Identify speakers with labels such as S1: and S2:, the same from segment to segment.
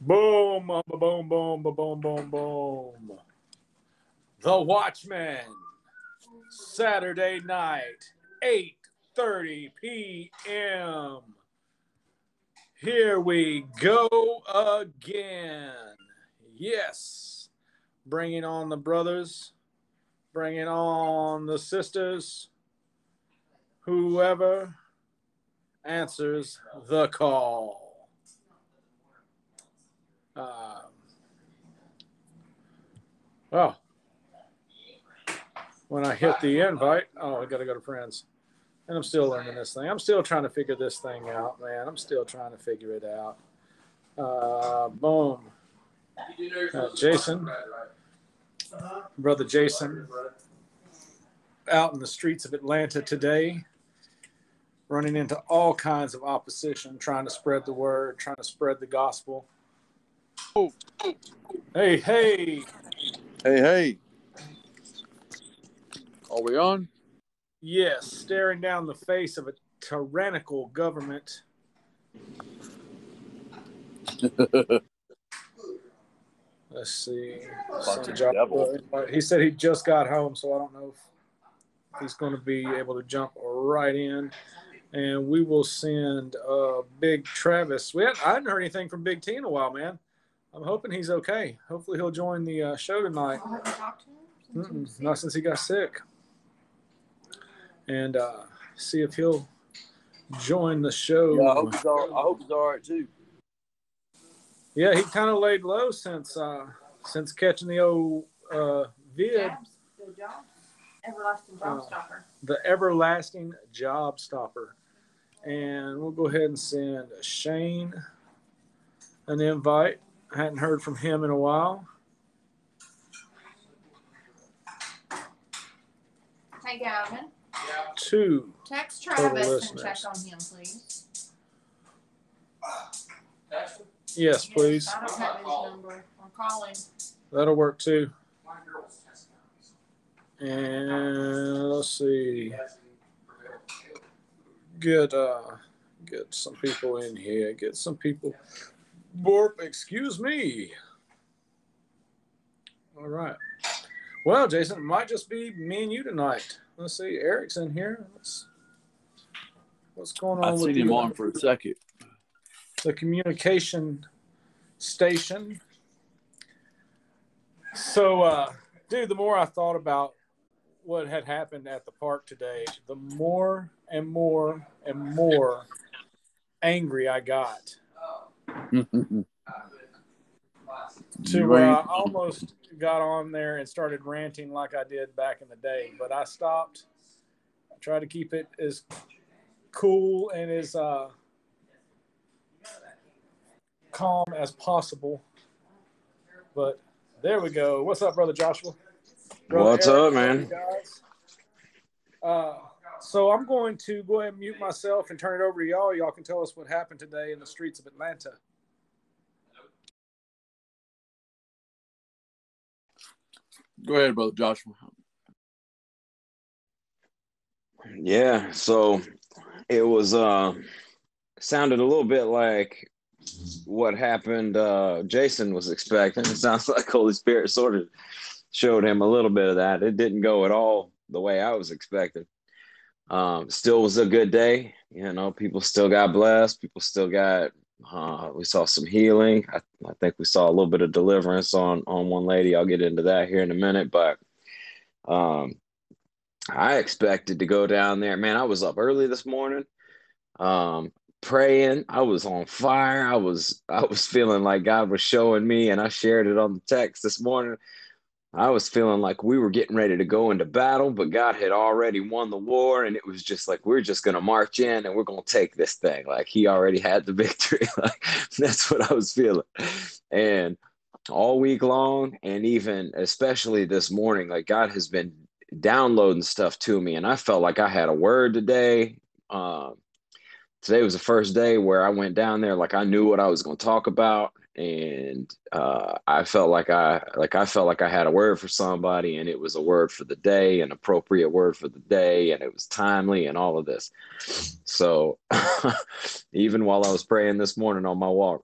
S1: Boom, boom, boom, boom, boom, boom, boom. The Watchmen, Saturday night, 8.30 p.m. Here we go again. Yes, bringing on the brothers, bringing on the sisters, whoever answers the call. Um, well, when I hit the invite, oh, I got to go to friends. And I'm still learning this thing. I'm still trying to figure this thing out, man. I'm still trying to figure it out. Uh, boom. Uh, Jason, brother Jason, out in the streets of Atlanta today, running into all kinds of opposition, trying to spread the word, trying to spread the gospel.
S2: Oh.
S1: Hey, hey.
S2: Hey, hey. Are we on?
S1: Yes, staring down the face of a tyrannical government. Let's see. Job- He said he just got home, so I don't know if he's going to be able to jump right in. And we will send uh, Big Travis. We hadn't, I hadn't heard anything from Big T in a while, man. I'm hoping he's okay. Hopefully he'll join the uh, show tonight.
S3: I haven't talked to him since
S1: not since he got sick. And uh, see if he'll join the show.
S2: Yeah, I hope he's all, I hope he's all right too.
S1: Yeah, he kind of laid low since uh, since catching the old uh, vid,
S3: Jabs, the job, everlasting job
S1: Oh.
S3: stopper.
S1: the everlasting job stopper. And we'll go ahead and send Shane an invite. I hadn't heard from him in a while.
S3: Hey, Gavin,
S1: Two.
S3: text Travis and check on him, please.
S1: Yes, please.
S3: I don't have his number. I'm calling.
S1: That'll work too. And let's see. Get uh get some people in here. Get some people Borp, excuse me. All right. Well, Jason, it might just be me and you tonight. Let's see. Eric's in here. Let's, what's going on? I
S2: seen him
S1: the,
S2: on for a second.
S1: the communication station? So, uh, dude, the more I thought about what had happened at the park today, the more and more and more angry I got. to I almost got on there and started ranting like I did back in the day, but I stopped. I tried to keep it as cool and as uh, calm as possible. But there we go. What's up, brother Joshua?
S4: What's
S1: Eric,
S4: up, man?
S1: Uh, so I'm going to go ahead and mute myself and turn it over to y'all. Y'all can tell us what happened today in the streets of Atlanta.
S2: Go ahead, brother Joshua.
S4: Yeah, so it was uh sounded a little bit like what happened uh Jason was expecting. It sounds like Holy Spirit sort of showed him a little bit of that. It didn't go at all the way I was expecting. Um still was a good day, you know, people still got blessed, people still got uh we saw some healing. I, I think we saw a little bit of deliverance on on one lady. I'll get into that here in a minute, but um I expected to go down there. Man, I was up early this morning, um, praying. I was on fire. I was I was feeling like God was showing me, and I shared it on the text this morning. I was feeling like we were getting ready to go into battle, but God had already won the war, and it was just like we're just gonna march in and we're gonna take this thing. Like He already had the victory. like that's what I was feeling, and all week long, and even especially this morning, like God has been downloading stuff to me and i felt like i had a word today um, today was the first day where i went down there like i knew what i was going to talk about and uh, i felt like i like i felt like i had a word for somebody and it was a word for the day an appropriate word for the day and it was timely and all of this so even while i was praying this morning on my walk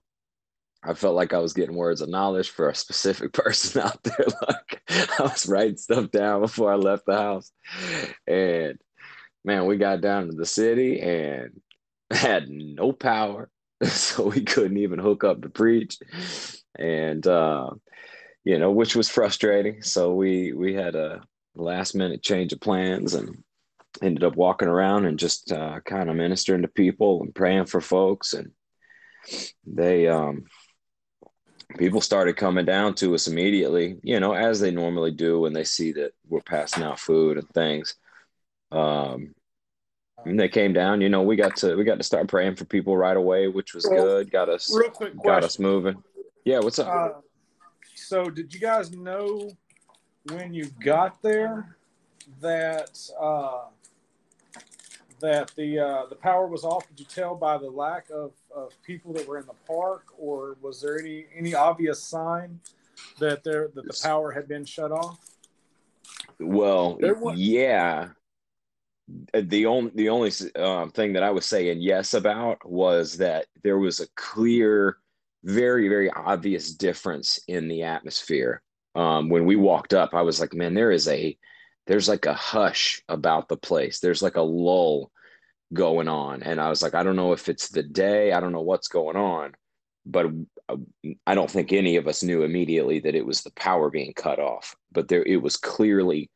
S4: I felt like I was getting words of knowledge for a specific person out there. Like I was writing stuff down before I left the house. And man, we got down to the city and had no power. So we couldn't even hook up to preach. And uh, you know, which was frustrating. So we we had a last minute change of plans and ended up walking around and just uh, kind of ministering to people and praying for folks and they um people started coming down to us immediately, you know, as they normally do when they see that we're passing out food and things. Um, and they came down, you know, we got to we got to start praying for people right away, which was
S1: Well,
S4: good. Got us
S1: Real quick
S4: got
S1: question.
S4: us moving. Yeah, what's up?
S1: Uh, so, did you guys know when you got there that uh, that the uh, the power was off? Did you tell by the lack of, of people that were in the park, or was there any any obvious sign that there that the power had been shut off?
S4: Well, yeah. The only the only um, thing that I was saying yes about was that there was a clear, very very obvious difference in the atmosphere. Um, when we walked up, I was like, man, there is a there's like a hush about the place. There's like a lull going on, and I was like, I don't know if it's the day, I don't know what's going on, but uh, I don't think any of us knew immediately that it was the power being cut off. But there, it was clearly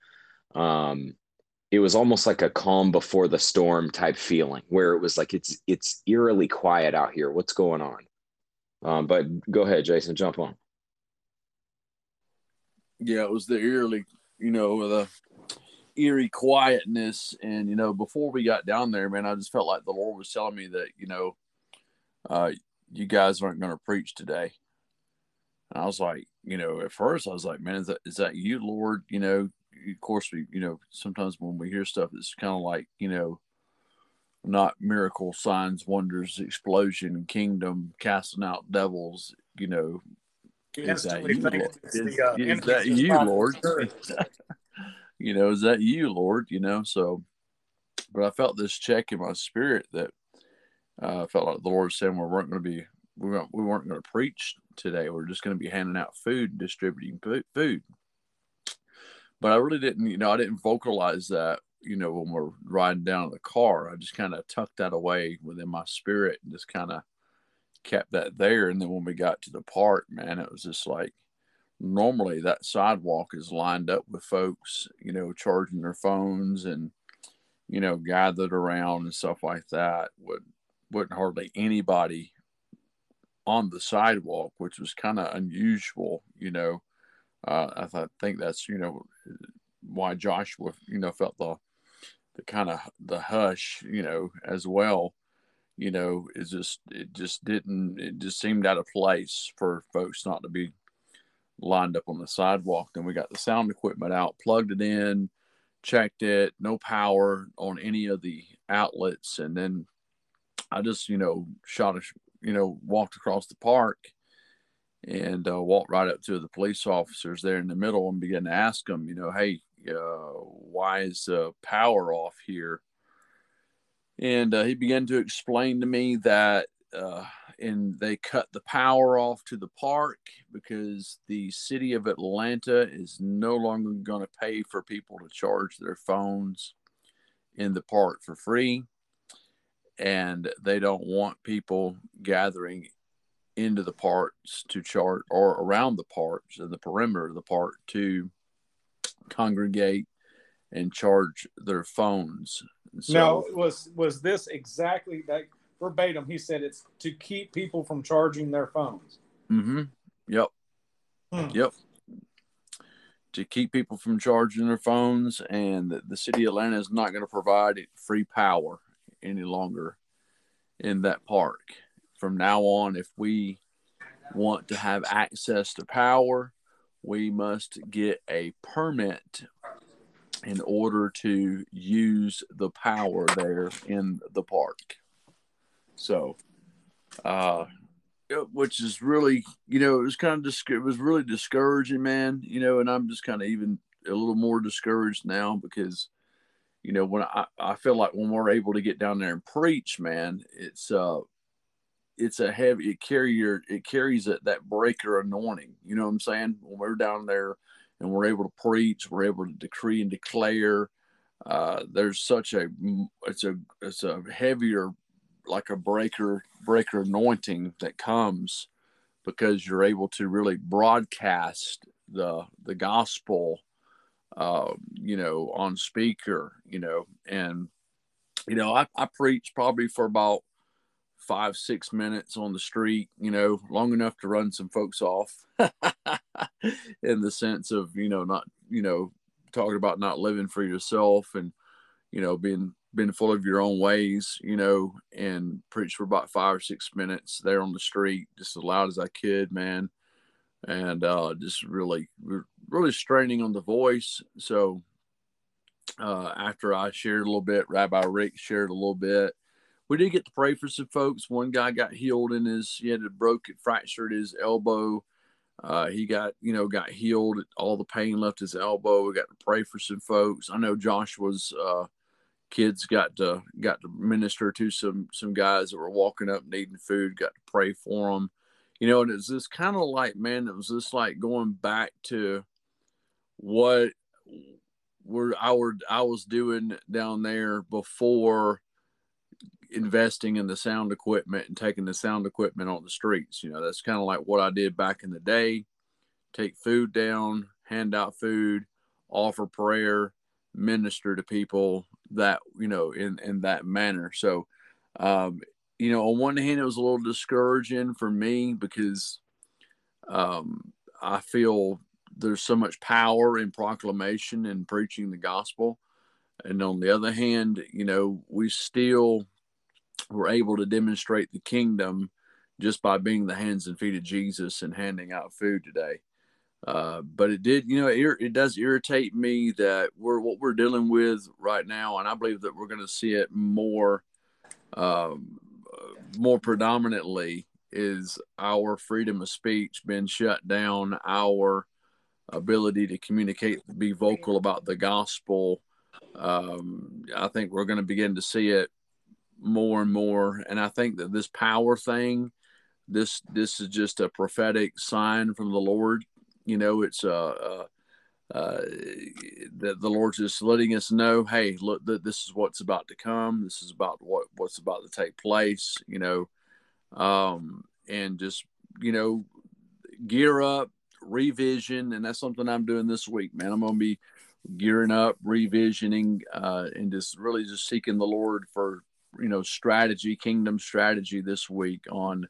S4: um it was almost like a calm before the storm type feeling where it was like it's it's eerily quiet out here what's going on um but go ahead jason jump on
S2: Yeah, it was the eerily, you know, the eerie quietness. And, you know, before we got down there, man, I just felt like the Lord was telling me that, you know, uh, you guys aren't going to preach today. And I was like, you know, at first I was like, man, is that, is that you, Lord? You know, of course, we, you know, sometimes when we hear stuff, it's kind of like, you know, not miracle signs, wonders, explosion, kingdom, casting out devils, you know, is that you, Lord? Is,
S1: the, uh,
S2: is that you. Lord? You know, is that you, Lord? You know, so, but I felt this check in my spirit that uh, I felt like the Lord said we weren't going to be, we weren't, we weren't going to preach today. We're just going to be handing out food, and distributing food. But I really didn't, you know, I didn't vocalize that, you know, when we're riding down in the car. I just kind of tucked that away within my spirit and just kind of kept that there. And then when we got to the park, man, it was just like normally that sidewalk is lined up with folks, you know, charging their phones and, you know, gathered around and stuff like that. Would wasn't hardly anybody on the sidewalk, which was kind of unusual, you know. Uh, I th- think that's you know why Joshua you know felt the the kind of the hush you know as well you know is just it just didn't it just seemed out of place for folks not to be lined up on the sidewalk. Then we got the sound equipment out plugged it in checked it no power on any of the outlets. And then i just you know shot a you know walked across the park and uh, walked right up to the police officers there in the middle and began to ask them, you know, hey, uh, why is the power off here? And uh, he began to explain to me that, uh, and they cut the power off to the park because the city of Atlanta is no longer going to pay for people to charge their phones in the park for free. And they don't want people gathering into the parts to chart or around the parts and the perimeter of the park to congregate and charge their phones. So,
S1: no, was was this exactly that verbatim? He said it's to keep people from charging their phones.
S2: Mm-hmm. Yep.
S1: Hmm.
S2: Yep. To keep people from charging their phones, and the, the city of Atlanta is not going to provide free power any longer in that park. From now on, if we want to have access to power, we must get a permit in order to use the power there in the park. So, uh, which is really, you know, it was kind of dis- it was really discouraging, man. You know, and I'm just kind of even a little more discouraged now because, you know, when I I feel like when we're able to get down there and preach, man, it's uh, it's a heavy it carry your it carries it that breaker anointing. You know what I'm saying? When we're down there and we're able to preach, we're able to decree and declare. Uh, there's such a it's a it's a heavier like a breaker breaker anointing that comes because you're able to really broadcast the the gospel uh, you know on speaker you know and you know I, I preach probably for about five six minutes on the street you know long enough to run some folks off in the sense of you know not you know talking about not living for yourself and you know being being full of your own ways you know and preach for about five or six minutes there on the street just as loud as i could man. And uh just really really straining on the voice. So uh after i shared a little bit rabbi rick shared a little bit we did get to pray for some folks. One guy got healed in his, he had a broken, fractured his elbow. Uh, he got, you know, got healed. All the pain left his elbow. We got to pray for some folks. I know Joshua's uh, kids got to got to minister to some some guys that were walking up needing food. Got to pray for them. You know, and it's this kind of like, man, it was just like going back to what were I were I was doing down there before investing in the sound equipment and taking the sound equipment on the streets. You know, that's kind of like what I did back in the day. Take food down, hand out food, offer prayer, minister to people that, you know, in in that manner. So um, you know, on one hand it was a little discouraging for me because um I feel there's so much power in proclamation and preaching the gospel. And on the other hand, you know, we still were able to demonstrate the kingdom just by being the hands and feet of Jesus and handing out food today. Uh, but it did, you know, it, it, does irritate me that we're what we're dealing with right now, and I believe that we're going to see it more, um, more predominantly is our freedom of speech being shut down, our ability to communicate, be vocal about the gospel. Um, I think we're going to begin to see it more and more. And I think that this power thing, this this is just a prophetic sign from the Lord. You know, it's a, a uh, that the Lord's just letting us know, hey, look, th- this is what's about to come. This is about what what's about to take place. You know, um, and just you know, gear up, revision, and that's something I'm doing this week, man. I'm gonna be gearing up, revisioning, uh, and just really just seeking the Lord for you know strategy kingdom strategy this week on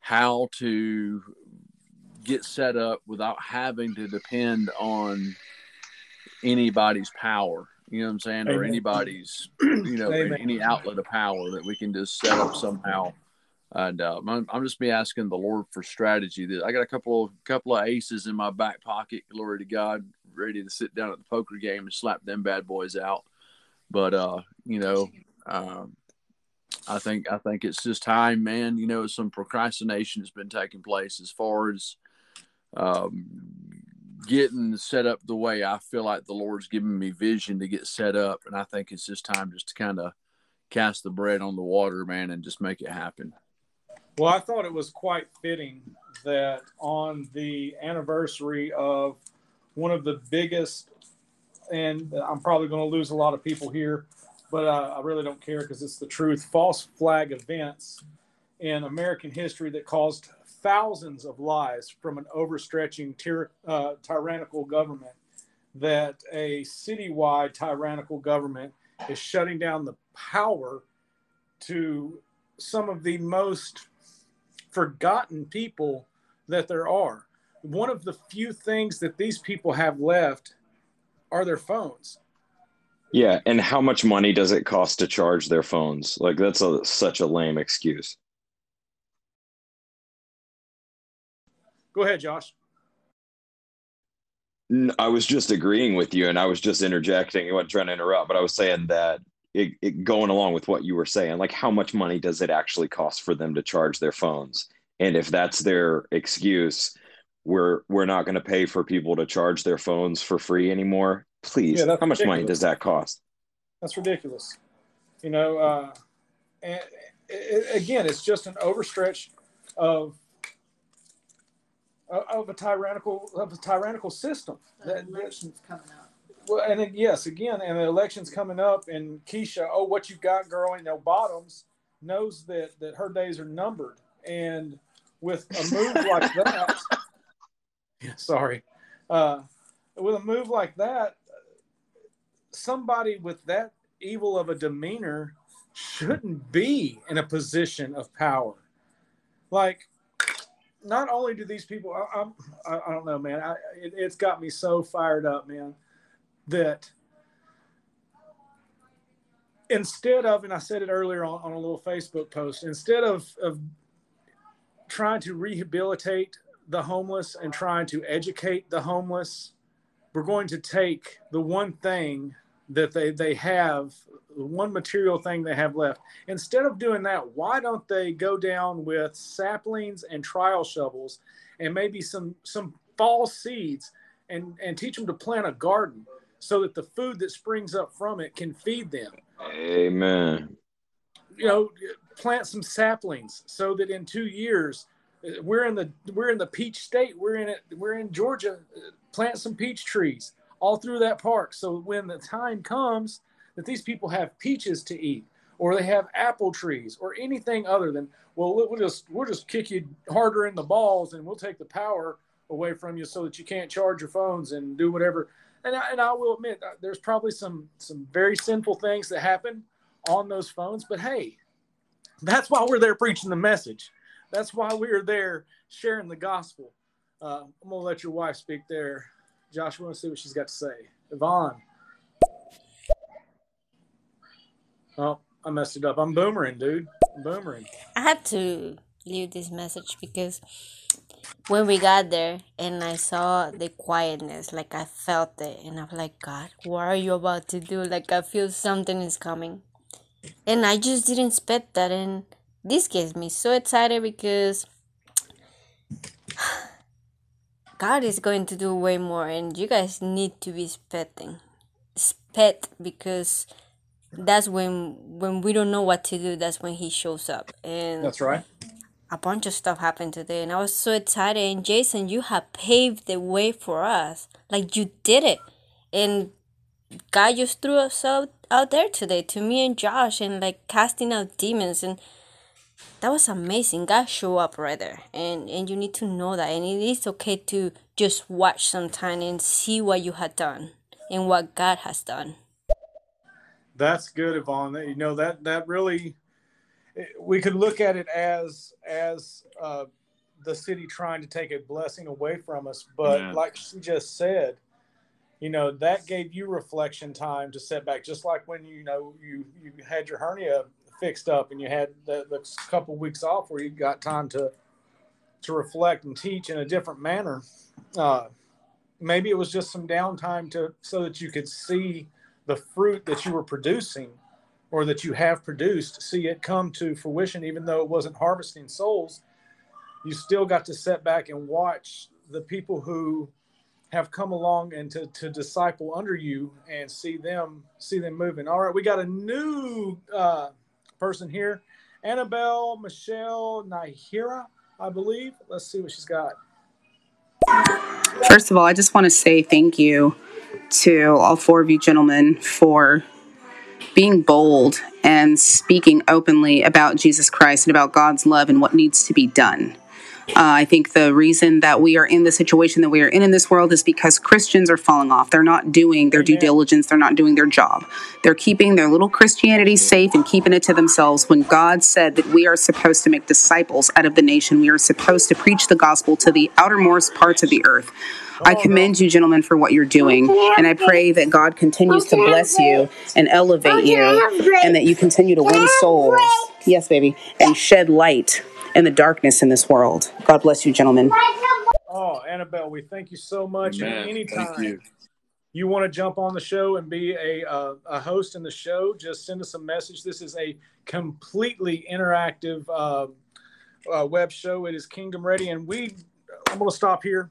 S2: how to get set up without having to depend on anybody's power you know what i'm saying Amen. or anybody's you know Amen. any outlet of power that we can just set up somehow and uh, I'm, I'm, just be asking the lord for strategy that i got a couple of couple of aces in my back pocket glory to god ready to sit down at the poker game and slap them bad boys out but uh you know um, I think I think it's just time, man. You know, some procrastination has been taking place as far as um, getting set up the way I feel like the Lord's giving me vision to get set up, and I think it's just time just to kind of cast the bread on the water, man, and just make it happen.
S1: Well, I thought it was quite fitting that on the anniversary of one of the biggest, and I'm probably going to lose a lot of people here, but uh, I really don't care because it's the truth. False flag events in American history that caused thousands of lives from an overstretching tyr- uh, tyrannical government. That a citywide tyrannical government is shutting down the power to some of the most forgotten people that there are. One of the few things that these people have left are their phones.
S4: Yeah, and how much money does it cost to charge their phones? Like that's a, such a lame excuse.
S1: Go ahead, Josh.
S4: I was just agreeing with you, and I was just interjecting. I wasn't trying to interrupt, but I was saying that it, it, going along with what you were saying, like how much money does it actually cost for them to charge their phones? And if that's their excuse, we're we're not going to pay for people to charge their phones for free anymore Please, yeah, how much ridiculous. money does that cost?
S1: That's ridiculous. You know, uh, and it, again, it's just an overstretch of of a tyrannical of a tyrannical system.
S3: The
S1: That- that-
S3: election's coming up.
S1: well, and then, yes, again, and the election's coming up, and Keisha, oh, what you got, girl? You know, Bottoms knows that that her days are numbered, and with a move like that, sorry, uh, with a move like that, somebody with that evil of a demeanor shouldn't be in a position of power. Like, not only do these people, I, I'm, I, I don't know, man, I, it, it's got me so fired up, man that instead of, and I said it earlier on, on a little Facebook post, instead of, of trying to rehabilitate the homeless and trying to educate the homeless, we're going to take the one thing that they, they have, one material thing they have left. Instead of doing that, why don't they go down with saplings and trial shovels and maybe some, some fall seeds and, and teach them to plant a garden so that the food that springs up from it can feed them.
S4: Amen.
S1: You know, plant some saplings so that in two years we're in the we're in the peach state. We're in it. We're in Georgia. Plant some peach trees all through that park. So when the time comes that these people have peaches to eat, or they have apple trees, or anything other than well, we'll just we'll just kick you harder in the balls and we'll take the power away from you so that you can't charge your phones and do whatever. And I, and I will admit uh, there's probably some some very sinful things that happen on those phones but hey that's why we're there preaching the message. That's why we're there sharing the gospel. Uh, i'm gonna let your wife speak there josh we want to see what she's got to say? Yvonne. Oh i messed it up. I'm boomering dude. I'm boomering.
S5: I had to leave this message because when we got there and I saw the quietness, like I felt it, and I'm like, God, what are you about to do? Like I feel something is coming, and I just didn't expect that, and this gets me so excited because God is going to do way more, and you guys need to be expecting, expect because that's when when we don't know what to do. That's when He shows up, and
S1: that's right.
S5: a bunch of stuff happened today and I was so excited and Jason you have paved the way for us. Like you did it. And God just threw us out, out there today to me and Josh and like casting out demons and that was amazing. God show up right there and and you need to know that. And it is okay to just watch sometime and see what you had done and what God has done.
S1: That's good, Yvonne. You know that that really we could look at it as as uh, the city trying to take a blessing away from us, but
S2: Yeah.
S1: like she just said, you know that gave you reflection time to set back, just like when you know you you had your hernia fixed up and you had the, the couple weeks off where you got time to to reflect and teach in a different manner. Uh, maybe it was just some downtime to so that you could see the fruit that you were producing or that you have produced, see it come to fruition, even though it wasn't harvesting souls, you still got to sit back and watch the people who have come along and to, to disciple under you and see them see them moving. All right, we got a new uh, person here, Annabelle Michelle Nahira, I believe. Let's see what she's got.
S6: First of all, I just want to say thank you to all four of you gentlemen for being bold and speaking openly about Jesus Christ and about God's love and what needs to be done. Uh, I think the reason that we are in the situation that we are in in this world is because Christians are falling off. They're not doing their due diligence. They're not doing their job. They're keeping their little Christianity safe and keeping it to themselves when God said that we are supposed to make disciples out of the nation. We are supposed to preach the gospel to the outermost parts of the earth. I commend you, gentlemen, for what you're doing. And I pray that God continues to bless you and elevate you and that you continue to win souls. Yes, baby. And shed light in the darkness in this world. God bless you, gentlemen.
S1: Oh, Annabelle, we thank you so much.
S2: Man,
S1: and anytime
S2: thank you.
S1: you want to jump on the show and be a, uh, a host in the show, just send us a message. This is a completely interactive uh, uh, web show. It is Kingdom Ready, and we. I'm going to stop here.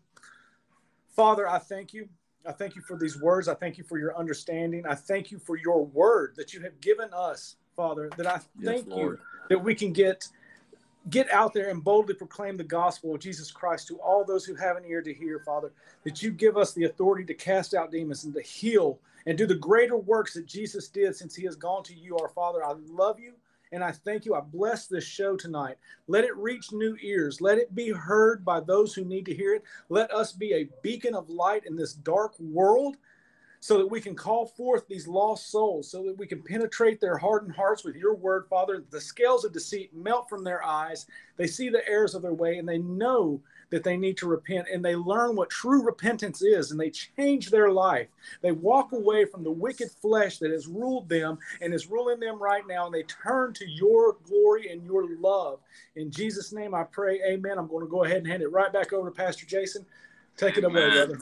S1: Father, I thank you. I thank you for these words. I thank you for your understanding. I thank you for your word that you have given us, Father. That I
S2: Yes,
S1: thank you that we can get get out there and boldly proclaim the gospel of Jesus Christ to all those who have an ear to hear, Father, that you give us the authority to cast out demons and to heal and do the greater works that Jesus did since he has gone to you, our Father. I love you and I thank you. I bless this show tonight. Let it reach new ears. Let it be heard by those who need to hear it. Let us be a beacon of light in this dark world so that we can call forth these lost souls, so that we can penetrate their hardened hearts with your word, Father. The scales of deceit melt from their eyes. They see the errors of their way and they know that they need to repent and they learn what true repentance is and they change their life. They walk away from the wicked flesh that has ruled them and is ruling them right now and they turn to your glory and your love. In Jesus' name I pray, amen. I'm going to go ahead and hand it right back over to Pastor Jason. Take it away, brother.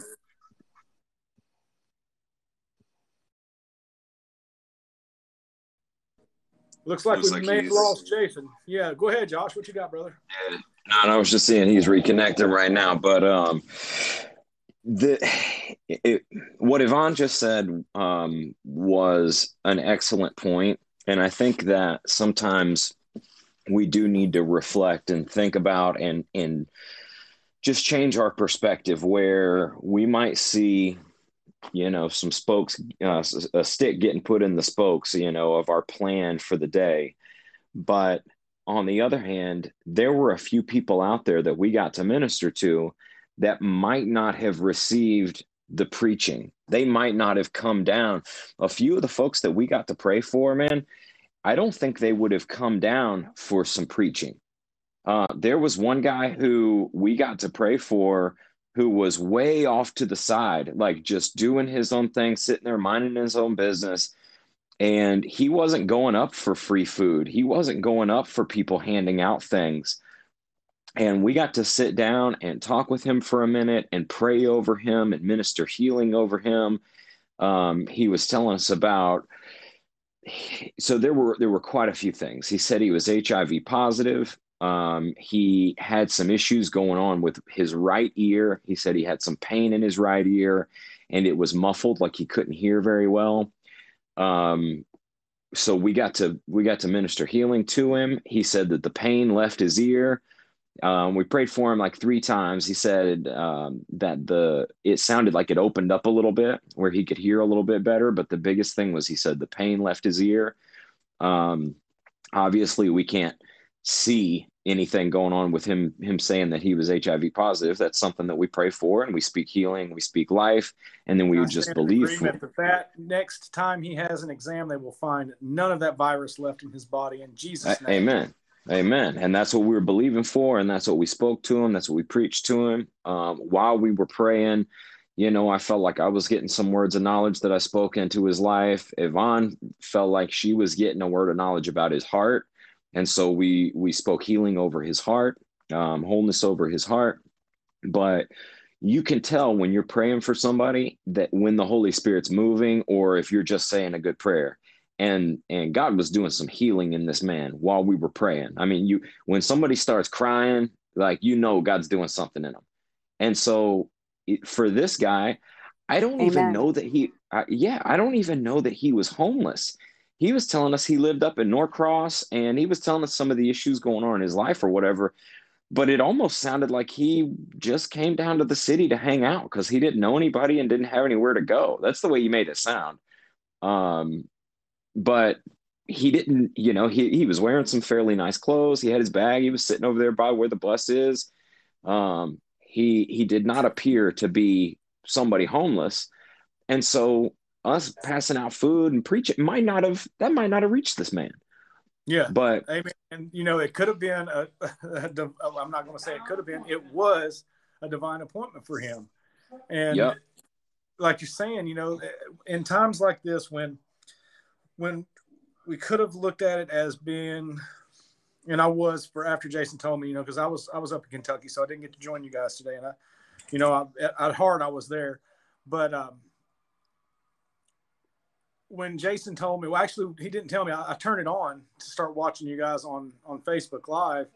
S1: Looks like
S4: Looks
S1: we
S4: like
S1: may have lost Jason. Yeah, go ahead, Josh. What you got, brother?
S4: No, no, I was just seeing he's reconnected right now, but um, the it, what Yvonne just said um was an excellent point, and I think that sometimes we do need to reflect and think about and and just change our perspective where we might see you know some spokes uh, a stick getting put in the spokes you know of our plan for the day but on the other hand, there were a few people out there that we got to minister to that might not have received the preaching. They might not have come down. A few of the folks that we got to pray for, man, I don't think they would have come down for some preaching. Uh, there was one guy who we got to pray for who was way off to the side, like just doing his own thing, sitting there minding his own business. And he wasn't going up for free food. He wasn't going up for people handing out things. And we got to sit down and talk with him for a minute and pray over him and minister healing over him. Um, he was telling us about so there were there were quite a few things. He said he was hiv positive um, he had some issues going on with his right ear he said he had some pain in his right ear and it was muffled like he couldn't hear very well um, so we got to we got to minister healing to him. He said that the pain left his ear. Um, we prayed for him like three times. He said um, that the it sounded like it opened up a little bit where he could hear a little bit better. But the biggest thing was he said the pain left his ear. Um, obviously, we can't see anything going on with him him saying that he was HIV positive. That's something that we pray for and we speak healing, we speak life, and then we would just believe.
S1: that that next time he has an exam, they will find none of that virus left in his body in Jesus' name.
S4: Amen. Amen. And that's what we were believing for. And that's what we spoke to him. That's what we preached to him. Um, while we were praying, you know, I felt like I was getting some words of knowledge that I spoke into his life. Yvonne felt like she was getting a word of knowledge about his heart. And so we we spoke healing over his heart, um, wholeness over his heart. But you can tell when you're praying for somebody that when the Holy Spirit's moving, or if you're just saying a good prayer and and God was doing some healing in this man while we were praying. I mean, you when somebody starts crying, like you know God's doing something in them. And so it, for this guy, I don't even know that he I, yeah, I don't even know that he was homeless. He was telling us he lived up in Norcross and he was telling us some of the issues going on in his life or whatever. But it almost sounded like he just came down to the city to hang out because he didn't know anybody and didn't have anywhere to go. That's the way you made it sound. Um, but he didn't, you know, he, he was wearing some fairly nice clothes. He had his bag. He was sitting over there by where the bus is. Um, he he did not appear to be somebody homeless. And so us passing out food and preaching might not have that might not have reached this man.
S1: Yeah.
S4: But
S1: Amen. And you know, it could have been a, a div- I'm not going to say it could have been. It was a divine appointment for him. And
S4: Yep.
S1: like you're saying, you know, in times like this, when when we could have looked at it as being, and I was for after Jason told me, you know, because I was I was up in Kentucky, so I didn't get to join you guys today, and I, you know, I, at, at heart I was there, but um, when Jason told me, well, actually, he didn't tell me. I, I turned it on to start watching you guys on on Facebook Live,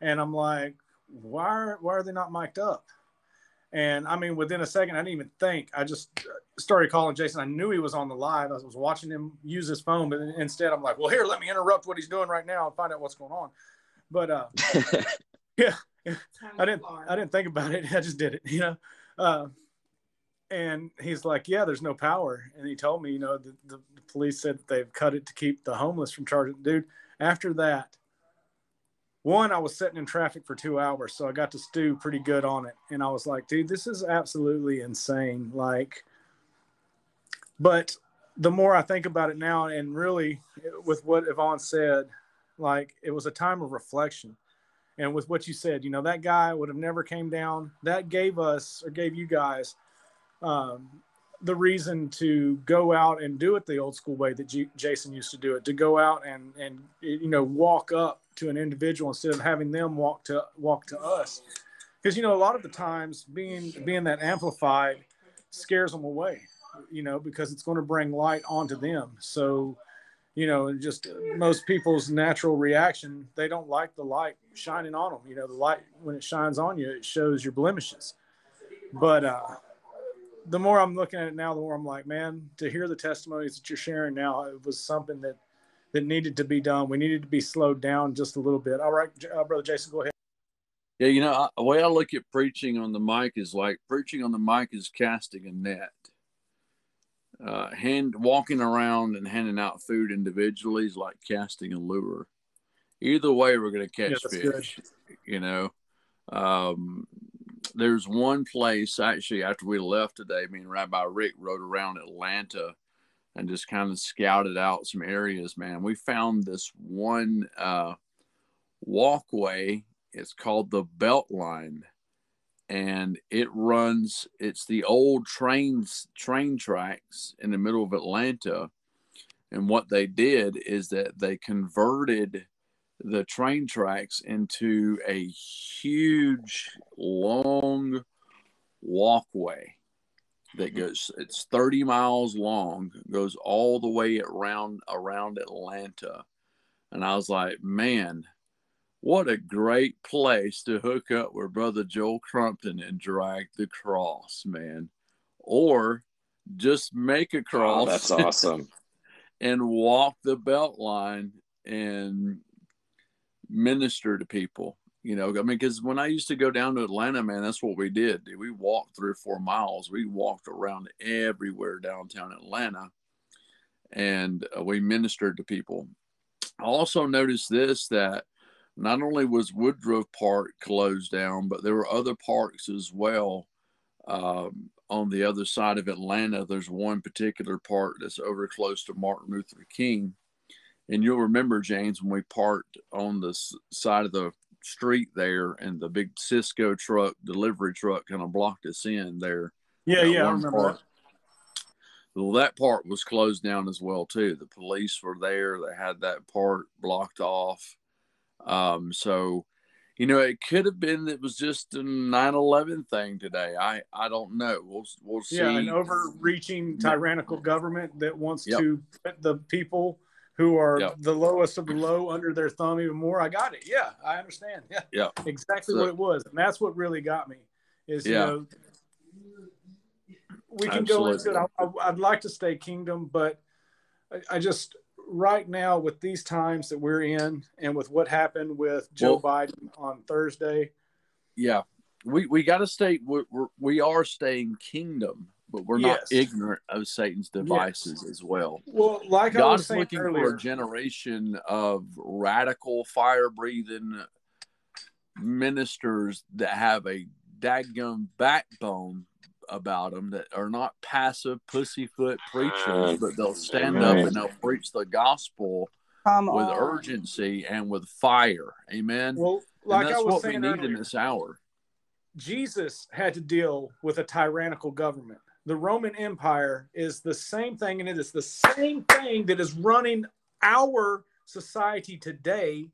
S1: and I'm like, why are, why are they not mic'd up? And I mean, within a second, I didn't even think. I just started calling Jason. I knew he was on the live. I was watching him use his phone, but instead, I'm like, "Well, here, let me interrupt what he's doing right now and find out what's going on." But uh, yeah, I didn't. I didn't think about it. I just did it. You know. Uh, and he's like, "Yeah, there's no power." And he told me, you know, the, the, the police said they've cut it to keep the homeless from charging. Dude, after that, one, I was sitting in traffic for two hours, so I got to stew pretty good on it. And I was like, dude, this is absolutely insane. Like, but the more I think about it now, and really with what Yvonne said, like it was a time of reflection. And with what you said, you know, that guy would have never came down. That gave us or gave you guys um, the reason to go out and do it the old school way that G- Jason used to do it, to go out and and you know walk up to an individual instead of having them walk to walk to us, because you know a lot of the times being being that amplified scares them away, you know, because it's going to bring light onto them. So, you know, just most people's natural reaction, they don't like the light shining on them. You know, the light when it shines on you, it shows your blemishes. But uh, the more I'm looking at it now, the more I'm like, man, to hear the testimonies that you're sharing now, it was something that that needed to be done. We needed to be slowed down just a little bit. All right, uh, brother Jason, go ahead.
S2: Yeah, you know, I, the way I look at preaching on the mic is like preaching on the mic is casting a net. Uh, hand walking around and handing out food individually is like casting a lure. Either way, we're going to catch yeah, fish. Good. You know, um, there's one place actually after we left today. Me and Rabbi Rick rode around Atlanta and just kind of scouted out some areas. Man, we found this one uh, walkway. It's called the Beltline, and it runs. It's the old trains train tracks in the middle of Atlanta. And what they did is that they converted the train tracks into a huge, long walkway that mm-hmm. goes it's 30 miles long goes all the way around around atlanta. And i was like man what a great place to hook up with brother joel crumpton and drag the cross man. Or just make a cross
S4: oh, that's awesome.
S2: and walk the belt line and minister to people. You know, I mean, because when I used to go down to Atlanta, man, that's what we did. We walked three or four miles. We walked around everywhere downtown Atlanta, and uh, we ministered to people. I also noticed this that not only was Woodruff Park closed down, but there were other parks as well. Um, on the other side of Atlanta, there's one particular park that's over close to Martin Luther King and you'll remember, James, when we parked on the side of the street there and the big Sysco truck, delivery truck, kind of blocked us in there.
S1: Yeah, yeah, I remember
S2: part. that. Well, that part was closed down as well too. The police were there; they had that part blocked off. Um, so, you know, it could have been it was just a 9-11 thing today. I I don't know. We'll we'll see.
S1: Yeah, an overreaching tyrannical government that wants yep. to put the people who are yep. the lowest of the low under their thumb even more. I got it. Yeah, I understand. Yeah,
S2: yeah,
S1: exactly so, what it was, and that's what really got me. Is yeah. you know, we can Absolutely. go into it. I, would like to stay kingdom, but I, I, just right now with these times that we're in, and with what happened with Joe well, Biden on Thursday.
S2: Yeah, we we got to stay. We're, we're, we are staying kingdom but we're not yes. ignorant of Satan's devices yes. as well.
S1: Well, like
S2: God's
S1: I was saying
S2: looking
S1: earlier,
S2: for a generation of radical, fire breathing ministers that have a dadgum backbone about them that are not passive pussyfoot preachers, but they'll stand up and they'll preach the gospel Come with on. urgency and with fire. Amen.
S1: Well, like
S2: and that's
S1: I was
S2: what
S1: saying
S2: we need
S1: earlier,
S2: in this hour.
S1: Jesus had to deal with a tyrannical government the Roman Empire is the same thing, and it is the same thing that is running our society today,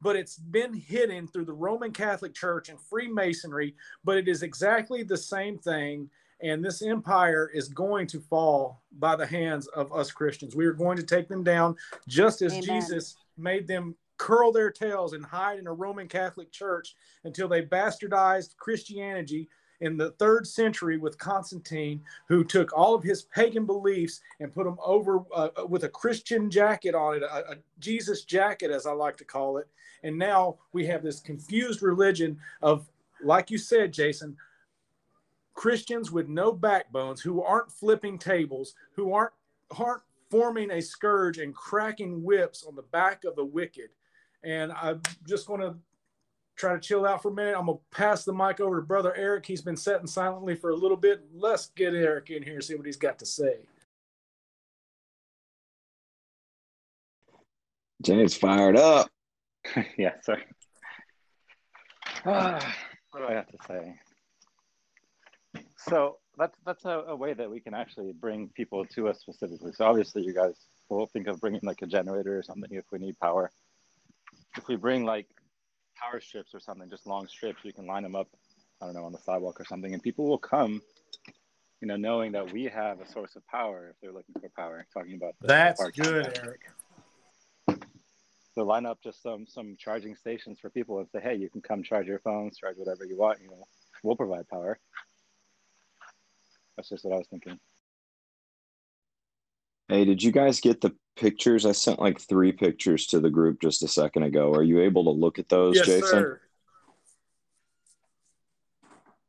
S1: but it's been hidden through the Roman Catholic Church and Freemasonry, but it is exactly the same thing. And this empire is going to fall by the hands of us Christians. We are going to take them down just as Amen. Jesus made them curl their tails and hide in a Roman Catholic church until they bastardized Christianity in the third century with Constantine, who took all of his pagan beliefs and put them over uh, with a Christian jacket on it, a, a Jesus jacket, as I like to call it. And now we have this confused religion of, like you said, Jason, Christians with no backbones who aren't flipping tables, who aren't aren't forming a scourge and cracking whips on the back of the wicked. And I'm just going to try to chill out for a minute. I'm going to pass the mic over to Brother Eric. He's been sitting silently for a little bit. Let's get Eric in here and see what he's got to say.
S4: James fired up.
S7: yeah, sorry. Uh, what do I have to say? So that's that's a, a, way that we can actually bring people to us specifically. So obviously, you guys will think of bringing like a generator or something if we need power. If we bring like power strips or something, just long strips, you can line them up. I don't know on the sidewalk or something, and people will come. You know, knowing that we have a source of power if they're looking for power. Talking about
S1: the, that's the good, Eric.
S7: So line up just some some charging stations for people and say, hey, you can come charge your phones, charge whatever you want. You know, we'll provide power. That's just what I was thinking.
S4: Hey, did you guys get the pictures? I sent like three pictures to the group just a second ago. Are you able to look at those,
S1: yes,
S4: Jason?
S1: Sir.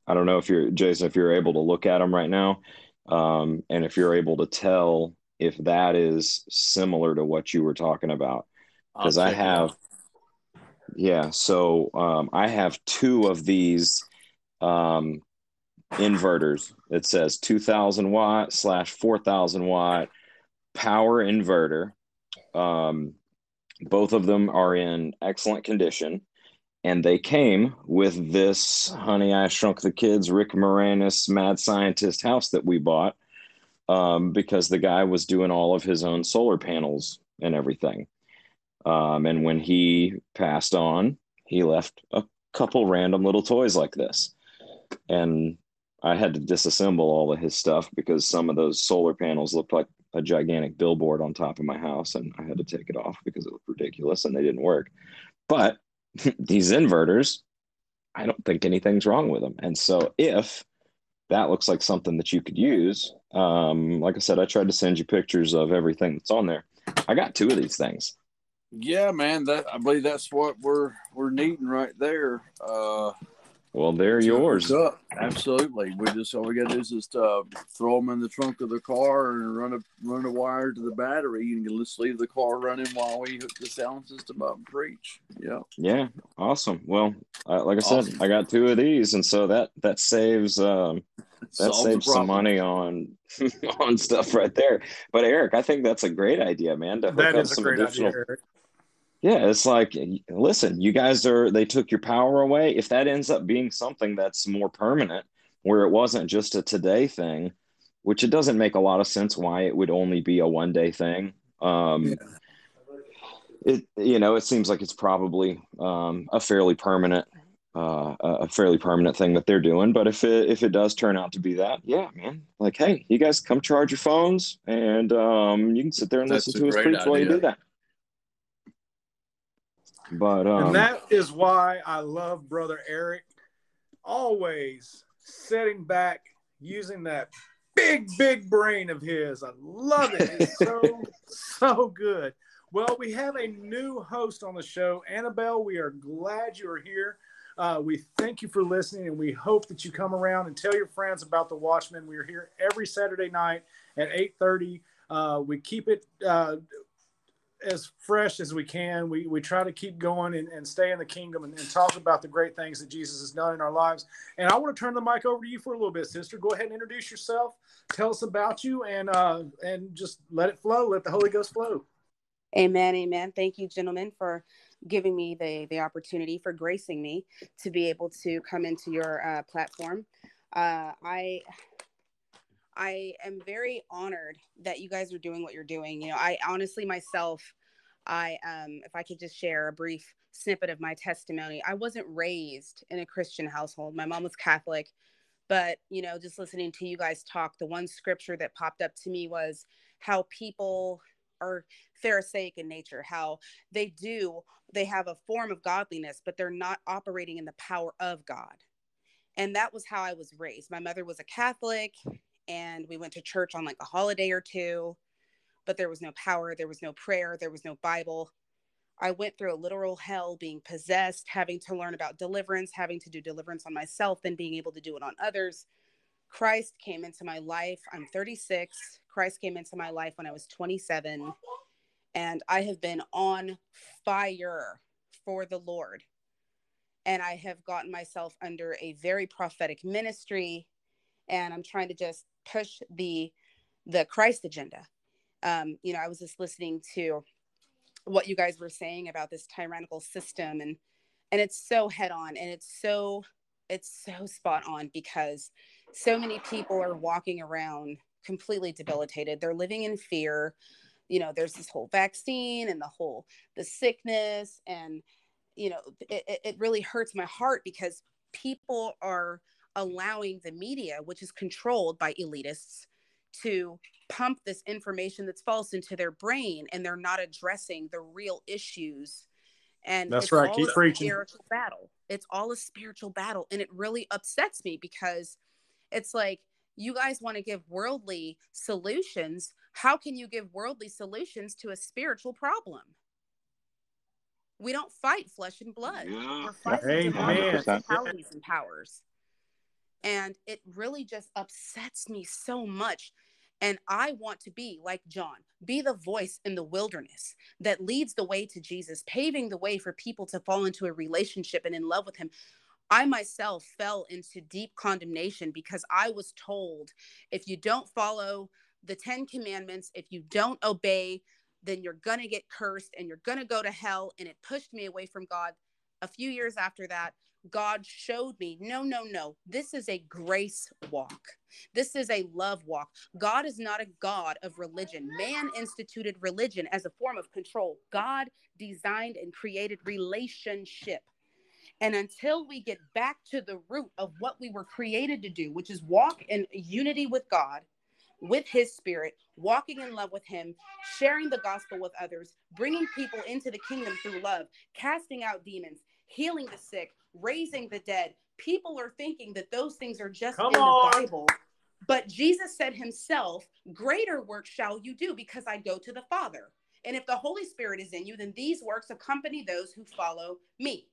S4: I don't know if you're Jason, if you're able to look at them right now, um, and if you're able to tell if that is similar to what you were talking about, because I have, yeah. So um, I have two of these um, inverters. It says 2000 watt slash 4000 watt power inverter. Um, both of them are in excellent condition. And they came with this Honey, I Shrunk the Kids, Rick Moranis, mad scientist house that we bought um, because the guy was doing all of his own solar panels and everything. Um, and when he passed on, he left a couple random little toys like this. And I had to disassemble all of his stuff because some of those solar panels looked like a gigantic billboard on top of my house, and I had to take it off because it looked ridiculous and they didn't work. But these inverters, I don't think anything's wrong with them. And so if that looks like something that you could use, um, like I said, I tried to send you pictures of everything that's on there. I got two of these things.
S2: Yeah, man, that I believe that's what we're we're needing right there. Uh,
S4: well, they're yours.
S2: Absolutely. We just all we got to do is just uh, throw them in the trunk of the car and run a run a wire to the battery and just leave the car running while we hook the sound system up and preach. Yeah.
S4: Yeah. Awesome. Well, uh, like I said. I got two of these, and so that that saves um, that saves some money on on stuff right there. But Eric, I think that's a great idea, man. To hook
S1: that
S4: up
S1: some
S4: additional.
S1: Idea,
S4: yeah, it's like, listen, you guys are, they took your power away. If that ends up being something that's more permanent, where it wasn't just a today thing, which it doesn't make a lot of sense why it would only be a one day thing. Um, yeah. It, you know, it seems like it's probably um, a fairly permanent, uh, a fairly permanent thing that they're doing. But if it, if it does turn out to be that, yeah, man, like, hey, you guys come charge your phones and um, you can sit there and
S2: That's
S4: listen to us preach
S2: idea.
S4: while you do that. But um,
S1: and that is why I love brother Eric. Always sitting back, using that big, big brain of his. I love it. It's so, so good. Well, we have a new host on the show, Annabelle. We are glad you are here. Uh, we thank you for listening, and we hope that you come around and tell your friends about the Watchmen. We are here every Saturday night at eight thirty. Uh, we keep it uh, as fresh as we can. We, we try to keep going and, and stay in the kingdom and, and, talk about the great things that Jesus has done in our lives. And I want to turn the mic over to you for a little bit, sister. Go ahead and introduce yourself. Tell us about you and uh, and just let it flow. Let the Holy Ghost flow.
S6: Amen. Amen. Thank you, gentlemen, for giving me the the opportunity for gracing me to be able to come into your uh, platform. Uh, I I am very honored that you guys are doing what you're doing. You know, I honestly myself, I um, if I could just share a brief snippet of my testimony, I wasn't raised in a Christian household. My mom was Catholic, but you know, just listening to you guys talk, the one scripture that popped up to me was how people are pharisaic in nature how they do they have a form of godliness but they're not operating in the power of god And that was how I was raised. My mother was a Catholic and we went to church on like a holiday or two, but there was no power, there was no prayer, there was no Bible. I went through a literal hell being possessed, having to learn about deliverance, having to do deliverance on myself, then being able to do it on others. Christ came into my life. I'm 36. Christ came into my life when I was 27. And I have been on fire for the Lord. And I have gotten myself under a very prophetic ministry. And I'm trying to just push the the Christ agenda. Um, you know, I was just listening to what you guys were saying about this tyrannical system and and it's so head on and it's so it's so spot on because so many people are walking around completely debilitated they're living in fear you know there's this whole vaccine and the whole the sickness and you know it, it really hurts my heart because people are allowing the media which is controlled by elitists to pump this information that's false into their brain and they're not addressing the real issues. And
S1: that's right. keep preaching.
S6: spiritual battle. It's all a spiritual battle and it really upsets me because it's like you guys want to give worldly solutions. How can you give worldly solutions to a spiritual problem? We don't fight flesh and blood.
S4: Yeah.
S6: we're fighting
S1: Amen.
S7: 100%.
S6: and powers and it really just upsets me so much and I want to be like John, be the voice in the wilderness that leads the way to Jesus, paving the way for people to fall into a relationship and in love with him. I myself fell into deep condemnation because I was told if you don't follow the 10 commandments, if you don't obey, then you're going to get cursed and you're going to go to hell. And it pushed me away from God. A few years after that, God showed me no, no, no. This is a grace walk. This is a love walk. God is not a God of religion. Man instituted religion as a form of control. God designed and created relationship. And until we get back to the root of what we were created to do, which is walk in unity with God, with His Spirit, walking in love with Him, sharing the gospel with others, bringing people into the kingdom through love, casting out demons, healing the sick, raising the dead. People are thinking that those things are just
S1: Come
S6: in
S1: on.
S6: the Bible. But Jesus said himself, Greater work shall you do because I go to the Father. And if the Holy Spirit is in you, then these works accompany those who follow me.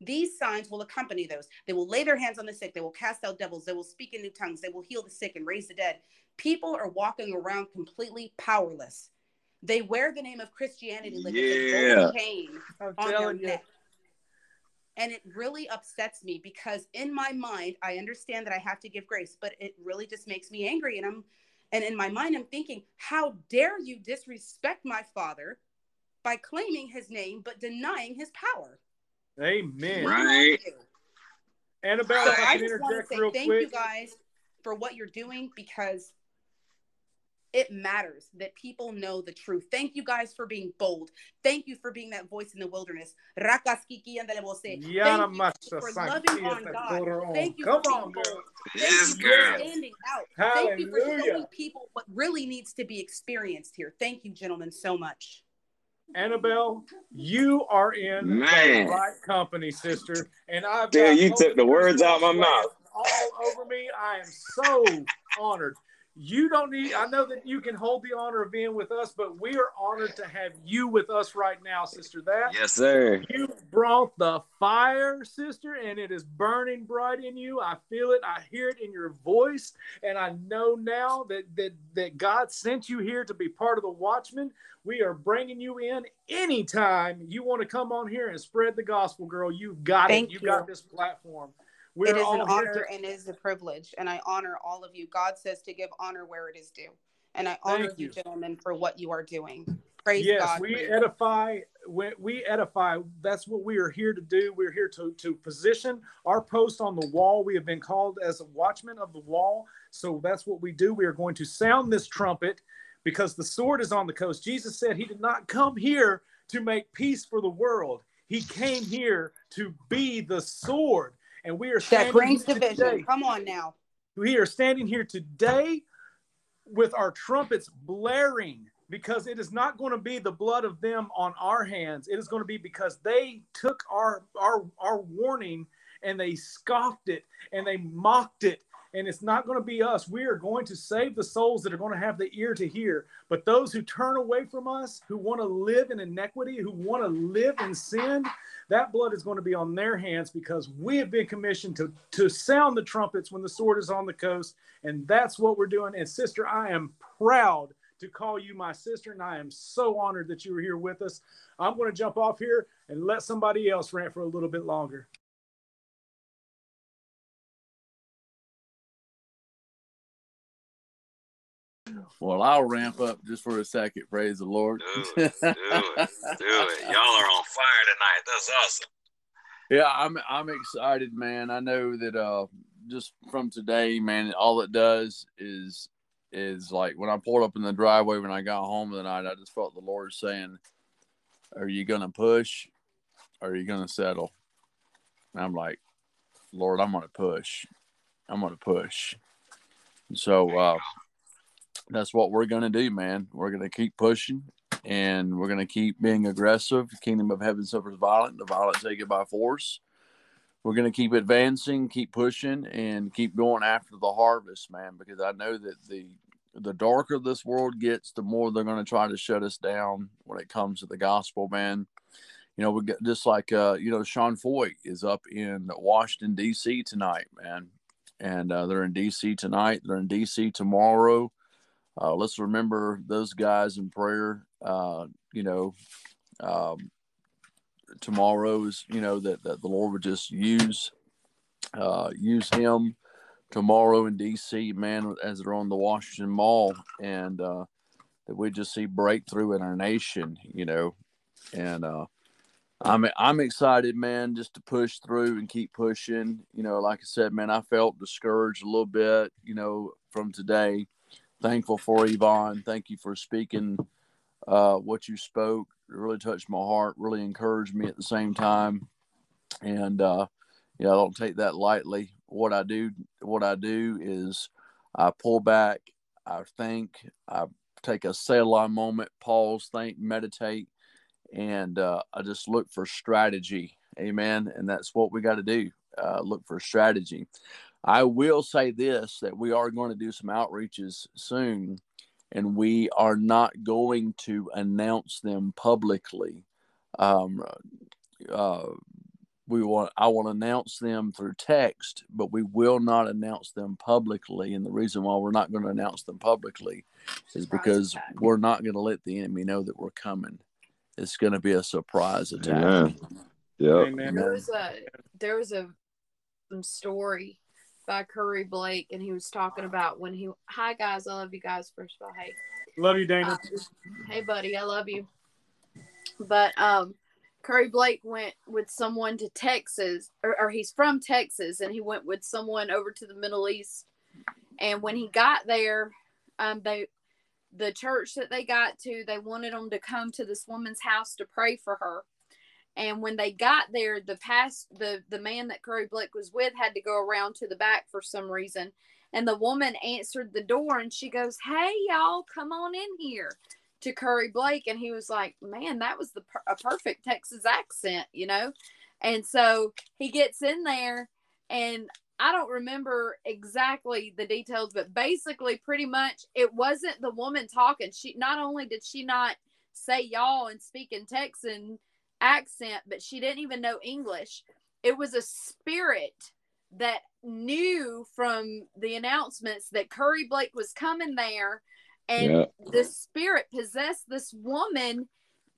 S6: These signs will accompany those. They will lay their hands on the sick. They will cast out devils. They will speak in new tongues. They will heal the sick and raise the dead. People are walking around completely powerless. They wear the name of Christianity like it's a
S4: Yeah.
S6: chain
S1: i'm
S6: on their
S1: you
S6: neck. And it really upsets me because in my mind, I understand that I have to give grace, but it really just makes me angry. And I'm and in my mind, I'm thinking, how dare you disrespect my father by claiming his name but denying his power?
S1: amen
S6: What
S4: Right.
S1: annabelle
S6: So
S1: i
S6: I
S1: can
S6: just want
S1: interject
S6: to say
S1: real
S6: thank
S1: quick
S6: you guys for what you're doing because it matters that people know the truth. Thank you guys for being bold. Thank you for being that voice in the wilderness. Rakaskiki and Thank you
S1: Yana
S6: for loving on God. Thank you
S1: Come
S6: for
S1: on,
S6: being
S1: girl.
S6: bold.
S4: Yes,
S6: Thank you for standing out. Thank you for
S1: Hallelujah.
S6: showing people what really needs to be experienced here. Thank you, gentlemen, so much.
S1: Annabelle, you are in
S4: Man.
S1: the right company, sister. And I've
S4: Dude,
S1: got
S4: you
S1: Holy
S4: took the words out of
S1: my
S4: mouth.
S1: All over me. I am so honored. You don't need, I know that you can hold the honor of being with us, but we are honored to have you with us right now, sister. That
S4: Yes, sir.
S1: you brought the fire, sister, and it is burning bright in you. I feel it. I hear it in your voice. And I know now that that, that God sent you here to be part of the watchman We are bringing you in anytime you want to come on here and spread the gospel, girl. You've got
S6: Thank
S1: it. You,
S6: you.
S1: got this platform. We're
S6: it is an honor
S1: to-
S6: and is a privilege, and I honor all of you. God says to give honor where it is due, and I honor you,
S1: you.
S6: gentlemen, for what you are doing. Praise
S1: yes,
S6: God.
S1: we edify. We, we edify. That's what we are here to do. We're here to to position our post on the wall. We have been called as a watchman of the wall. So that's what we do. We are going to sound this trumpet because the sword is on the coast. Jesus said he did not come here to make peace for the world. He came here to be the sword. And we are
S6: that
S1: standing
S6: brings
S1: here
S6: division.
S1: today.
S6: Come on now.
S1: We are standing here today with our trumpets blaring because it is not going to be the blood of them on our hands. It is going to be because they took our our our warning and they scoffed it and they mocked it and it's not going to be us. We are going to save the souls that are going to have the ear to hear. But those who turn away from us, who want to live in inequity, who want to live in sin, that blood is going to be on their hands because we have been commissioned to, to sound the trumpets when the sword is on the coast. And that's what we're doing. And sister, I am proud to call you my sister, and I am so honored that you were here with us. I'm going to jump off here and let somebody else rant for a little bit longer.
S2: Well, I'll ramp up just for a second. Praise the Lord.
S4: Do it, do it, do it. Y'all are on fire tonight. That's awesome.
S2: Yeah, I'm I'm excited, man. I know that uh just from today, man, all it does is is like when I pulled up in the driveway when I got home tonight, I just felt the Lord saying, Are you gonna push? Or are you gonna settle? And I'm like, Lord, I'm gonna push. I'm gonna push. And so uh that's what we're gonna do, man. We're gonna keep pushing and we're gonna keep being aggressive. The kingdom of heaven suffers violent, the violent take it by force. We're gonna keep advancing, keep pushing, and keep going after the harvest, man, because I know that the the darker this world gets, the more they're gonna try to shut us down when it comes to the gospel, man. You know, we get just like uh, you know, Sean Feucht is up in Washington D.C. tonight, man, and uh, they're in D.C. tonight. They're in D.C. tomorrow uh, let's remember those guys in prayer. Uh, you know, um, tomorrow's, you know, that, that the Lord would just use uh, use him tomorrow in DC, man, as they're on the Washington Mall, and uh, that we just see breakthrough in our nation, you know, and uh, I'm I'm excited, man, just to push through and keep pushing. You know, like I said, man, I felt discouraged a little bit, you know, from today thankful for Yvonne. Thank you for speaking uh, what you spoke. It really touched my heart, really encouraged me at the same time. And uh, yeah, I don't take that lightly. What I do, what I do is I pull back, I think, I take a Selah moment, pause, think, meditate, and uh, I just look for strategy. Amen. And that's what we got to do. Uh, look for strategy. I will say this that we are going to do some outreaches soon, and we are not going to announce them publicly. Um, uh, we want I will announce them through text, but we will not announce them publicly. And the reason why we're not going to announce them publicly is because we're not going to let the enemy know that we're coming. It's going to be a surprise attack.
S4: Amen. Yep.
S3: There was a there was a some story by Curry Blake, and he was talking about when he. Hi guys, I love you guys. First of all, hey,
S1: Love you, Dana.
S3: Uh, hey buddy, I love you. But um, Curry Blake went with someone to Texas, or, or he's from Texas, and he went with someone over to the Middle East. And when he got there, um, they the church that they got to, they wanted them to come to this woman's house to pray for her. And when they got there, the past the the man that Curry Blake was with had to go around to the back for some reason. And the woman answered the door and she goes, "Hey y'all, come on in here." To Curry Blake and he was like, "Man, that was the a perfect Texas accent, you know?" And so he gets in there and I don't remember exactly the details, but basically pretty much it wasn't the woman talking. She not only did she not say y'all and speak in Texan, accent, but she didn't even know English. It was a spirit that knew from the announcements that Curry Blake was coming there, and
S4: Yeah.
S3: the spirit possessed this woman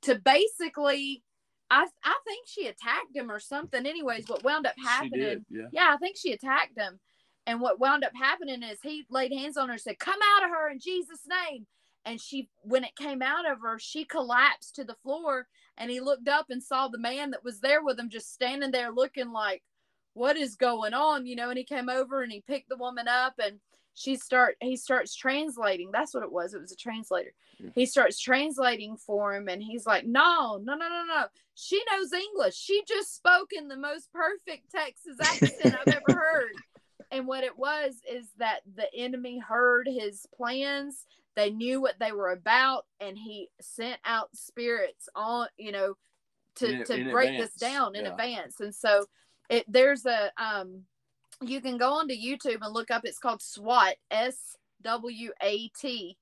S3: to basically. I, I think she attacked him or something. Anyways, what wound up happening?
S2: did, yeah.
S3: Yeah, I think she attacked him. And what wound up happening is he laid hands on her and said, Come out of her in Jesus' name. And she, when it came out of her, she collapsed to the floor. And he looked up and saw the man that was there with him just standing there looking like, What is going on? You know, and he came over and he picked the woman up and she start he starts translating. That's what it was. It was a translator.
S2: Yeah.
S3: He starts translating for him and he's like, No, no, no, no, no. She knows English. She just spoke in the most perfect Texas accent I've ever heard. And what it was is that the enemy heard his plans. They knew what they were about, and he sent out spirits on, you know, to,
S2: In-
S3: to
S2: in
S3: break
S2: advance.
S3: this down in
S2: Yeah.
S3: advance. And so it there's a um you can go onto youtube and look up it's called swat s-w-a-t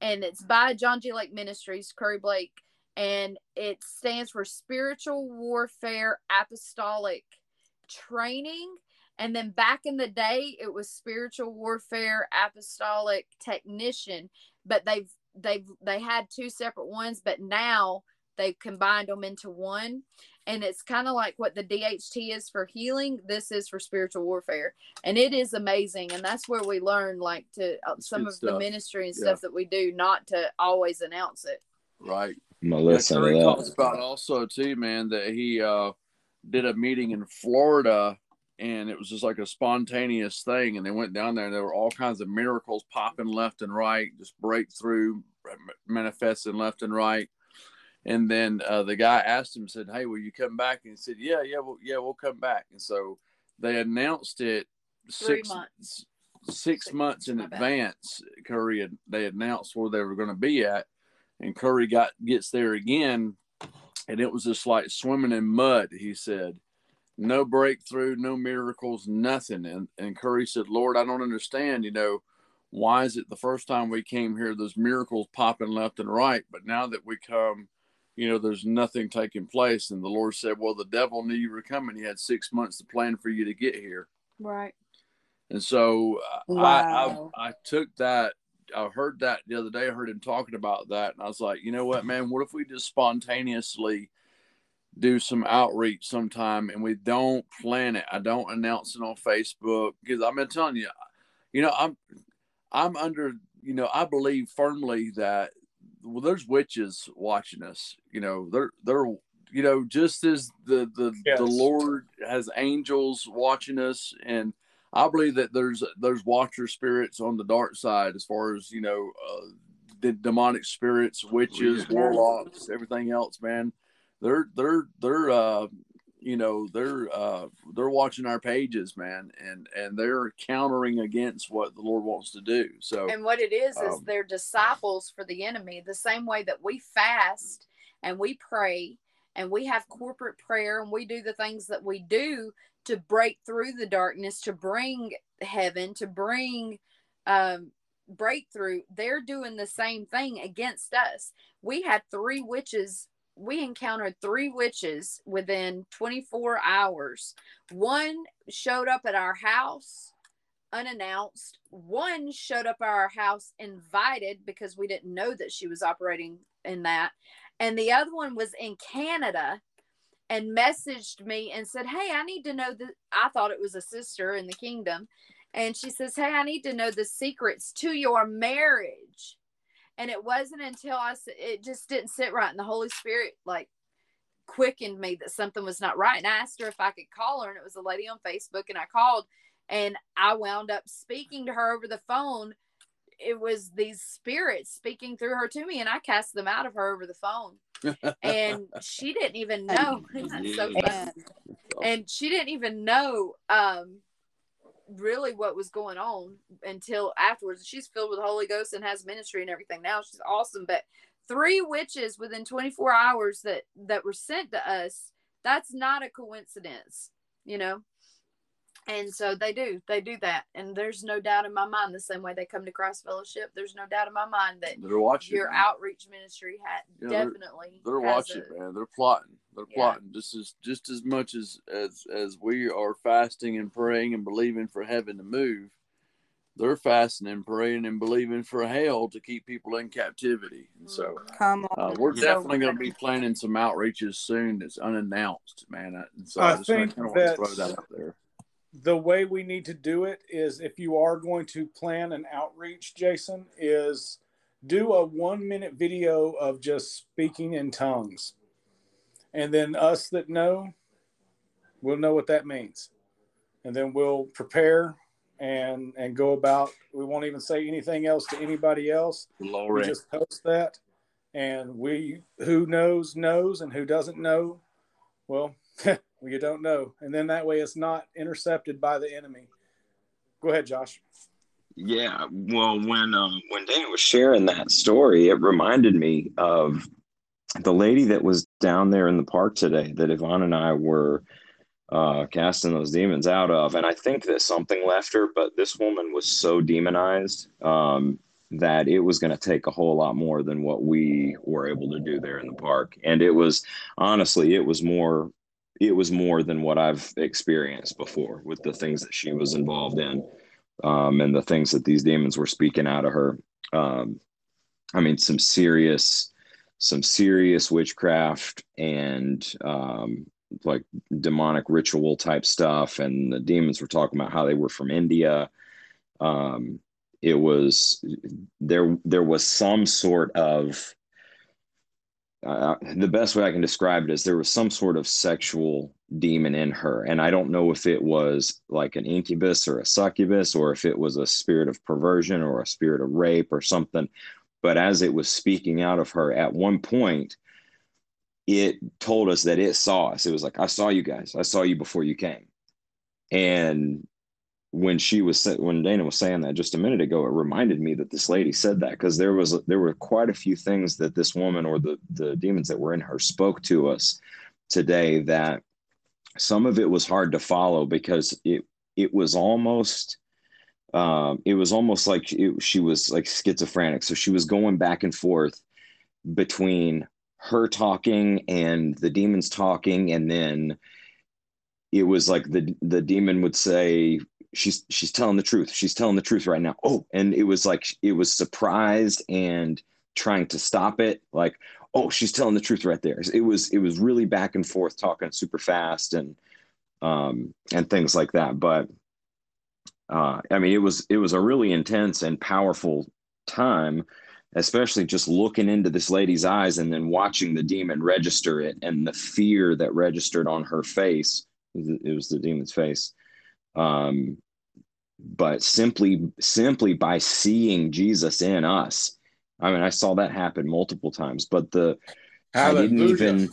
S3: and it's by john g lake ministries curry blake and it stands for spiritual warfare apostolic training and then back in the day it was spiritual warfare apostolic technician but they've they've they had two separate ones but now they've combined them into one and it's kind of like what the DHT is for healing this is for spiritual warfare and it is amazing and that's where we learn like to uh, some of
S2: stuff.
S3: the ministry and
S2: Yeah.
S3: stuff that we do not to always announce it
S2: Right.
S4: I'm gonna
S2: Yeah,
S4: listen
S2: Curry
S4: to
S2: talks about also too, man, that he uh, did a meeting in Florida, and it was just like a spontaneous thing. And they went down there, and there were all kinds of miracles popping left and right, just breakthrough manifesting left and right. And then uh, the guy asked him, said, "Hey, will you come back?" And he said, "Yeah, yeah, well, yeah, we'll come back." And so they announced it six
S3: months.
S2: six
S3: Six
S2: months in
S3: my bad.
S2: advance. Curry had they announced where they were going to be at, and Curry got gets there again, and it was just like swimming in mud. He said, "No breakthrough, no miracles, nothing." And and Curry said, "Lord, I don't understand. You know, why is it the first time we came here, there's miracles popping left and right, but now that we come." You know, there's nothing taking place. And the Lord said, Well, the devil knew you were coming. He had six months to plan for you to get here.
S3: right
S2: And so uh,
S6: Wow.
S2: I, I I took that. I heard that the other day. I heard him talking about that, and I was like, you know what, man? What if we just spontaneously do some outreach sometime, and we don't plan it? I don't announce it on Facebook because I've been telling you, you know, I'm I'm under, you know, I believe firmly that well, there's witches watching us. You know, they're they're you know just as the the
S1: Yes.
S2: the Lord has angels watching us and I believe that there's there's watcher spirits on the dark side as far as you know uh, the demonic spirits, witches,
S6: Yeah.
S2: warlocks, everything else. Man, they're they're they're uh, you know they're uh, they're watching our pages, man, and and they're countering against what the Lord wants to do. So
S3: And what it is is
S2: Um,
S3: they're disciples for the enemy, the same way that we fast and we pray and we have corporate prayer and we do the things that we do to break through the darkness, to bring heaven, to bring um, breakthrough. They're doing the same thing against us. We had three witches. We encountered three witches within 24 hours. One showed up at our house unannounced. One showed up at our house invited because we didn't know that she was operating in that. And the other one was in Canada and messaged me and said, Hey, I need to know that I thought it was a sister in the kingdom. And she says, Hey, I need to know the secrets to your marriage. And it wasn't until I, it just didn't sit right. And the Holy Spirit, like, quickened me that something was not right. And I asked her if I could call her. And it was a lady on Facebook. And I called and I wound up speaking to her over the phone. It was these spirits speaking through her to me, and I cast them out of her over the phone. And she didn't even know. So. And she didn't even know um, really what was going on until afterwards. She's filled with Holy Ghost and has ministry and everything now. She's awesome. But three witches within 24 hours that that were sent to us. That's not a coincidence, you know and so they do they do that and there's no doubt in my mind the same way they come to christ fellowship there's no doubt in my mind that
S2: they're watching.
S3: your
S2: man.
S3: outreach ministry had
S2: Yeah, they're-
S3: definitely
S2: They're watching,
S3: a-
S2: man. They're plotting. They're
S3: Yeah.
S2: plotting just as just as much as as as we are fasting and praying and believing for heaven to move. They're fasting and praying and believing for hell to keep people in captivity. And so
S6: Come
S2: uh,
S6: on.
S2: we're
S6: So
S2: definitely going to be planning some outreaches soon that's unannounced, man. And so
S1: I
S2: I, just kind
S1: think
S2: of want to
S1: that-
S2: throw that out there.
S1: The way we need to do it is if you are going to plan an outreach, Jason, is do a one minute video of just speaking in tongues. And then us that know, we'll know what that means. And then we'll prepare and and go about we won't even say anything else to anybody else. We just post that and we who knows knows and who doesn't know, well, you don't know. And then that way it's not intercepted by the enemy. Go ahead, Josh.
S4: Yeah, well, when um, when Dana was sharing that story, it reminded me of the lady that was down there in the park today that Yvonne and I were uh, casting those demons out of. And I think that something left her, but this woman was so demonized um, that it was going to take a whole lot more than what we were able to do there in the park. And it was honestly, it was more. It was more than what I've experienced before with the things that she was involved in, um, and the things that these demons were speaking out of her. Um, I mean, some serious, some serious witchcraft and um, like demonic ritual type stuff. And the demons were talking about how they were from India. Um, it was there. There was some sort of uh, the best way I can describe it is there was some sort of sexual demon in her. And I don't know if it was like an incubus or a succubus or if it was a spirit of perversion or a spirit of rape or something. But as it was speaking out of her, at one point, it told us that it saw us. It was like, I saw you guys. I saw you before you came. And when she was when Dana was saying that just a minute ago, it reminded me that this lady said that because there was there were quite a few things that this woman or the the demons that were in her spoke to us today that some of it was hard to follow because it it was almost um, it was almost like it, she was like schizophrenic. So she was going back and forth between her talking and the demons talking, and then it was like the the demon would say she's she's telling the truth. She's telling the truth right now. Oh and it was like it was surprised and trying to stop it. Like oh she's telling the truth right there. It was it was really back and forth talking super fast and um and things like that. But uh i mean it was it was a really intense and powerful time especially just looking into this lady's eyes and then watching the demon register it and the fear that registered on her face. It was the demon's face um, but simply simply by seeing jesus in us. I mean i saw that happen multiple times but the Hallelujah. i didn't even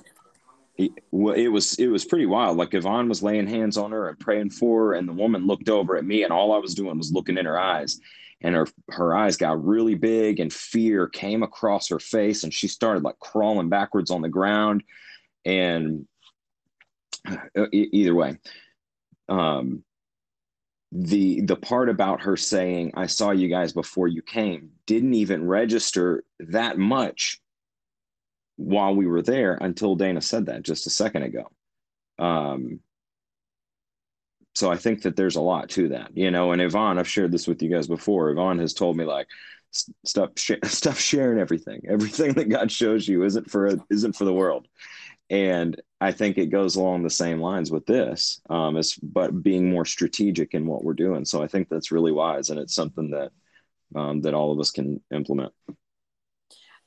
S4: it, it was it was pretty wild. Like yvonne was laying hands on her and praying for her and the woman looked over at me and all i was doing was looking in her eyes. And her her eyes got really big and fear came across her face and she started like crawling backwards on the ground. And uh, either way um the the part about her saying i saw you guys before you came didn't even register that much while we were there until dana said that just a second ago. Um so i think that there's a lot to that you know and yvonne i've shared this with you guys before yvonne has told me like stop sh- stop sharing everything. Everything that god shows you isn't for isn't for the world and I think it goes along the same lines with this, um, as but being more strategic in what we're doing. So I think that's really wise, and it's something that um, that all of us can implement.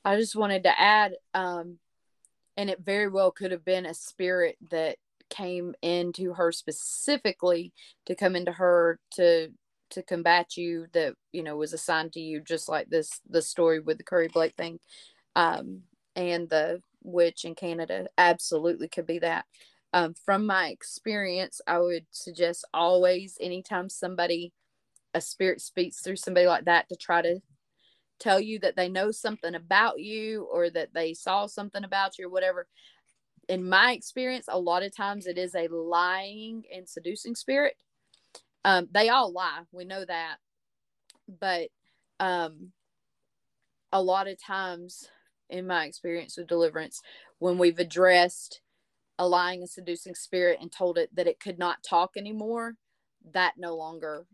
S3: I just wanted to add, um, and it very well could have been a spirit that came into her specifically to come into her to to combat you that you know was assigned to you just like this the story with the curry blake thing um and the witch in Canada absolutely could be that. Um, from my experience, I would suggest always, anytime somebody, a spirit speaks through somebody like that, to try to tell you that they know something about you or that they saw something about you or whatever. In my experience, a lot of times it is a lying and seducing spirit. Um, they all lie, we know that, but um, a lot of times in my experience with deliverance when we've addressed a lying and seducing spirit and told it that it could not talk anymore that no longer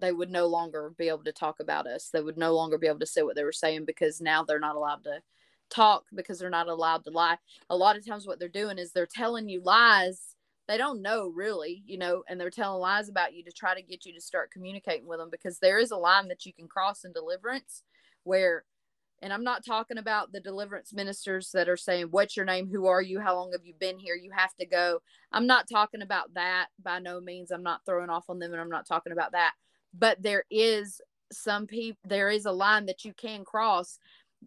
S3: they would no longer be able to talk about us. They would no longer be able to say what they were saying because now they're not allowed to talk because they're not allowed to lie. A lot of times what they're doing is they're telling you lies they don't know really you know and they're telling lies about you to try to get you to start communicating with them because there is a line that you can cross in deliverance where and I'm not talking about the deliverance ministers that are saying, What's your name? Who are you? How long have you been here? You have to go. I'm not talking about that by no means. I'm not throwing off on them and I'm not talking about that. But there is some people, there is a line that you can cross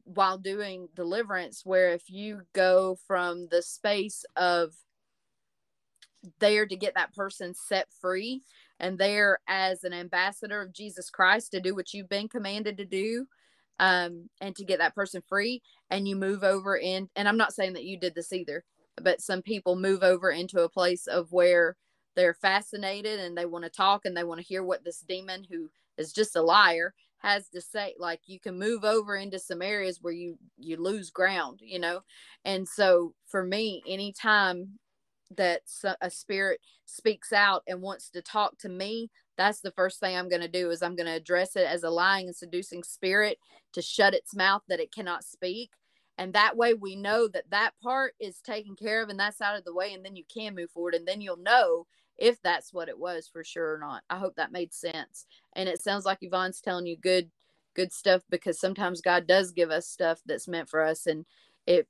S3: while doing deliverance where if you go from the space of there to get that person set free and there as an ambassador of Jesus Christ to do what you've been commanded to do um, and to get that person free and you move over in and i'm not saying that you did this either but some people move over into a place of where they're fascinated and they want to talk and they want to hear what this demon who is just a liar has to say. Like you can move over into some areas where you you lose ground you know? And so for me anytime that a spirit speaks out and wants to talk to me that's the first thing i'm going to do is i'm going to address it as a lying and seducing spirit to shut its mouth that it cannot speak and that way we know that that part is taken care of and that's out of the way and then you can move forward and then you'll know if that's what it was for sure or not. I hope that made sense. And it sounds like Yvonne's telling you good good stuff because sometimes God does give us stuff that's meant for us and it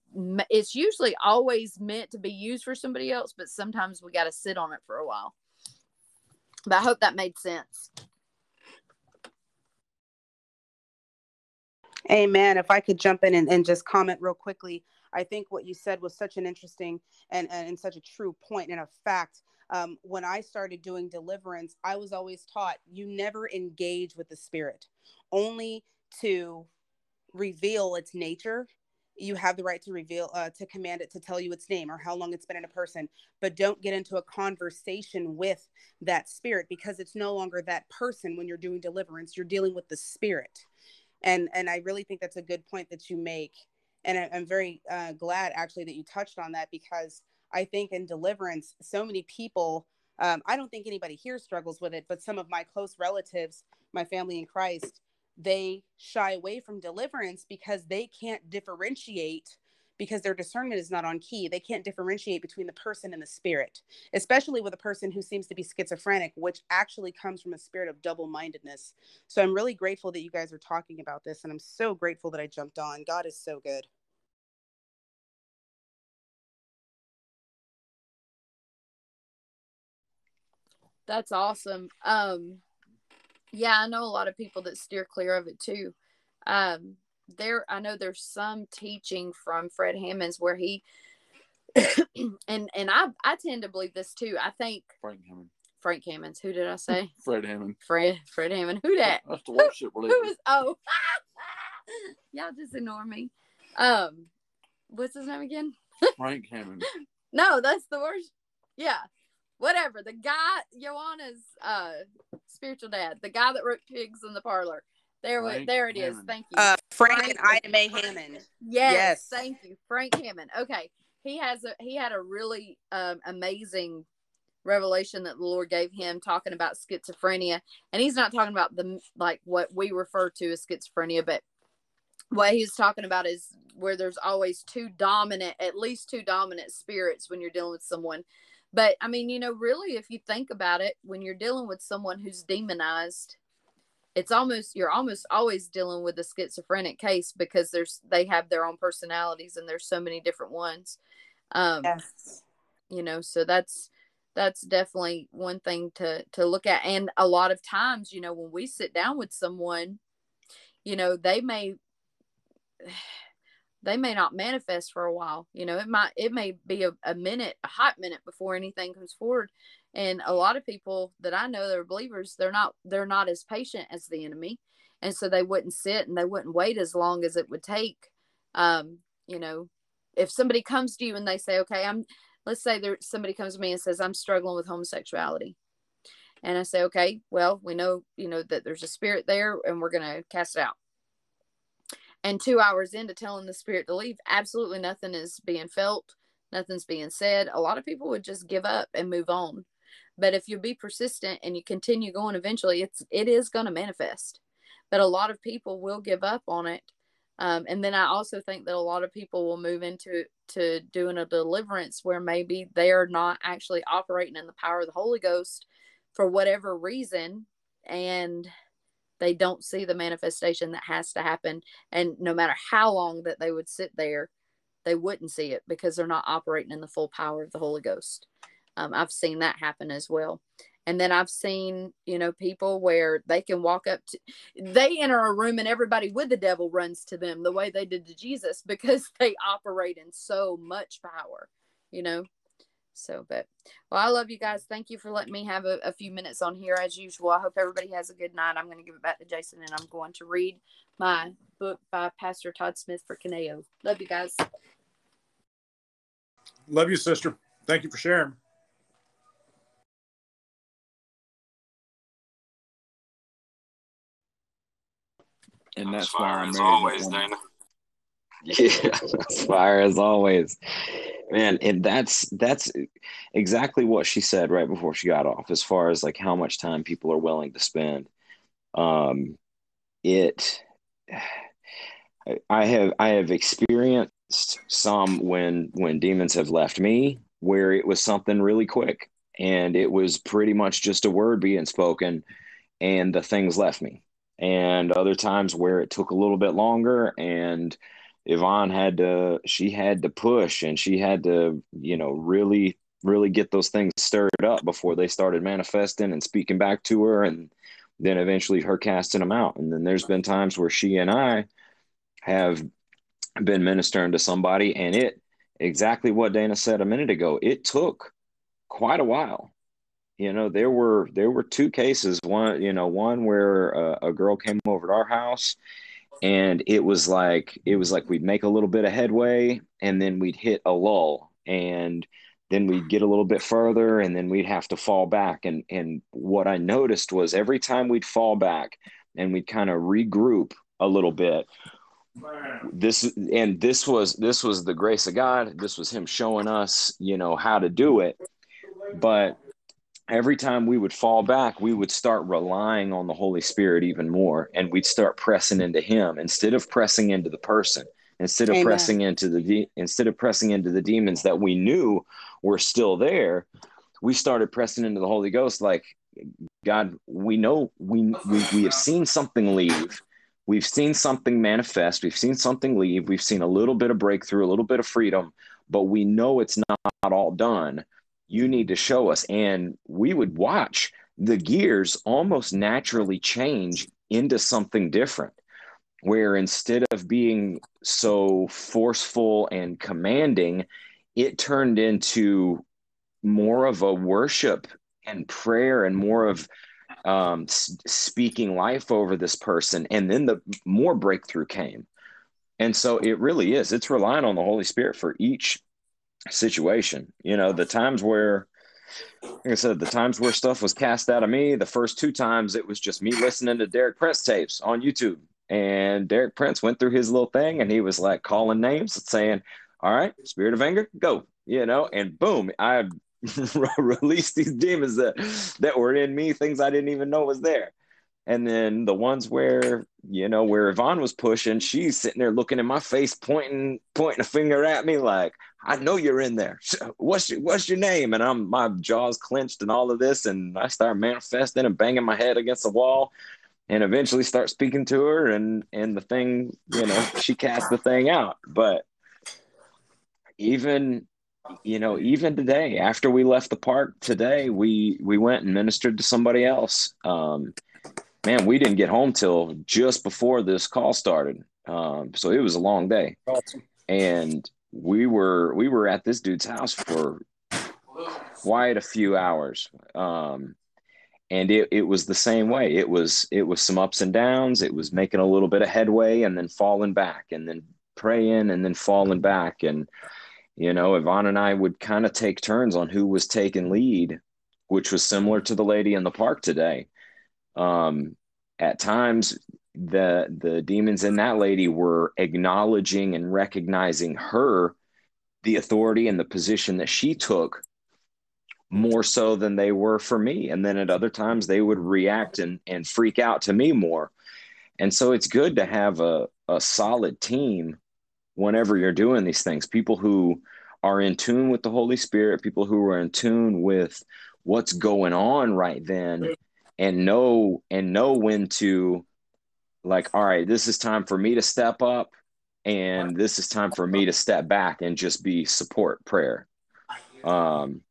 S3: it's usually always meant to be used for somebody else, but sometimes we got to sit on it for a while. But I hope that made sense.
S6: Amen. If I could jump in and, and just comment real quickly, I think what you said was such an interesting and, and such a true point and a fact um, when I started doing deliverance, I was always taught you never engage with the spirit, only to reveal its nature. You have the right to reveal, uh, to command it to tell you its name or how long it's been in a person, but don't get into a conversation with that spirit because it's no longer that person when you're doing deliverance. You're dealing with the spirit. And, and I really think that's a good point that you make. And I, am very uh, glad actually that you touched on that because I think in deliverance, so many people, um, I don't think anybody here struggles with it, but some of my close relatives, my family in Christ, they shy away from deliverance because they can't differentiate because their discernment is not on key. They can't differentiate between the person and the spirit, especially with a person who seems to be schizophrenic, which actually comes from a spirit of double mindedness. So I'm really grateful that you guys are talking about this. And I'm so grateful that I jumped on. God is so good.
S3: That's awesome. Um, yeah, I know a lot of people that steer clear of it too. Um, there, I know there's some teaching from Fred Hammonds where he, and and I I tend to believe this too. I think
S2: Frank Hammond.
S3: Frank Hammonds. Who did I say?
S2: Fred Hammond.
S3: Fred Fred Hammond. Who that?
S2: That's the worship
S3: Who is? Oh, y'all just ignore me. Um, what's his name again?
S2: Frank Hammond.
S3: no, that's the worst. Yeah, whatever. The guy, Joanna's uh, spiritual dad, the guy that wrote Pigs in the Parlor. There, Frank there it is.
S2: Hammond.
S3: Thank you.
S6: Uh, Frank, Frank, and Ida Mae Hammond.
S3: Yes, yes, thank you, Frank Hammond. Okay, he has a he had a really um, amazing revelation that the Lord gave him talking about schizophrenia, and he's not talking about the like what we refer to as schizophrenia, but what he's talking about is where there's always two dominant, at least two dominant spirits when you're dealing with someone but I mean, you know, really, if you think about it, when you're dealing with someone who's demonized, it's almost you're almost always dealing with a schizophrenic case because there's they have their own personalities and there's so many different ones. Um, yes. You know, so that's that's definitely one thing to to look at. And a lot of times, you know, when we sit down with someone, you know, they may they may not manifest for a while you know it might it may be a, a minute a hot minute before anything comes forward. And a lot of people that i know that are believers they're not they're not as patient as the enemy. And so they wouldn't sit and they wouldn't wait as long as it would take um you know if somebody comes to you and they say okay i'm let's say there somebody comes to me and says i'm struggling with homosexuality. And i say okay well we know you know that there's a spirit there and we're going to cast it out and two hours into telling the spirit to leave absolutely nothing is being felt nothing's being said. A lot of people would just give up and move on. But if you be persistent and you continue going eventually it's it is going to manifest. But a lot of people will give up on it. Um, and then i also think that a lot of people will move into to doing a deliverance where maybe they are not actually operating in the power of the holy ghost for whatever reason. And they don't see the manifestation that has to happen and no matter how long that they would sit there they wouldn't see it because they're not operating in the full power of the holy ghost. Um, i've seen that happen as well. And then i've seen you know people where they can walk up to they enter a room and everybody with the devil runs to them the way they did to jesus because they operate in so much power you know so, but well, I love you guys. Thank you for letting me have a, a few minutes on here as usual. I hope everybody has a good night. I'm going to give it back to Jason and I'm going to read my book by Pastor Todd Smith for Caneo. Love you guys.
S1: Love you, sister. Thank you for sharing.
S2: And that's,
S4: that's
S2: why,
S4: as always, Dana. Yeah, fire as always, man. And that's that's exactly what she said right before she got off, as far as like how much time people are willing to spend. Um, it, I have I have experienced some when when demons have left me where it was something really quick and it was pretty much just a word being spoken and the things left me and other times where it took a little bit longer and Yvonne had to she had to push and she had to you know really really get those things stirred up before they started manifesting and speaking back to her and then eventually her casting them out. And then there's been times where she and I have been ministering to somebody and it exactly what Dana said a minute ago it took quite a while. You know there were there were two cases. One you know one where a, a girl came over to our house and it was like it was like we'd make a little bit of headway and then we'd hit a lull and then we'd get a little bit further and then we'd have to fall back. And and what i noticed was every time we'd fall back and we'd kind of regroup a little bit this and this was this was the grace of god. This was him showing us you know how to do it. But every time we would fall back, we would start relying on the Holy Spirit even more, and we'd start pressing into Him instead of pressing into the person, instead of
S6: Amen.
S4: pressing into the de- instead of pressing into the demons that we knew were still there. We started pressing into the Holy Ghost, like God. We know we we we have seen something leave. We've seen something manifest. We've seen something leave. We've seen a little bit of breakthrough, a little bit of freedom, but we know it's not all done you need to show us. And we would watch the gears almost naturally change into something different, where instead of being so forceful and commanding, it turned into more of a worship and prayer and more of um, s- speaking life over this person. And then the more breakthrough came. And so it really is, it's relying on the Holy Spirit for each situation. You know, the times where, like I said, the times where stuff was cast out of me, the first two times it was just me listening to Derek Prince tapes on YouTube. And Derek Prince went through his little thing and he was like calling names, and saying, All right, spirit of anger, go. You know, and boom, I released these demons that that were in me, things I didn't even know was there. And then the ones where, you know, where Yvonne was pushing, she's sitting there looking in my face, pointing, pointing a finger at me like, I know you're in there. What's your what's your name? And I'm my jaws clenched and all of this. And I start manifesting and banging my head against the wall and eventually start speaking to her and and the thing, you know, she cast the thing out. But even you know, even today, after we left the park today, we we went and ministered to somebody else. Um, man, we didn't get home till just before this call started. Um, so it was a long day.
S1: Awesome.
S4: And we were we were at this dude's house for quite a few hours. Um, and it, it was the same way. It was it was some ups and downs. It was making a little bit of headway and then falling back and then praying and then falling back. And you know, Yvonne and I would kind of take turns on who was taking lead, which was similar to the lady in the park today. Um, at times, the the demons in that lady were acknowledging and recognizing her, the authority and the position that she took, more so than they were for me. And then at other times, they would react and and freak out to me more. And so it's good to have a a solid team whenever you're doing these things. People who are in tune with the Holy Spirit, people who are in tune with what's going on right then and know and know when to like all right this is time for me to step up and this is time for me to step back and just be support prayer. Um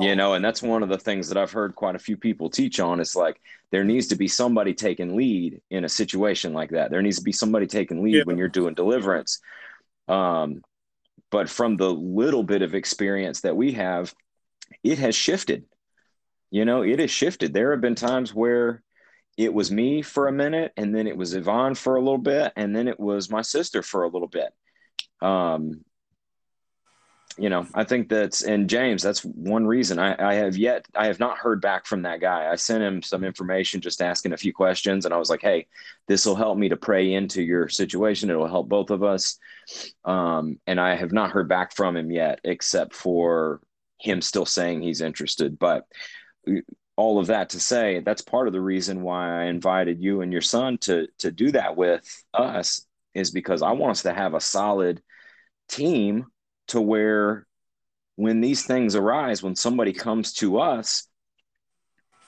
S4: you know and that's one of the things that i've heard quite a few people teach on it's like there needs to be somebody taking lead in a situation like that. There needs to be somebody taking lead
S1: Yeah.
S4: when you're doing deliverance. Um but from the little bit of experience that we have it has shifted. You know it has shifted. There have been times where it was me for a minute and then it was yvonne for a little bit and then it was my sister for a little bit um you know, I think that's and James, that's one reason I, I have yet I have not heard back from that guy. I sent him some information just asking a few questions and I was like, hey, this will help me to pray into your situation. It'll help both of us. Um, and I have not heard back from him yet, except for him still saying he's interested. But all of that to say, that's part of the reason why I invited you and your son to to do that with us is because I want us to have a solid team to where when these things arise when somebody comes to us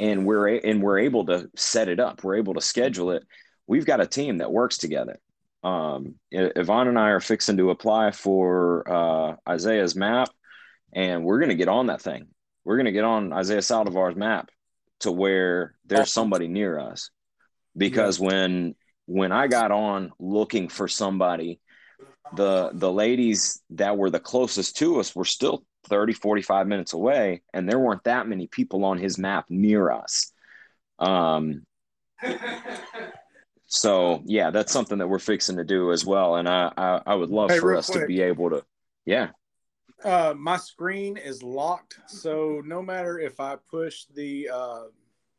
S4: and we're and we're able to set it up we're able to schedule it we've got a team that works together. Um, yvonne and i are fixing to apply for uh, isaiah's map and we're going to get on that thing. We're going to get on isaiah saldivar's map to where there's somebody near us. Because when when i got on looking for somebody the the ladies that were the closest to us were still 30 45 minutes away and there weren't that many people on his map near us. Um so yeah that's something that we're fixing to do as well and i i, I would love
S1: Hey,
S4: for us to be able to yeah
S1: Uh, my screen is locked, so no matter if I push the uh,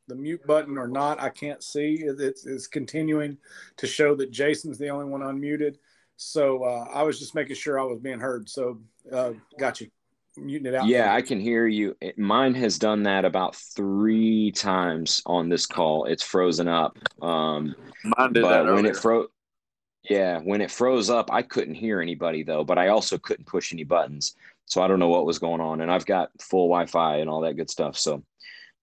S1: the mute button or not, I can't see. It's, it's continuing to show that Jason's the only one unmuted. So uh, I was just making sure I was being heard. So uh, got you muting it out.
S4: yeah i can hear you It- mine has done that about three times on this call it's frozen up um
S2: Mine did
S4: but
S2: that
S4: when it froze yeah when it froze up i couldn't hear anybody though but i also couldn't push any buttons so i don't know what was going on and i've got full wi-fi and all that good stuff so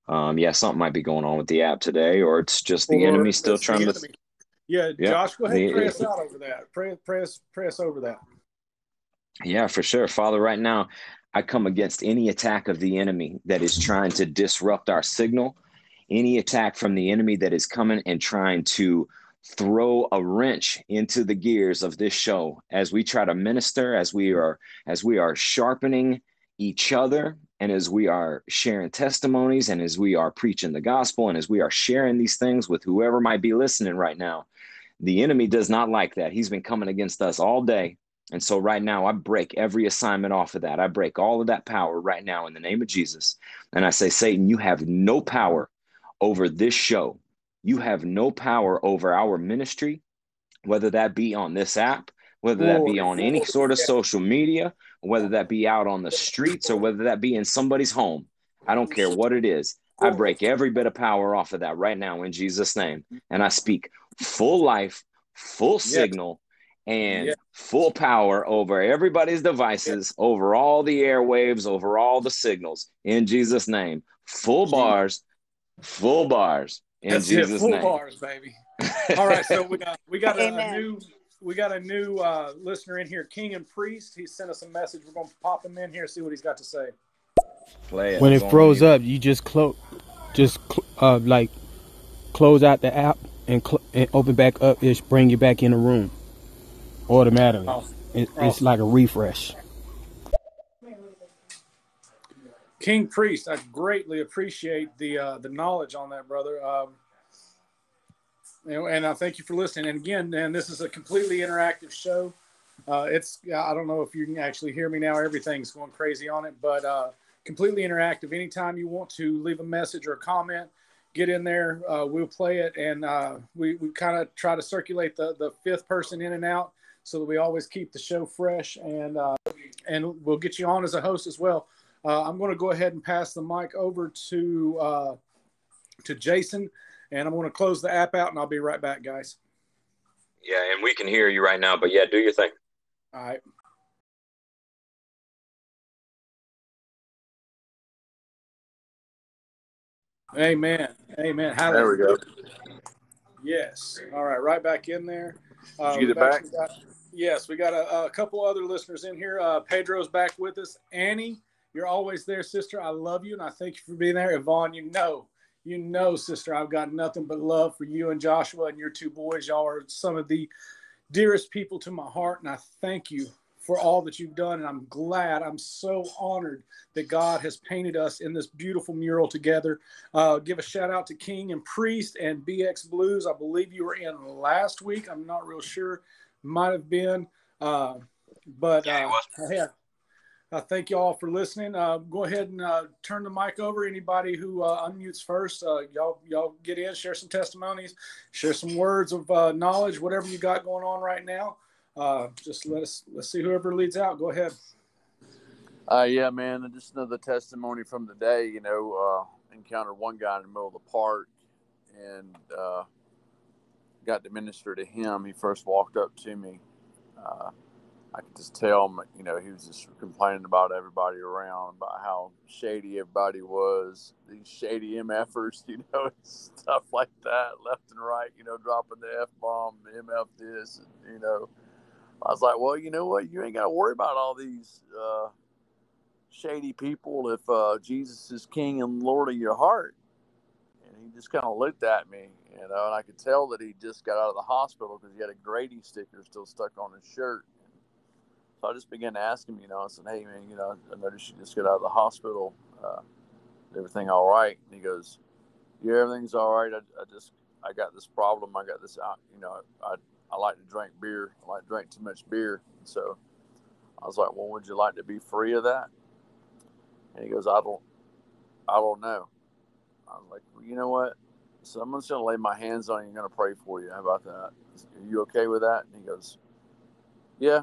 S4: um yeah something might be going on with the app today or it's just the enemy still trying to.
S1: Yeah,
S4: Yeah.
S1: Josh, go ahead and
S4: The-
S1: pray us out over that. Pray, pray us, pray us over that.
S4: Yeah, for sure. Father, right now, I come against any attack of the enemy that is trying to disrupt our signal, any attack from the enemy that is coming and trying to throw a wrench into the gears of this show as we try to minister as we are as we are sharpening each other and as we are sharing testimonies and as we are preaching the gospel and as we are sharing these things with whoever might be listening right now the enemy does not like that he's been coming against us all day and so right now, I break every assignment off of that. I break all of that power right now in the name of Jesus. And I say, Satan, you have no power over this show. You have no power over our ministry, whether that be on this app, whether that be on any sort of social media, whether that be out on the streets, or whether that be in somebody's home. I don't care what it is. I break every bit of power off of that right now in Jesus' name. And I speak full life, full signal, and
S1: Yes.
S4: full power over everybody's devices, over all the airwaves, over all the signals in Jesus' name. Full bars, full bars in
S1: That's it,
S4: Jesus'
S1: full
S4: name.
S1: bars, baby. All right, so we got we got a, a new we got a new uh, listener in here, King and Priest. He sent us a message. We're gonna pop him in here, see what he's got to say.
S4: Play
S8: when it
S4: on,
S8: froze
S4: you.
S8: up, you just close, just cl- uh, like close out the app and, cl- and open back up. It bring you back in the room automatically.
S1: Oh.
S8: It,
S1: Oh.
S8: it's like a refresh.
S1: King Priest, I greatly appreciate the uh, the knowledge on that, brother. Um, know, and I thank you for listening. And again, man, this is a completely interactive show. Uh, it's I don't know if you can actually hear me now. Everything's going crazy on it, but uh, completely interactive. Anytime you want to leave a message or a comment, get in there. Uh, we'll play it, and uh, we we kind of try to circulate the the fifth person in and out so that we always keep the show fresh. And uh, and we'll get you on as a host as well. Uh, I'm going to go ahead and pass the mic over to uh, to Jason, and I'm going to close the app out, and I'll be right back, guys.
S4: Yeah, and we can hear you right now, but yeah, do your thing.
S1: All right. Amen. Amen.
S2: There we go.
S1: Yes. All right. Right back in there. Uh,
S2: Did you get it back?
S1: got- yes, we got a, a couple other listeners in here. Uh, Pedro's back with us. Annie, you're always there, sister. I love you, and I thank you for being there. Yvonne, you know, you know, sister, I've got nothing but love for you and Joshua and your two boys. Y'all are some of the dearest people to my heart, and I thank you for all that you've done. And I'm glad, I'm so honored that God has painted us in this beautiful mural together. Uh, give a shout out to King and Priest and BX Blues. I believe you were in last week. I'm not real sure. Might have been. Uh, but uh,
S4: was.
S1: yeah, Uh, thank you all for listening. Uh, go ahead and uh, turn the mic over. Anybody who uh, unmutes first, uh, y'all y'all get in, share some testimonies, share some words of uh, knowledge, whatever you got going on right now. just let us let's see whoever leads out. Go ahead.
S2: Uh, yeah, man. Just another testimony from the day. You know, encountered one guy in the middle of the park, and got to minister to him. He first walked up to me. I could just tell him, you know, he was just complaining about everybody around, about how shady everybody was, these shady MFers, you know, stuff like that, left and right, you know, dropping the F bomb, MF this, and, you know. I was like, well, you know what? You ain't got to worry about all these uh, shady people if uh, Jesus is King and Lord of your heart. And he just kind of looked at me, you know, and I could tell that he just got out of the hospital because he had a Grady sticker still stuck on his shirt. So I just began to ask him, you know, I said, hey, man, you know, I noticed you just got out of the hospital. Uh, everything all right? And he goes, yeah, everything's all right. I, I just, I got this problem. I got this, uh, you know, I, I like to drink beer. I like to drink too much beer. And so I was like, well, would you like to be free of that? And he goes, I don't, I don't know. I was like, well, you know what? So I'm just going to lay my hands on you. I'm going to pray for you. How about that? Are you okay with that? And he goes, yeah.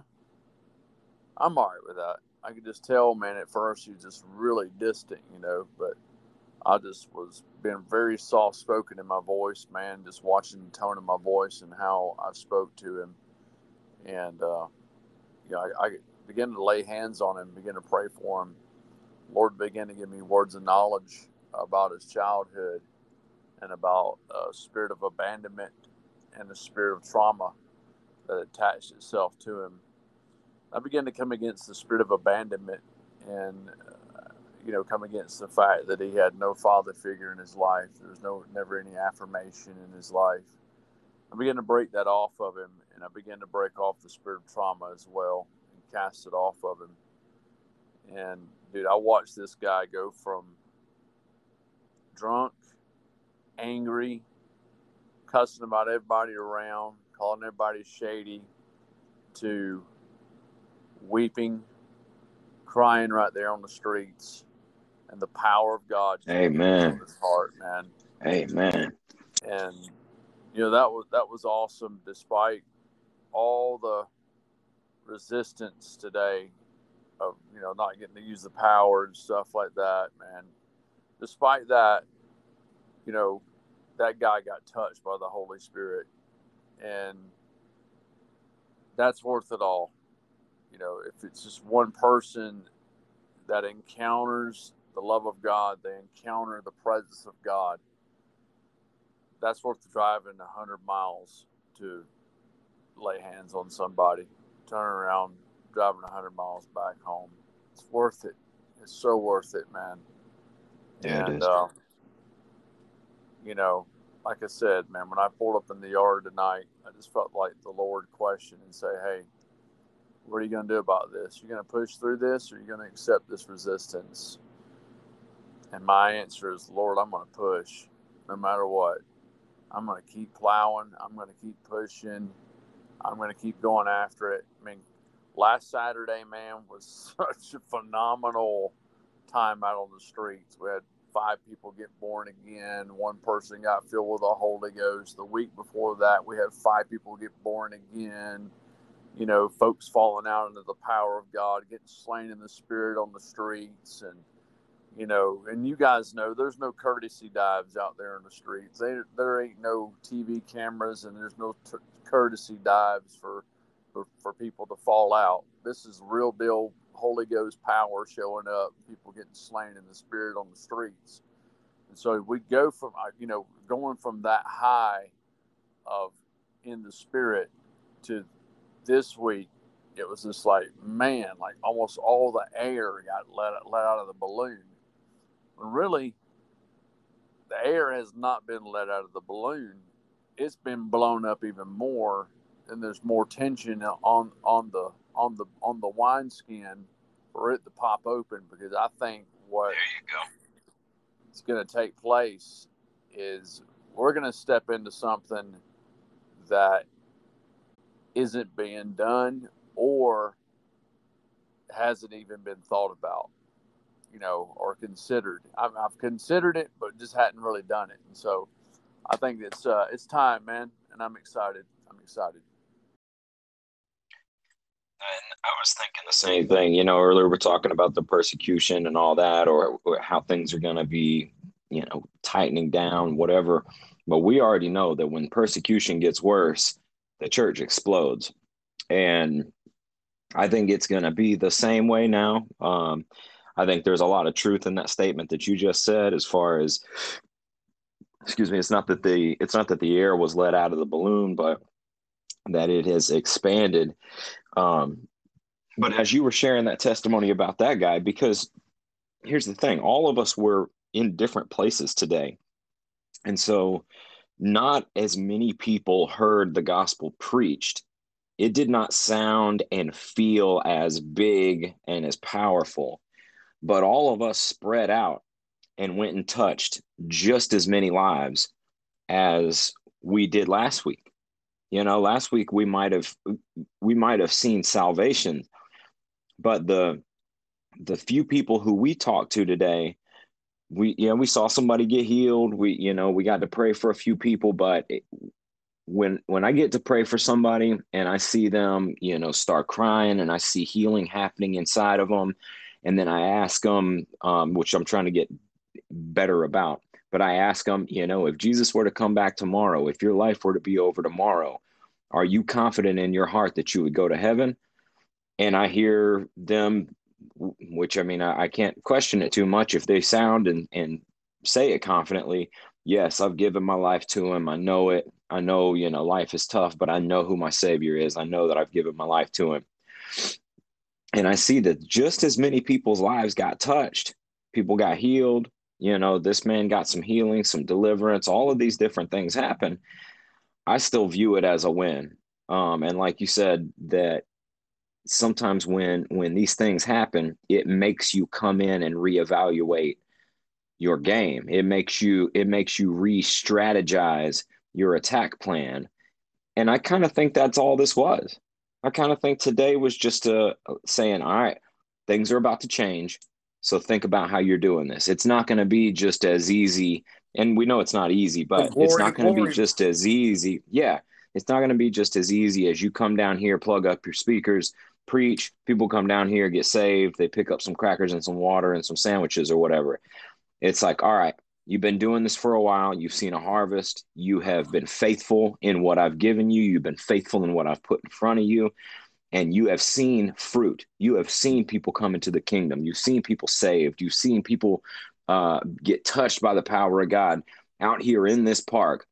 S2: I'm all right with that. I could just tell, man, at first he was just really distant, you know, but I just was being very soft spoken in my voice, man, just watching the tone of my voice and how I spoke to him. And, uh, you know, I, I began to lay hands on him, begin to pray for him. Lord began to give me words of knowledge about his childhood and about a spirit of abandonment and a spirit of trauma that attached itself to him I began to come against the spirit of abandonment and, uh, you know, come against the fact that he had no father figure in his life. There was no, never any affirmation in his life. I began to break that off of him and I began to break off the spirit of trauma as well and cast it off of him. And, dude, I watched this guy go from drunk, angry, cussing about everybody around, calling everybody shady, to weeping, crying right there on the streets, and the power of God.
S4: Amen.
S2: His heart, man.
S4: Amen.
S2: And you know that was that was awesome, despite all the resistance today of you know not getting to use the power and stuff like that, man. Despite that, you know, that guy got touched by the Holy Spirit, and that's worth it all you know, if it's just one person that encounters the love of God, they encounter the presence of God, that's worth driving 100 miles to lay hands on somebody, turn around, driving 100 miles back home. It's worth it. It's so worth it, man.
S4: Yeah,
S2: and, uh, you know, like I said, man, when I pulled up in the yard tonight, I just felt like the Lord question and say, hey, what are you going to do about this? You're going to push through this or you're going to accept this resistance? And my answer is, Lord, I'm going to push no matter what. I'm going to keep plowing. I'm going to keep pushing. I'm going to keep going after it. I mean, last Saturday, man, was such a phenomenal time out on the streets. We had five people get born again. One person got filled with the Holy Ghost. The week before that, we had five people get born again you know, folks falling out into the power of God, getting slain in the spirit on the streets, and you know, and you guys know there's no courtesy dives out there in the streets. They, there ain't no TV cameras, and there's no t- courtesy dives for, for for people to fall out. This is real deal Holy Ghost power showing up, people getting slain in the spirit on the streets. And so we go from, uh, you know, going from that high of in the spirit to this week, it was just like, man, like almost all the air got let, let out of the balloon. When really, the air has not been let out of the balloon. It's been blown up even more, and there's more tension on on the on the on the wineskin for it to pop open. Because I think what it's going to take place is we're going to step into something that isn't being done or hasn't even been thought about, you know, or considered. I've, I've considered it, but just hadn't really done it. And so I think it's uh, it's time, man, and I'm excited. I'm excited.
S4: And I was thinking the same thing. You know, earlier we're talking about the persecution and all that, or, or how things are going to be, you know, tightening down, whatever. But we already know that when persecution gets worse, the church explodes. And I think it's going to be the same way now. Um, I think there's a lot of truth in that statement that you just said, as far as, excuse me, it's not that the it's not that the air was let out of the balloon, but that it has expanded. Um, but as you were sharing that testimony about that guy, because here's the thing, all of us were in different places today, and so not as many people heard the gospel preached it did not sound and feel as big and as powerful. But all of us spread out and went and touched just as many lives as we did last week. You know, last week we might have we might have seen salvation, but the the few people who we talked to today, we you know we saw somebody get healed. We you know we got to pray for a few people, but it, when when I get to pray for somebody and I see them, you know, start crying and I see healing happening inside of them, and then I ask them, um, which I'm trying to get better about, but I ask them, you know, if Jesus were to come back tomorrow, if your life were to be over tomorrow, are you confident in your heart that you would go to heaven? And I hear them, which I mean, I, I can't question it too much if they sound and and say it confidently. Yes, I've given my life to him. I know it. I know, you know, life is tough, but I know who my savior is. I know that I've given my life to him. And I see that just as many people's lives got touched, people got healed. You know, this man got some healing, some deliverance, all of these different things happen. I still view it as a win. Um, and like you said, that sometimes when when these things happen, it makes you come in and reevaluate your game. It makes you it makes you re-strategize your attack plan. And I kind of think that's all this was. I kind of think today was just a, saying, all right, things are about to change. So think about how you're doing this. It's not going to be just as easy. And we know it's not easy, but glory, it's not going to be just as easy. Yeah. It's not going to be just as easy as you come down here, plug up your speakers, preach. People come down here, get saved. They pick up some crackers and some water and some sandwiches or whatever. It's like, all right, You've been doing this for a while. You've seen a harvest. You have been faithful in what I've given you. You've been faithful in what I've put in front of you. And you have seen fruit. You have seen people come into the kingdom. You've seen people saved. You've seen people uh, get touched by the power of God out here in this park.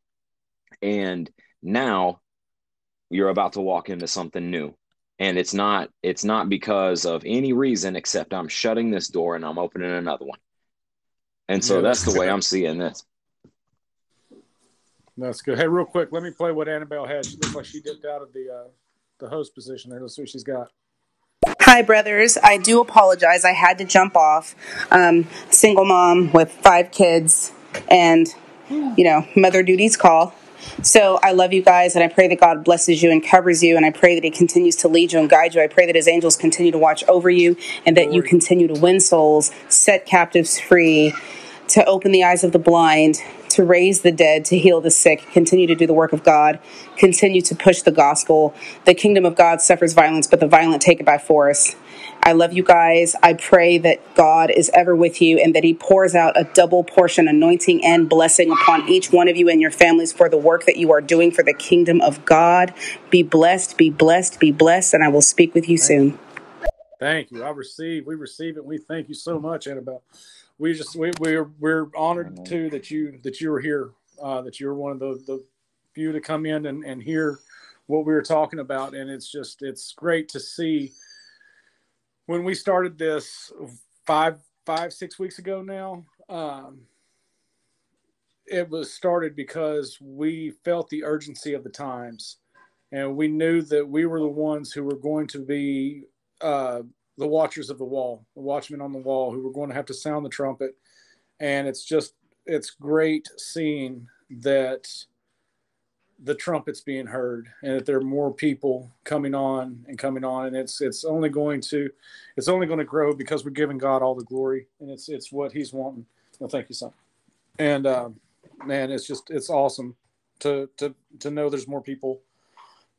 S4: And now you're about to walk into something new and it's not it's not because of any reason except i'm shutting this door and i'm opening another one and so yeah, that's, that's the way I'm seeing this.
S1: That's good. Hey, real quick, let me play what Annabelle had. She looks like she dipped out of the uh, the host position there. Let's see what she's got.
S6: Hi, brothers. I do apologize. I had to jump off. Um, single mom with five kids, and you know, mother duties call. So I love you guys, and I pray that God blesses you and covers you, and I pray that He continues to lead you and guide you. I pray that His angels continue to watch over you, and that you continue to win souls, set captives free, to open the eyes of the blind, to raise the dead, to heal the sick, continue to do the work of God, continue to push the gospel. The kingdom of God suffers violence, but the violent take it by force. I love you guys. I pray that God is ever with you and that He pours out a double portion anointing and blessing upon each one of you and your families for the work that you are doing for the kingdom of God. Be blessed, be blessed, be blessed, and I will speak with you soon.
S1: Thank you. I receive. We receive it. We thank you so much, Annabelle we just we, we're we're honored too that you that you were here uh, that you're one of the the few to come in and, and hear what we were talking about and it's just it's great to see when we started this five five six weeks ago now um, it was started because we felt the urgency of the times and we knew that we were the ones who were going to be uh, the watchers of the wall, the watchmen on the wall, who were going to have to sound the trumpet. And it's just, it's great seeing that the trumpets being heard and that there are more people coming on and coming on. And it's it's only going to it's only going to grow because we're giving god all the glory and it's it's what he's wanting. Well thank you son. And um, man it's just it's awesome to to to know there's more people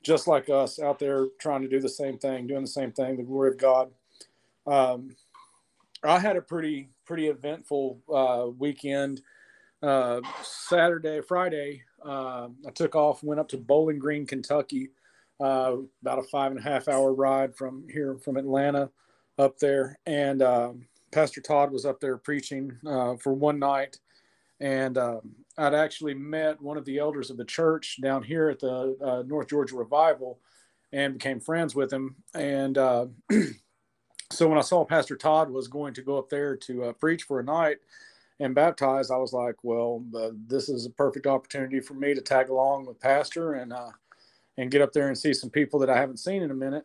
S1: just like us out there trying to do the same thing doing the same thing the glory of god. Um, i had a pretty pretty eventful uh, weekend. Uh, saturday friday uh, I took off, went up to Bowling Green, Kentucky, uh, about a five and a half hour ride from here from Atlanta up there. And um, Pastor Todd was up there preaching uh, for one night. And um, I'd actually met one of the elders of the church down here at the uh, North Georgia Revival and became friends with him. And uh, so when I saw Pastor Todd was going to go up there to preach for a night, and baptized, I was like, well, uh, this is a perfect opportunity for me to tag along with Pastor and uh, and get up there and see some people that I haven't seen in a minute.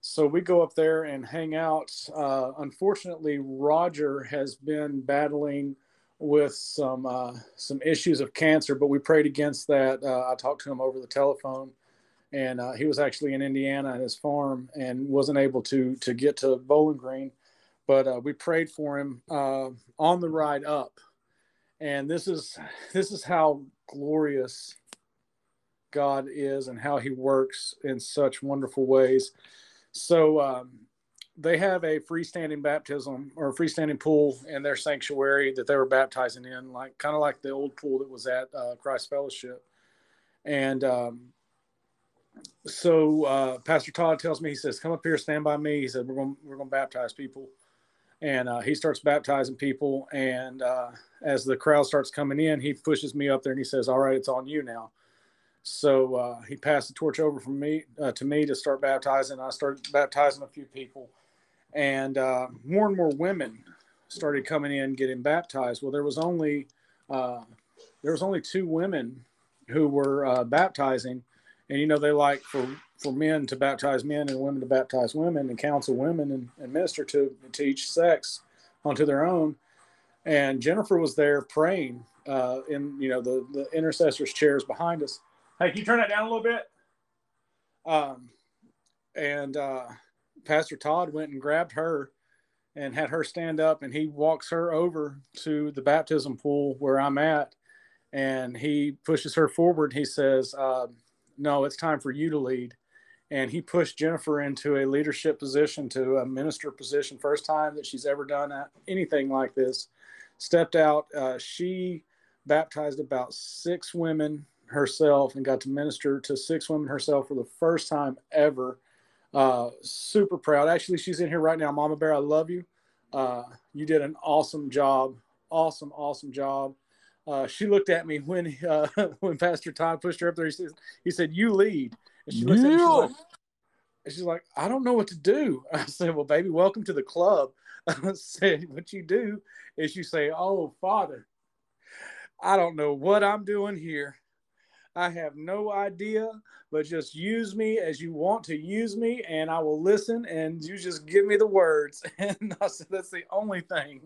S1: So we go up there and hang out. Uh, unfortunately, Roger has been battling with some uh, some issues of cancer, but we prayed against that. Uh, I talked to him over the telephone, and uh, he was actually in Indiana at his farm and wasn't able to to get to Bowling Green but uh, we prayed for him uh, on the ride up. And this is this is how glorious god is and how he works in such wonderful ways. So um, they have a freestanding baptism or a freestanding pool in their sanctuary that they were baptizing in like kind of like the old pool that was at uh, christ fellowship. And um, so uh, pastor todd tells me he says come up here stand by me. He said we're going we're going to baptize people and uh, he starts baptizing people. And uh, as the crowd starts coming in, he pushes me up there and he says, "All right, it's on you now." So uh, he passed the torch over from me uh, to me to start baptizing. I started baptizing a few people, and uh, more and more women started coming in getting baptized. Well, there was only uh, there was only two women who were baptizing, and you know they like for for men to baptize men and women to baptize women and counsel women and, and minister to, to each sex onto their own. And Jennifer was there praying uh, in, you know, the, the intercessors chairs behind us. Hey, can you turn that down a little bit? Um, and uh, Pastor Todd went and grabbed her and had her stand up and he walks her over to the baptism pool where I'm at. And he pushes her forward. He says, uh, no, it's time for you to lead and he pushed Jennifer into a leadership position to a minister position. First time that she's ever done anything like this. Stepped out. Uh, she baptized about six women herself and got to minister to six women herself for the first time ever. Uh, super proud. Actually, she's in here right now. Mama Bear, I love you. Uh, you did an awesome job. Awesome, awesome job. Uh, she looked at me when uh, when Pastor Todd pushed her up there. He said, "He said you lead." And she looks yeah. at me, she's like, and she's like, I don't know what to do. I said, Well, baby, welcome to the club. I said, What you do is you say, Oh, Father, I don't know what I'm doing here. I have no idea, but just use me as you want to use me, and I will listen, and you just give me the words. And I said, That's the only thing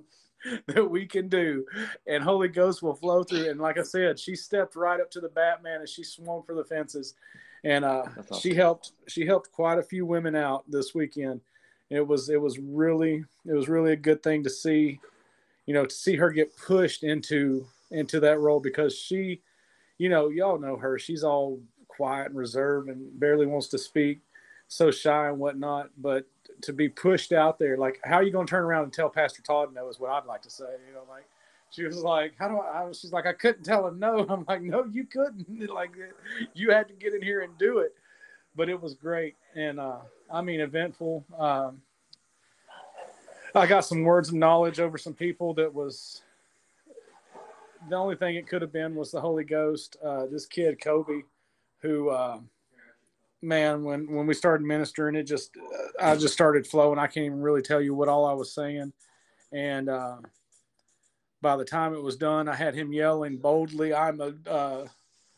S1: that we can do. And Holy Ghost will flow through. And like I said, she stepped right up to the Batman and she swung for the fences and uh, awesome. she helped she helped quite a few women out this weekend. It was it was really it was really a good thing to see, you know, to see her get pushed into into that role because she, you know, y'all know her. She's all quiet and reserved and barely wants to speak, so shy and whatnot. But to be pushed out there, like, how are you going to turn around and tell Pastor Todd no? Is what I'd like to say. You know, like she was like, "How do I?" She's like, "I couldn't tell him no." I'm like, "No, you couldn't. like, you had to get in here and do it." But it was great, and uh, I mean, eventful. Um, I got some words of knowledge over some people that was the only thing it could have been was the Holy Ghost. Uh, this kid Kobe, who uh, man, when when we started ministering, it just I just started flowing. I can't even really tell you what all I was saying, and uh, by the time it was done, I had him yelling boldly, "I'm a, uh,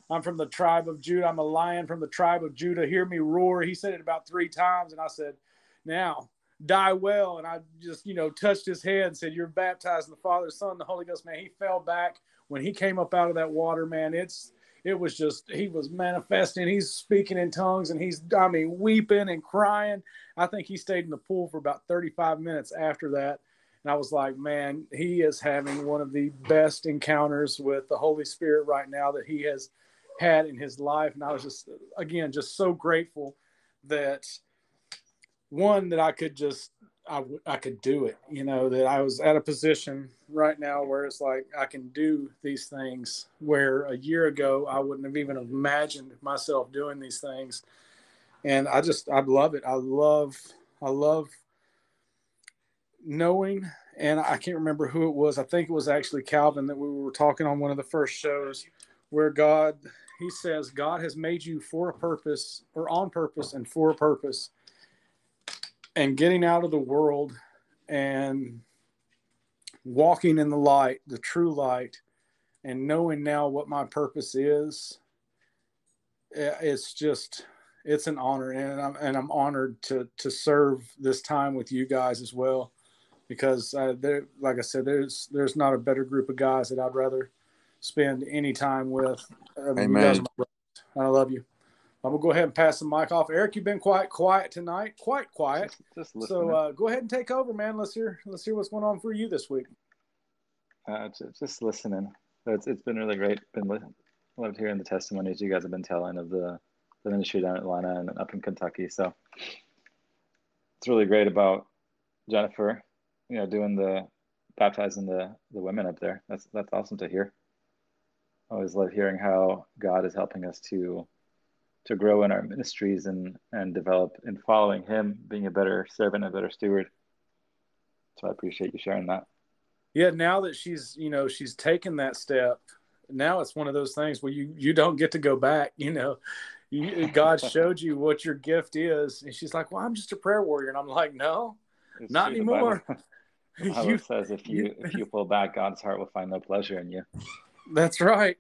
S1: I'm from the tribe of Judah. I'm a lion from the tribe of Judah. Hear me roar." He said it about three times, and I said, "Now die well." And I just, you know, touched his head and said, "You're baptized in the Father, Son, the Holy Ghost." Man, he fell back when he came up out of that water. Man, it's it was just he was manifesting. He's speaking in tongues and he's I mean weeping and crying. I think he stayed in the pool for about 35 minutes after that. And I was like, man, he is having one of the best encounters with the Holy Spirit right now that he has had in his life. And I was just again just so grateful that one that I could just I, I could do it, you know, that I was at a position right now where it's like I can do these things where a year ago I wouldn't have even imagined myself doing these things. And I just, I love it. I love, I love knowing, and I can't remember who it was. I think it was actually Calvin that we were talking on one of the first shows where God, he says, God has made you for a purpose or on purpose and for a purpose and getting out of the world and walking in the light, the true light, and knowing now what my purpose is, it's just it's an honor, and I'm and I'm honored to to serve this time with you guys as well, because uh, there, like I said, there's there's not a better group of guys that I'd rather spend any time with.
S2: Amen.
S1: I love you. I'm gonna go ahead and pass the mic off. Eric, you've been quite quiet tonight, quite quiet.
S7: Just, just
S1: so uh, go ahead and take over, man. Let's hear let's hear what's going on for you this week.
S7: Uh, just listening. It's it's been really great. Been loved hearing the testimonies you guys have been telling of the the ministry down in Atlanta and up in Kentucky. So it's really great about Jennifer, you know, doing the baptizing the the women up there. That's that's awesome to hear. I always love hearing how God is helping us to to grow in our ministries and and develop in following him being a better servant a better steward. So i appreciate you sharing that.
S1: Yeah now that she's you know she's taken that step now it's one of those things where you you don't get to go back you know. You, god showed you what your gift is and she's like well i'm just a prayer warrior. And i'm like no it's not anymore
S7: the Bible, you, says if you if you pull back god's heart will find no pleasure in you
S1: that's right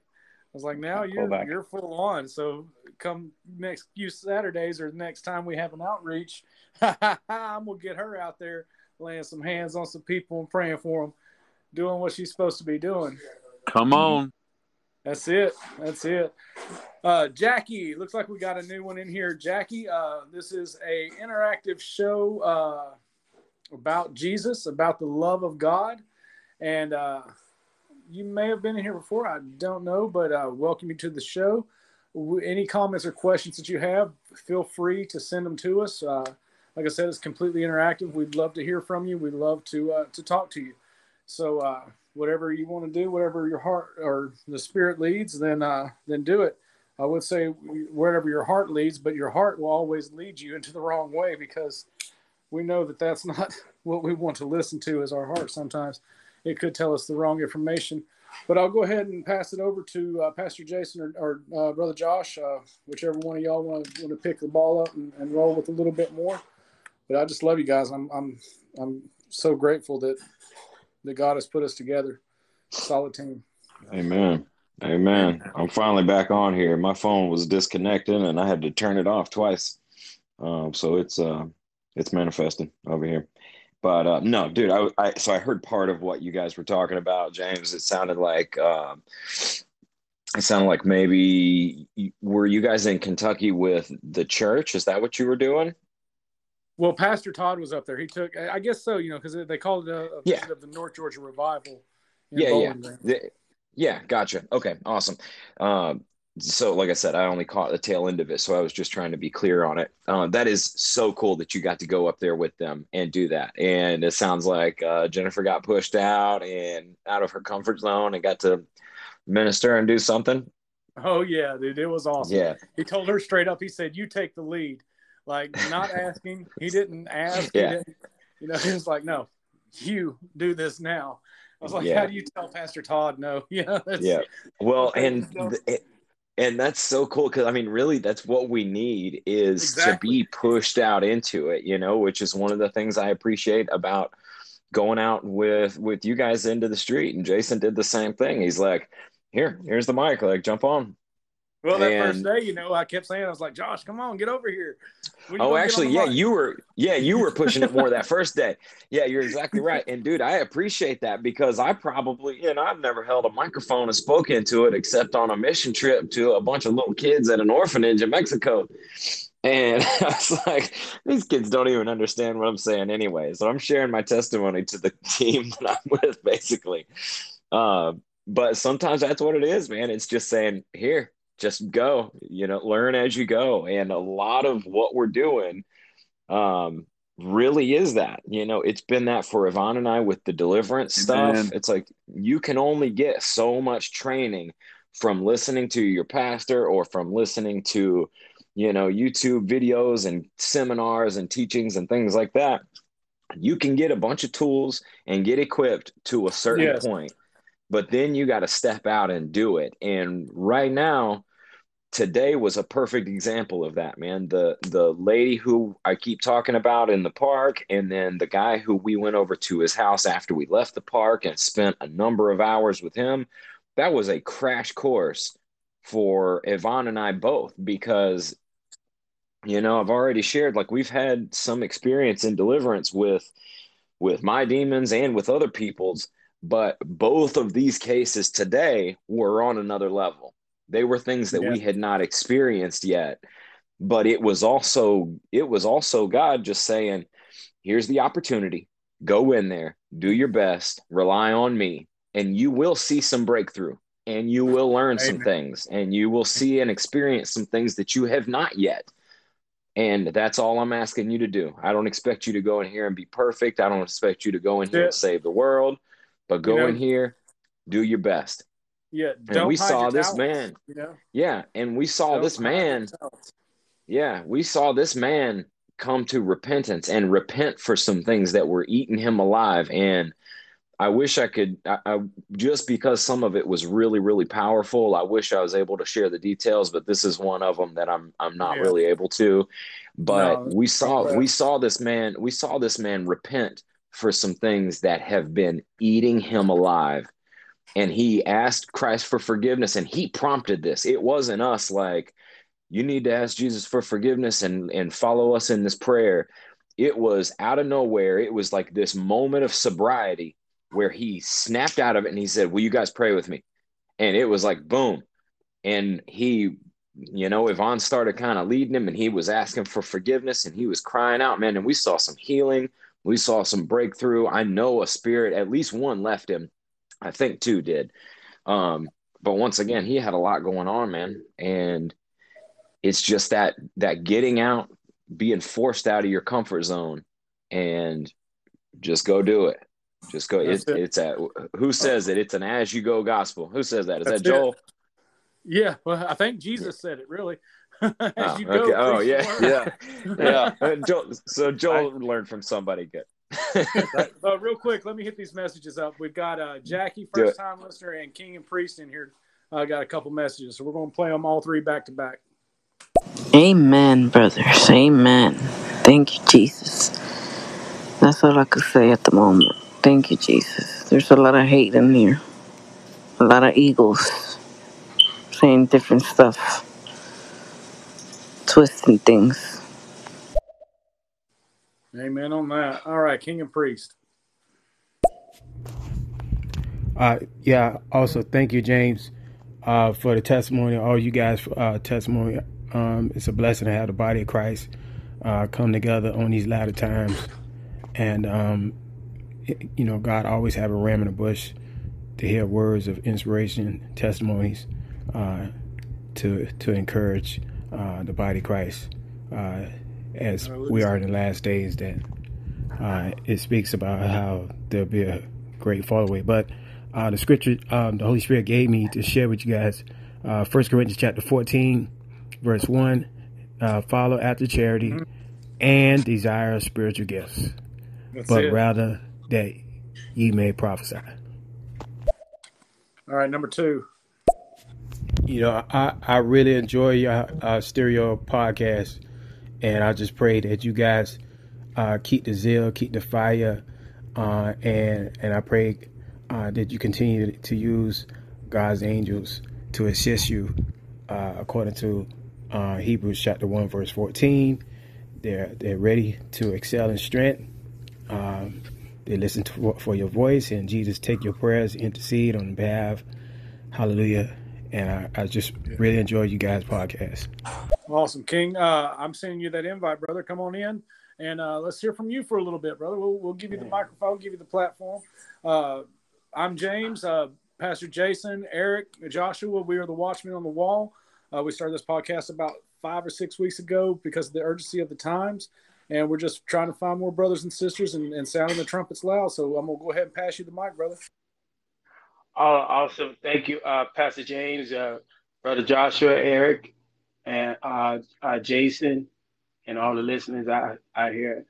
S1: I was like, now you're you're full on. So come next few Saturdays or next time we have an outreach, I'm gonna get her out there laying some hands on some people and praying for them, doing what she's supposed to be doing.
S2: Come on.
S1: That's it. That's it. Uh, Jackie, looks like we got a new one in here. Jackie, uh, this is a interactive show uh, about Jesus, about the love of God, and uh, you may have been in here before. I don't know, but uh, welcome you to the show. Any comments or questions that you have, feel free to send them to us. Uh, like I said, it's completely interactive. We'd love to hear from you. We'd love to uh, to talk to you. So uh, whatever you want to do, whatever your heart or the spirit leads, then uh, then do it. I would say wherever your heart leads, but your heart will always lead you into the wrong way because we know that that's not what we want to listen to as our heart sometimes it could tell us the wrong information. But I'll go ahead and pass it over to uh, Pastor Jason or, or uh, Brother Josh, uh, whichever one of y'all want to want to pick the ball up and, and, roll with a little bit more. But I just love you guys. I'm I'm I'm so grateful that that God has put us together, solid team.
S4: Amen. Amen. I'm finally back on here. My phone was disconnected and I had to turn it off twice. Um, so it's uh it's manifesting over here. But uh, no, dude, I, I, so I heard part of what you guys were talking about, James. It sounded like um, it sounded like maybe were you guys in Kentucky with the church? Is that what you were doing?
S1: Well, Pastor Todd was up there. He took, I guess so, you know, because they called it a, a
S4: yeah.
S1: of the North Georgia revival.
S4: Yeah, yeah, yeah. Gotcha. Okay, awesome. Um, so like i said i only caught the tail end of it so i was just trying to be clear on it. Uh, that is so cool that you got to go up there with them and do that. And it sounds like uh, jennifer got pushed out and out of her comfort zone and got to minister and do something.
S1: Oh yeah dude it was awesome.
S4: Yeah.
S1: He told her straight up he said you take the lead. Like not asking. He didn't ask.
S4: Yeah.
S1: Didn't, you know he was like no you do this now. I was like, yeah. how do you tell Pastor Todd no? Yeah,
S4: yeah. Well, and the, and that's so cool because i mean really that's what we need is exactly. to be pushed out into it you know which is one of the things i appreciate about going out with with you guys into the street. And jason did the same thing. He's like here here's the mic. Like jump on
S1: Well, that first day, you know, I kept saying, I was like, Josh, come on, get over here.
S4: Oh,
S1: gonna get on
S4: actually, yeah,
S1: mic?"
S4: you were, yeah, you were pushing it more that first day. Yeah, you're exactly right. And dude, I appreciate that because I probably, you know, I've never held a microphone and spoken to it except on a mission trip to a bunch of little kids at an orphanage in Mexico. And I was like, these kids don't even understand what I'm saying anyway. So I'm sharing my testimony to the team that I'm with, basically. Uh, but sometimes that's what it is, man. It's just saying, here, just go, you know, learn as you go. And a lot of what we're doing um, really is that. You know, it's been that for Yvonne and I with the deliverance stuff. It's like you can only get so much training from listening to your pastor or from listening to, you know, YouTube videos and seminars and teachings and things like that. You can get a bunch of tools and get equipped to a certain
S1: Yes.
S4: point, but then you got to step out and do it. And right now, today was a perfect example of that, man. The the lady who I keep talking about in the park, and then the guy who we went over to his house after we left the park and spent a number of hours with him. That was a crash course for Yvonne and I both because you know I've already shared like we've had some experience in deliverance with with my demons and with other people's but both of these cases today were on another level they were things that we had not experienced yet but it was also it was also god just saying here's the opportunity go in there do your best rely on me and you will see some breakthrough and you will learn some
S1: Amen.
S4: things and you will see and experience some things that you have not yet and that's all I'm asking you to do. I don't expect you to go in here and be perfect. I don't expect you to go in here
S1: Yeah.
S4: and save the world, but go
S1: You know-
S4: in here, do your best.
S1: Yeah,
S4: And we
S1: hide
S4: saw this man.
S1: You know,
S4: Yeah, and we saw
S1: Don't
S4: this man. Yeah, we saw this man come to repentance and repent for some things that were eating him alive. And I wish I could, I, I just because some of it was really, really powerful. I wish I was able to share the details, but this is one of them that I'm, I'm not
S1: Yeah.
S4: really able to. But
S1: No,
S4: we saw, we saw this man, we saw this man repent for some things that have been eating him alive. And he asked Christ for forgiveness, and he prompted this. It wasn't us like, you need to ask Jesus for forgiveness and and follow us in this prayer. It was out of nowhere. It was like this moment of sobriety where he snapped out of it and he said, "Will you guys pray with me?" And it was like boom. And he, you know, Yvonne started kind of leading him and he was asking for forgiveness and he was crying out, man. And we saw some healing. We saw some breakthrough. I know a spirit, at least one left him. I think two did. Um, but once again, he had a lot going on, man. And it's just that that getting out being forced out of your comfort zone and just go do it just go it,
S1: it.
S4: it's a who says it it's an as you go gospel who says that is
S1: That's
S4: that
S1: it.
S4: joel
S1: Yeah, well, I think Jesus said it really. As
S4: oh,
S1: you go,
S4: okay. oh yeah yeah yeah Uh, joel, so joel learned from somebody good
S1: Uh, real quick, let me hit these messages up. We've got uh, Jackie, first time listener, and King and Priest in here. I uh, got a couple messages, so we're going to play them all three back to back.
S9: Amen, brothers. Amen. Thank you, Jesus. That's all I could say at the moment. Thank you, Jesus. There's a lot of hate in here, a lot of eagles saying different stuff, twisting things.
S1: Amen on that. All right, King and Priest.
S8: Uh, yeah. Also, thank you, James, uh, for the testimony. All you guys, uh, testimony. Um, it's a blessing to have the body of Christ uh, come together on these latter times, and um, it- you know, God always have a ram in the bush to hear words of inspiration, testimonies, uh, to to encourage uh, the body of Christ as we are in the last days. That uh, it speaks about how there'll be a great fall away. But uh, the scripture um, the Holy Spirit gave me to share with you guys, uh, 1 Corinthians chapter 14, verse 1, uh, follow after charity and desire spiritual gifts,
S1: That's
S8: but
S1: it.
S8: rather that ye may prophesy.
S1: All right, number two.
S8: You know, I, I really enjoy your uh, stereo podcast, and I just pray that you guys uh, keep the zeal, keep the fire, uh, and and I pray uh, that you continue to use God's angels to assist you uh, according to uh, Hebrews chapter 1, verse 14. They're, they're ready to excel in strength. Um, they listen to, for your voice, and Jesus take your prayers, intercede on behalf. Hallelujah. And I, I just really enjoy you guys' podcast.
S1: Awesome, King. Uh, I'm sending you that invite, brother. Come on in, and uh, let's hear from you for a little bit, brother. We'll, we'll give you the microphone, give you the platform. Uh, I'm James, uh, Pastor Jason, Eric, Joshua. We are the Watchmen on the Wall. Uh, we started this podcast about five or six weeks ago because of the urgency of the times, and we're just trying to find more brothers and sisters and, and sounding the trumpets loud. So I'm gonna go ahead and pass you the mic, brother.
S10: Uh, awesome. Thank you, uh, Pastor James, uh, Brother Joshua, Eric, and uh, uh, Jason, and all the listeners out, here.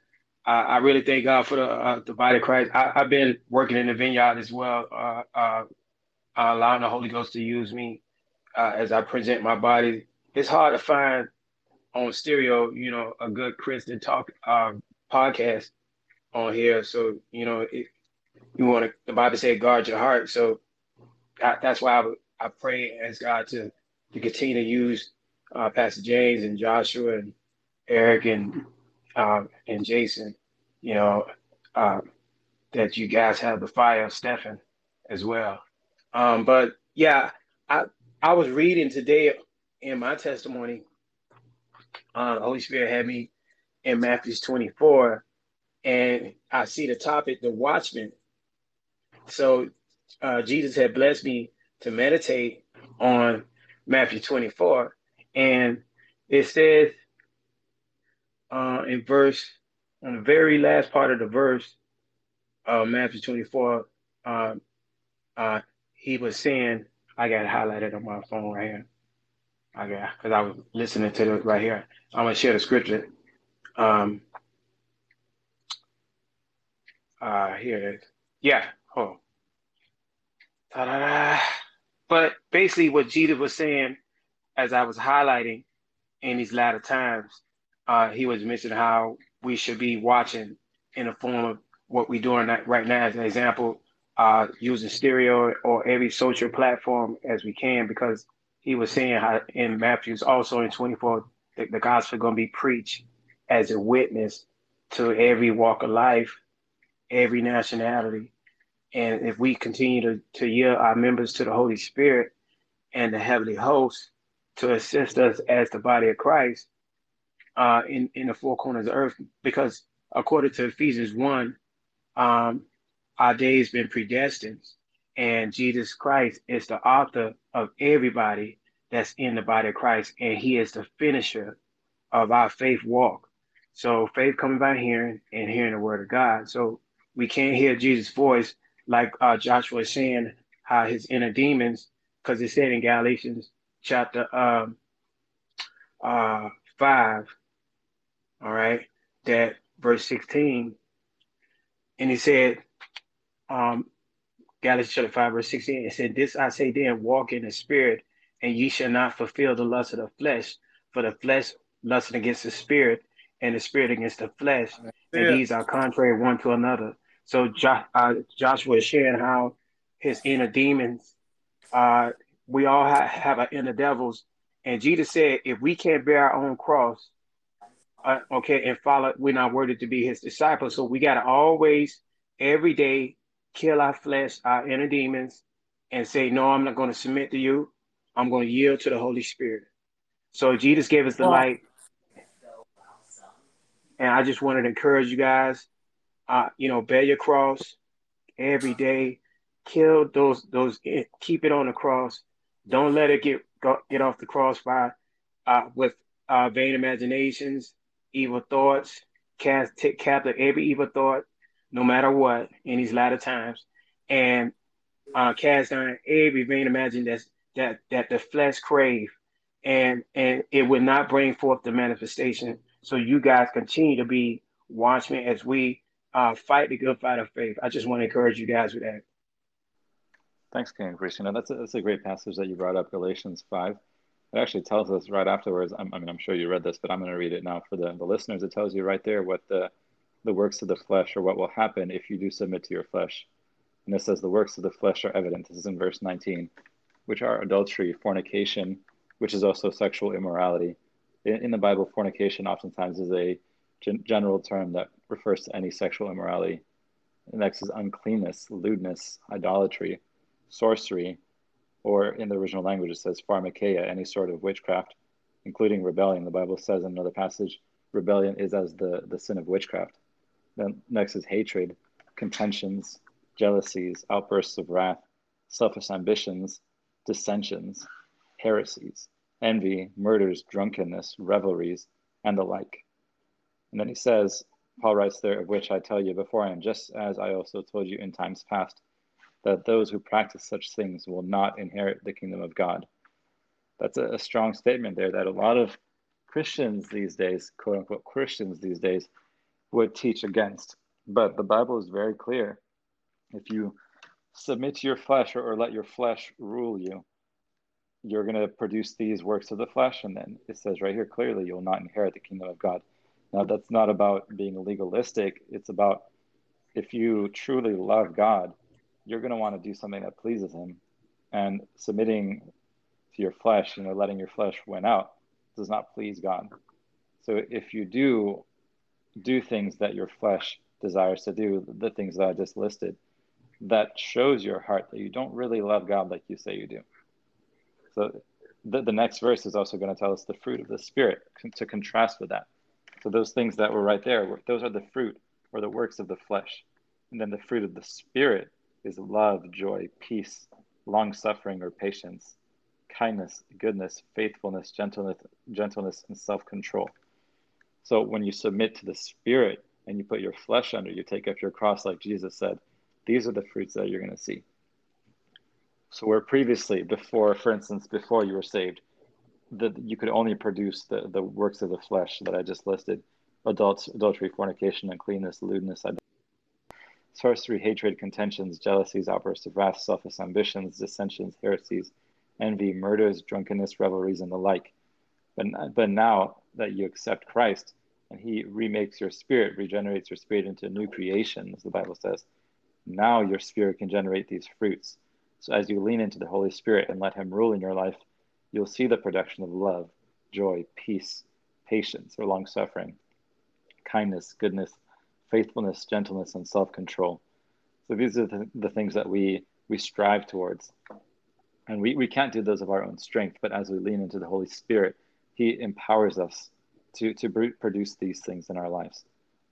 S10: I, I really thank God for the, uh, the body of Christ. I, have been working in the vineyard as well, allowing the Holy Ghost to use me as I present my body. It's hard to find on stereo, you know, a good Christian talk podcast on here. So, you know, it, you want to, the Bible said, guard your heart. So, I, that's why I, I pray ask God to to continue to use uh, Pastor James and Joshua and Eric and um, and Jason. You know uh, that you guys have the fire of Stephen as well. Um, but yeah, I I was reading today in my testimony. Uh, the Holy Spirit had me in Matthew's 24, and I see the topic, the watchman. So uh, Jesus had blessed me to meditate on Matthew 24. And it says uh, in verse, on the very last part of the verse, uh, Matthew 24, um, uh, he was saying, I got it highlighted on my phone right here. I got, because I was listening to it right here. I'm to share the scripture. Um, uh, here it is. Yeah. Oh, Ta-da-da. But basically, what Jesus was saying, as I was highlighting in these latter times, uh, he was mentioning how we should be watching in the form of what we're doing right now, as an example, uh, using stereo or every social platform as we can, because he was saying how in Matthew's also in 24, the, the gospel going to be preached as a witness to every walk of life, every nationality, and if we continue to, to yield our members to the Holy Spirit and the heavenly host to assist us as the body of Christ uh, in, in the four corners of earth, because according to Ephesians 1, um, our days been predestined, and Jesus Christ is the author of everybody that's in the body of Christ, and he is the finisher of our faith walk. So faith coming by hearing and hearing the word of God. So we can't hear Jesus' voice like uh, Joshua was saying, how his inner demons, because it said in Galatians chapter um, uh, 5, all right, that verse 16, and he said, um, Galatians chapter 5, verse 16, it said, This I say then, walk in the spirit, and ye shall not fulfill the lust of the flesh, for the flesh lusting against the spirit, and the spirit against the flesh, and these are contrary one to another so jo- uh, Joshua is sharing how his inner demons, uh, we all ha- have our inner devils. And Jesus said, if we can't bear our own cross, uh, okay, and follow, we're not worthy to be his disciples. So we got to always, every day, kill our flesh, our inner demons, and say, no, I'm not going to submit to you. I'm going to yield to the Holy Spirit. So Jesus gave us the light. And I just wanted to encourage you guys uh, you know, bear your cross every day. Kill those those. Keep it on the cross. Don't let it get get off the cross by uh, with uh, vain imaginations, evil thoughts. Cast take captive every evil thought, no matter what, in these latter times, and uh, cast down every vain imagination that's, that that the flesh crave, and and it will not bring forth the manifestation. So you guys continue to be watchmen as we uh, fight the good fight of faith. I just want to encourage you guys with that.
S7: Thanks, King Chris. You know, that's a, that's a great passage that you brought up, Galatians 5. It actually tells us right afterwards. I'm, I mean, I'm sure you read this, but I'm going to read it now for the, the listeners. It tells you right there what the, the works of the flesh or what will happen if you do submit to your flesh. And it says, The works of the flesh are evident. This is in verse 19, which are adultery, fornication, which is also sexual immorality. In, in the Bible, fornication oftentimes is a gen- general term that refers to any sexual immorality. The next is uncleanness, lewdness, idolatry, sorcery, or in the original language it says pharmakeia, any sort of witchcraft, including rebellion. The Bible says in another passage, rebellion is as the, the sin of witchcraft. Then next is hatred, contentions, jealousies, outbursts of wrath, selfish ambitions, dissensions, heresies, envy, murders, drunkenness, revelries, and the like. And then he says, Paul writes there, of which I tell you beforehand, just as I also told you in times past, that those who practice such things will not inherit the kingdom of God. That's a, a strong statement there that a lot of Christians these days, quote unquote Christians these days, would teach against. But the Bible is very clear. If you submit to your flesh or, or let your flesh rule you, you're going to produce these works of the flesh. And then it says right here clearly, you'll not inherit the kingdom of God. Now, that's not about being legalistic. It's about if you truly love God, you're going to want to do something that pleases Him. And submitting to your flesh, you know, letting your flesh win out does not please God. So if you do do things that your flesh desires to do, the things that I just listed, that shows your heart that you don't really love God like you say you do. So the, the next verse is also going to tell us the fruit of the Spirit to contrast with that. So those things that were right there, those are the fruit or the works of the flesh. And then the fruit of the Spirit is love, joy, peace, long suffering or patience, kindness, goodness, faithfulness, gentleness, gentleness, and self control. So when you submit to the Spirit and you put your flesh under, you take up your cross, like Jesus said, these are the fruits that you're going to see. So where previously, before, for instance, before you were saved, that you could only produce the, the works of the flesh that I just listed adults, adultery, fornication, uncleanness, lewdness, sorcery, hatred, contentions, jealousies, outbursts of wrath, selfish ambitions, dissensions, heresies, envy, murders, drunkenness, revelries, and the like. But, but now that you accept Christ and He remakes your spirit, regenerates your spirit into a new creation, as the Bible says, now your spirit can generate these fruits. So as you lean into the Holy Spirit and let Him rule in your life, you'll see the production of love, joy, peace, patience, or long suffering, kindness, goodness, faithfulness, gentleness, and self control. So these are the, the things that we, we strive towards. And we, we can't do those of our own strength, but as we lean into the Holy Spirit, He empowers us to, to produce these things in our lives.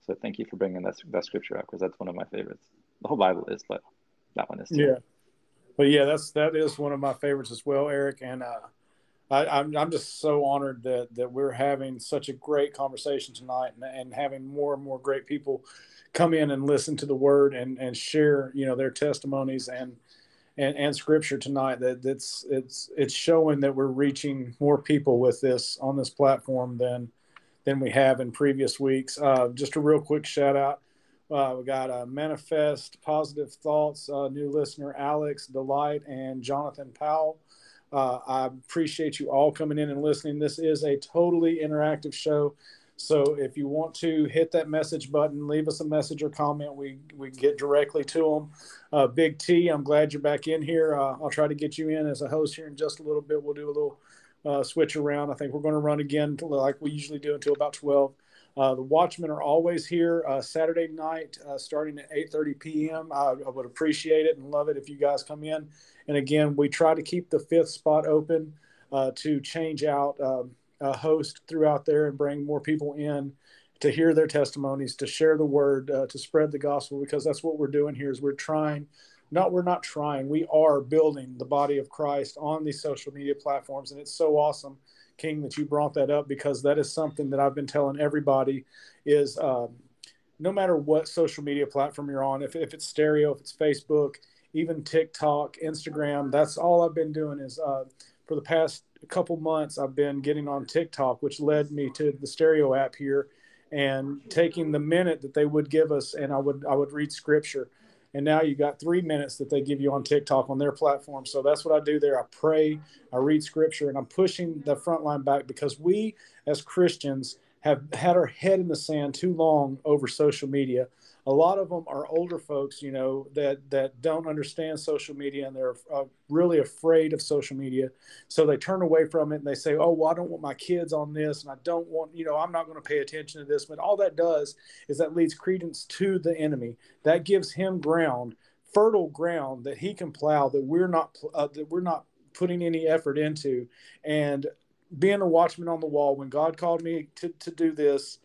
S7: So thank you for bringing that, that scripture up because that's one of my favorites. The whole Bible is, but that one is too.
S1: Yeah. But yeah, that's that is one of my favorites as well, Eric. And uh, I, am I'm, I'm just so honored that that we're having such a great conversation tonight and, and having more and more great people come in and listen to the word and and share you know their testimonies and and, and scripture tonight that that's it's it's showing that we're reaching more people with this on this platform than than we have in previous weeks. Uh, just a real quick shout out. Uh, we got a manifest positive thoughts, uh, new listener Alex Delight and Jonathan Powell. Uh, I appreciate you all coming in and listening. This is a totally interactive show. So if you want to hit that message button, leave us a message or comment. We we get directly to them. Uh, Big T, I'm glad you're back in here. Uh, I'll try to get you in as a host here in just a little bit. We'll do a little uh, switch around. I think we're going to run again like we usually do until about 12. Uh, the Watchmen are always here uh, Saturday night, uh, starting at 8:30 p.m. I, I, would appreciate it and love it if you guys come in. And again, we try to keep the fifth spot open uh, to change out um, a host throughout there and bring more people in to hear their testimonies, to share the word, uh, to spread the gospel, because that's what we're doing here. Is we're trying. Not we're not trying. We are building the body of Christ on these social media platforms, and it's so awesome King, that you brought that up because that is something that I've been telling everybody is um, no matter what social media platform you're on, if, if it's stereo, if it's Facebook, even TikTok, Instagram, that's all I've been doing is uh, for the past couple months, I've been getting on TikTok, which led me to the stereo app here and taking the minute that they would give us and I would, I would read scripture and now you got three minutes that they give you on TikTok on their platform. So that's what I do there. I pray, I read scripture, and I'm pushing the front line back because we as Christians have had our head in the sand too long over social media. A lot of them are older folks, you know, that that don't understand social media and they're uh, really afraid of social media, so they turn away from it and they say, "Oh, well, I don't want my kids on this, and I don't want, you know, I'm not going to pay attention to this." But all that does is that leads credence to the enemy. That gives him ground, fertile ground that he can plow that we're not uh, that we're not putting any effort into, and being a watchman on the wall when God called me to, to do this,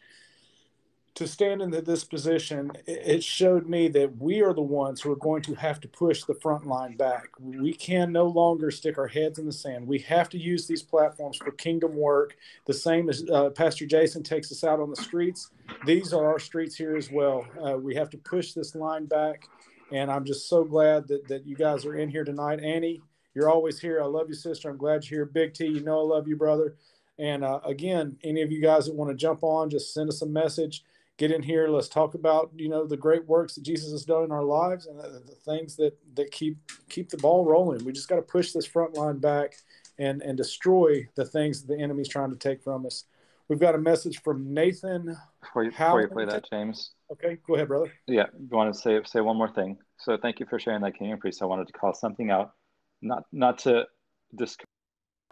S1: to stand in this position, it showed me that we are the ones who are going to have to push the front line back. We can no longer stick our heads in the sand. We have to use these platforms for kingdom work. The same as uh, Pastor Jason takes us out on the streets. These are our streets here as well. Uh, we have to push this line back. And I'm just so glad that, that you guys are in here tonight. Annie, you're always here. I love you, sister. I'm glad you're here. Big T, you know I love you, brother. And uh, again, any of you guys that want to jump on, just send us a message. Get in here. Let's talk about you know the great works that Jesus has done in our lives and the, the things that that keep keep the ball rolling. We just got to push this front line back and and destroy the things that the enemy's trying to take from us. We've got a message from Nathan.
S7: Before you, before you play that, James.
S1: Okay, go ahead, brother.
S7: Yeah, I want to say say one more thing. So thank you for sharing that King and Priest. I wanted to call something out not not to dis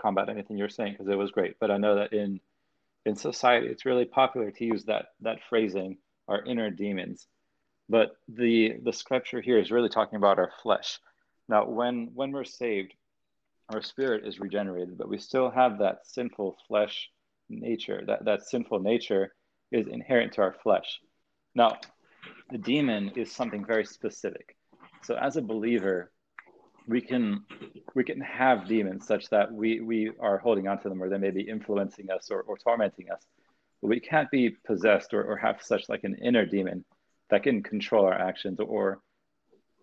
S7: combat anything you're saying because it was great, but I know that in in society it's really popular to use that that phrasing, our inner demons. But the the scripture here is really talking about our flesh. Now, when when we're saved, our spirit is regenerated, but we still have that sinful flesh nature. That that sinful nature is inherent to our flesh. Now, the demon is something very specific. So, as a believer, we can we can have demons such that we we are holding on to them or they may be influencing us or, or tormenting us. But we can't be possessed or, or have such like an inner demon that can control our actions or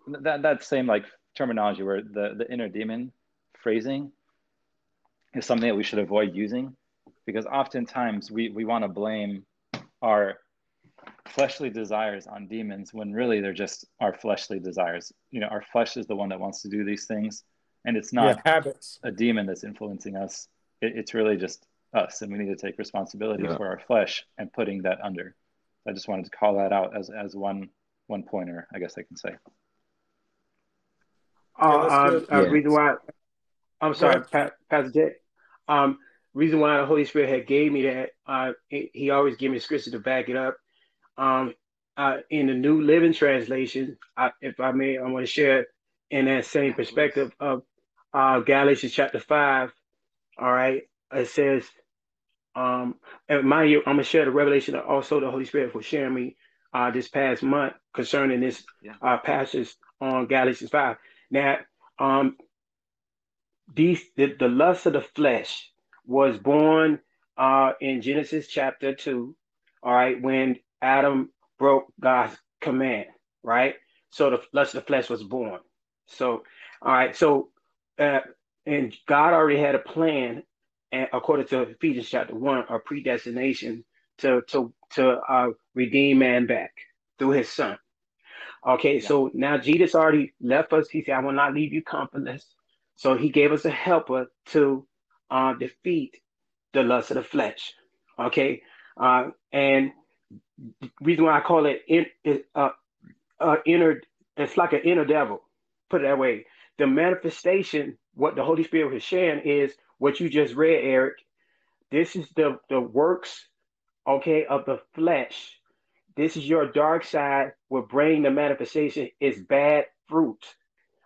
S7: that that same like terminology where the the inner demon phrasing is something that we should avoid using because oftentimes we we want to blame our fleshly desires on demons when really they're just our fleshly desires. You know, our flesh is the one that wants to do these things, and it's not
S1: yeah, habits.
S7: a demon that's influencing us. It, it's really just us, and we need to take responsibility yeah. for our flesh and putting that under. I just wanted to call that out as as one one pointer, I guess I can say.
S10: Uh, uh, uh, reason why I'm sorry, pa- Pastor Jay. Um, reason why the Holy Spirit had gave me that, uh, he always gave me scripture to back it up um, uh, in the New Living Translation, I, if I may, I want to share in that same perspective of uh, Galatians chapter 5. All right. It says, um, and mind you, I'm going to share the revelation of also the Holy Spirit for sharing me uh, this past month concerning this yeah. uh, passage on Galatians 5. Now, um, these, the, the lust of the flesh was born uh, in Genesis chapter 2. All right. When Adam broke God's command, right? So the lust of the flesh was born. So, all right. So, uh, and God already had a plan, and according to Ephesians chapter one, a predestination to to to uh, redeem man back through His Son. Okay, yeah. so now Jesus already left us. He said, "I will not leave you comfortless." So He gave us a helper to uh, defeat the lust of the flesh. Okay, uh, and reason why I call it in, uh, uh, inner, it's like an inner devil. Put it that way. The manifestation, what the Holy Spirit was sharing, is what you just read, Eric. This is the the works, okay, of the flesh. This is your dark side. Will bring the manifestation is bad fruit.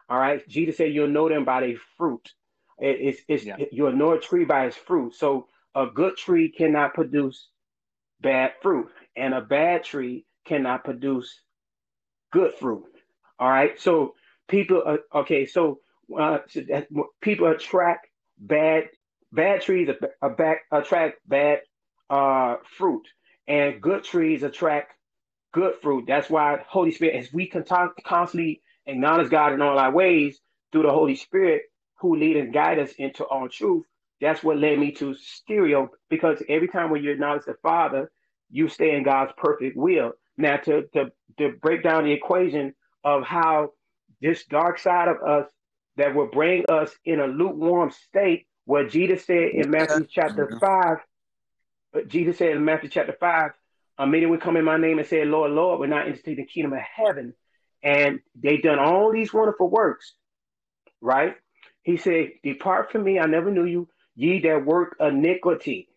S10: All right. Jesus said you'll know them by their fruit. It, it's it's yeah. you'll know a tree by its fruit. So a good tree cannot produce bad fruit and a bad tree cannot produce good fruit. All right. So people, are, okay. So, uh, so that, people attract bad bad trees attract bad uh, fruit, and good trees attract good fruit. That's why Holy Spirit, as we can talk, constantly acknowledge God in all our ways through the Holy Spirit, who lead and guide us into all truth. That's what led me to stereo, because every time when you acknowledge the Father, you stay in God's perfect will. Now, to, to, to break down the equation of how this dark side of us that will bring us in a lukewarm state, what Jesus said in Matthew chapter 5, Jesus said in Matthew chapter 5, a many would come in my name and say, Lord, Lord, we're not into the kingdom of heaven. And they done all these wonderful works, right? He said, Depart from me, I never knew you, ye that work iniquity.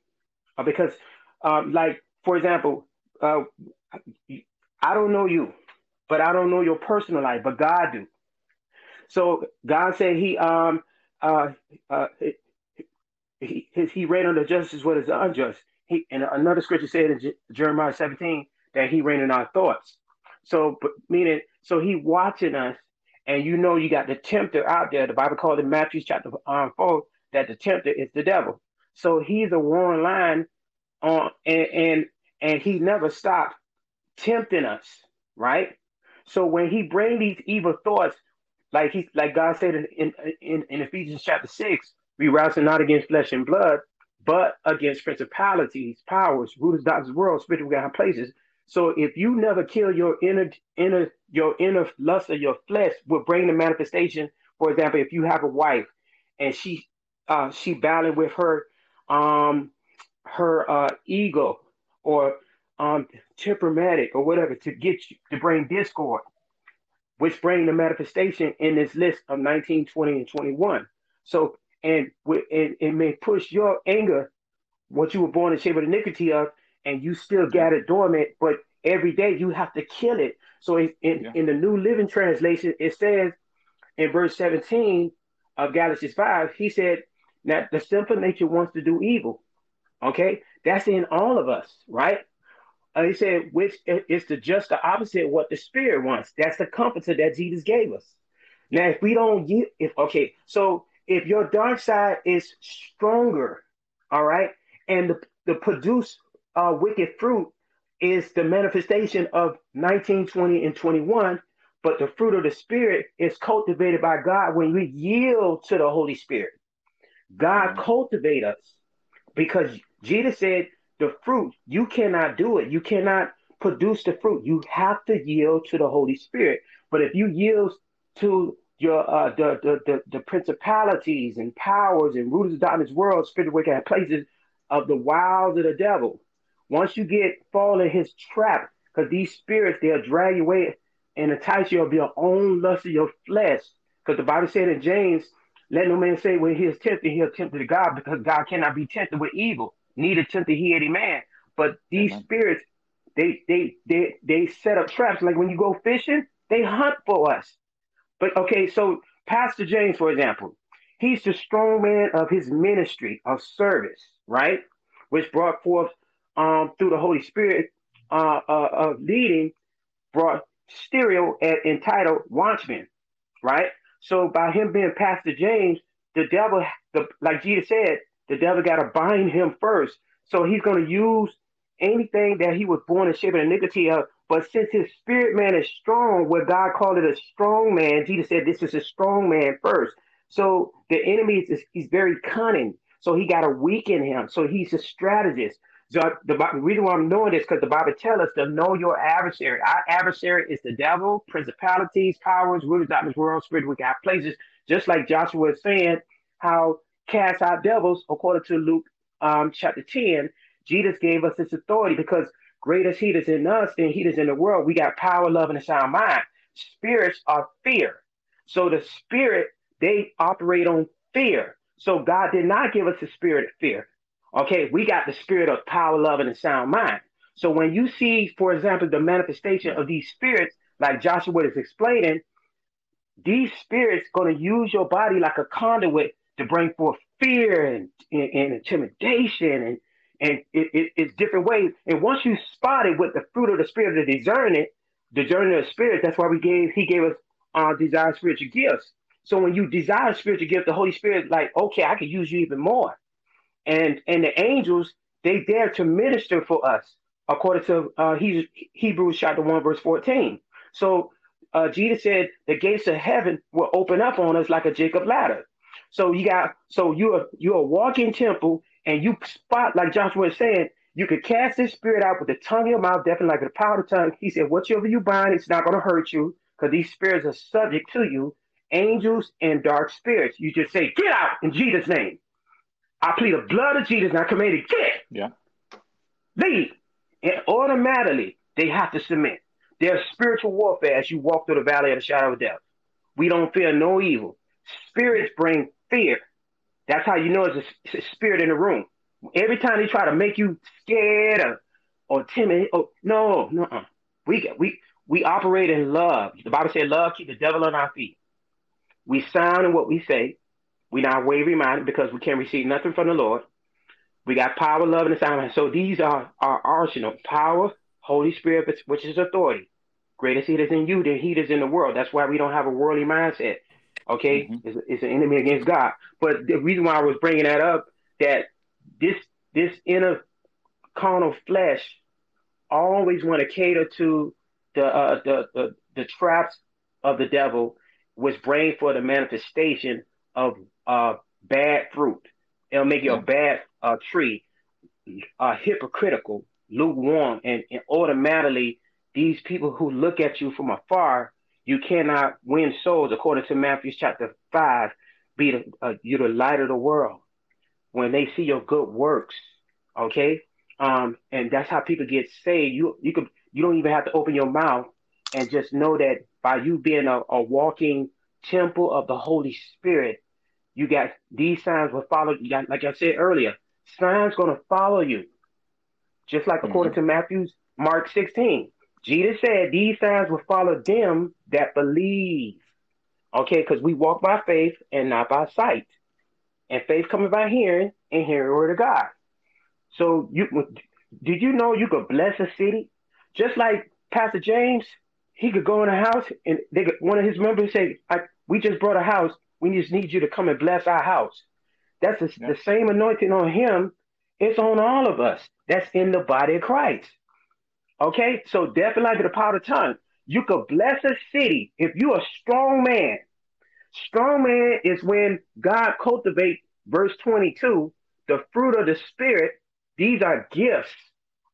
S10: Uh, because, um, like, for example, uh, I don't know you, but I don't know your personal life, but God do. So God said he um uh uh he he, he reigned on the justice what is unjust. He and another scripture said in J- Jeremiah 17 that he reigned in our thoughts. So but meaning so he watching us, and you know you got the tempter out there. The Bible called in Matthew chapter um, four that the tempter is the devil. So he's a warring line on and and and he never stopped tempting us, right? So when he bring these evil thoughts, like he like God said in in, in, Ephesians chapter six, we wrestle not against flesh and blood, but against principalities, powers, rulers, doctors, world, spiritual God places. So if you never kill your inner inner your inner lust of your flesh, will bring the manifestation. For example, if you have a wife and she uh, she battling with her um her uh, ego or um temperamental or whatever to get you to bring discord, which bring the manifestation in this list of 19, 20, and 21. So and it, it may push your anger, what you were born in shape of iniquity of, and you still got it dormant, but every day you have to kill it. So in, in, yeah. in the New Living Translation, it says in verse 17 of Galatians 5, he said that the sinful nature wants to do evil. Okay, that's in all of us, right? Uh, he said, which is the just the opposite of what the spirit wants. That's the comforter that Jesus gave us. Now, if we don't get, if okay, so if your dark side is stronger, all right, and the, the produce uh, wicked fruit is the manifestation of 19, 20, and 21, but the fruit of the spirit is cultivated by God when we yield to the Holy Spirit. God mm-hmm. cultivate us because Jesus said the fruit, you cannot do it. You cannot produce the fruit. You have to yield to the Holy Spirit. But if you yield to your uh, the, the, the the principalities and powers and rulers of darkness world, spiritual wicked places of the wiles of the devil. Once you get fall in his trap, because these spirits they'll drag you away and entice you of your own lust of your flesh. Because the Bible said in James, let no man say when he is tempted, he is tempted to God, because God cannot be tempted with evil, neither tempted he any man. But these Amen. spirits, they they they they set up traps. Like when you go fishing, they hunt for us. But okay, so Pastor James, for example, he's the strong man of his ministry of service, right? Which brought forth um, through the Holy Spirit uh, uh, of leading, brought stereo at, entitled Watchman, right? So by him being Pastor James, the devil, the, like Jesus said, the devil got to bind him first. So he's going to use anything that he was born in shape of iniquity of but since his spirit man is strong, what God called it a strong man, Jesus said this is a strong man first. So the enemy is he's very cunning. So he got to weaken him. So he's a strategist. So the, the reason why I'm knowing this because the Bible tells us to know your adversary. Our adversary is the devil, principalities, powers, rulers, darkness, world, spirit, wicked places. Just like Joshua is saying, how cast out devils, according to Luke um, chapter 10, Jesus gave us this authority because Greater he that's in us than he that's in the world. We got power, love, and a sound mind. Spirits are fear. So the spirit, they operate on fear. So God did not give us the spirit of fear. Okay, we got the spirit of power, love, and a sound mind. So when you see, for example, the manifestation of these spirits, like Joshua is explaining, these spirits going to use your body like a conduit to bring forth fear and, and, and intimidation and and it, it, it's different ways. And once you spot it with the fruit of the spirit of discerning, discerning of the spirit, that's why we gave he gave us uh desire spiritual gifts. So when you desire spiritual gift, the Holy Spirit, like, okay, I could use you even more. And and the angels, they dare to minister for us, according to uh he, Hebrews chapter 1, verse 14. So uh Jesus said the gates of heaven will open up on us like a Jacob ladder. So you got so you're you're a walking temple and you spot, like Joshua was saying, you could cast this spirit out with the tongue of your mouth, definitely like the power of the tongue. He said, whatever you bind, it's not going to hurt you because these spirits are subject to you, angels and dark spirits. You just say, get out in Jesus' name. I plead the blood of Jesus and I command it, get.
S7: Yeah.
S10: leave. And automatically, they have to submit. There's spiritual warfare as you walk through the valley of the shadow of death. We don't fear no evil. Spirits bring fear. That's how you know it's a, it's a spirit in the room. Every time they try to make you scared or, or timid, oh no, no, uh, we we we operate in love. The Bible said, "Love keep the devil on our feet." We sound in what we say. We not wavering minded because we can't receive nothing from the Lord. We got power, love, and sound. So these are our arsenal: power, Holy Spirit, which is authority. Greatest heat is in you than heat is in the world. That's why we don't have a worldly mindset. Okay, mm-hmm. it's, it's, an enemy against God. But the reason why I was bringing that up that this this inner carnal flesh always want to cater to the, uh, the the the traps of the devil, which bring for the manifestation of uh, bad fruit. It'll make you a bad uh, tree, uh, hypocritical, lukewarm, and, and automatically these people who look at you from afar, you cannot win souls. According to Matthew chapter five, be the uh, you're the light of the world. When they see your good works, okay, um, and that's how people get saved. You you could you don't even have to open your mouth and just know that by you being a, a walking temple of the Holy Spirit, you got these signs will follow. You got, like I said earlier, signs going to follow you. Just like mm-hmm. according to Matthew's Mark 16. Jesus said these signs will follow them that believe. Okay, because we walk by faith and not by sight. And faith coming by hearing and hearing the word of God. So you did you know you could bless a city? Just like Pastor James, he could go in a house and they could, one of his members say, we just brought a house we just need you to come and bless our house. That's the, yeah. the same anointing on him. It's on all of us. That's in the body of Christ. Okay, so death and life the power of the tongue. You could bless a city if you're a strong man. Strong man is when God cultivates, verse 22, the fruit of the Spirit. These are gifts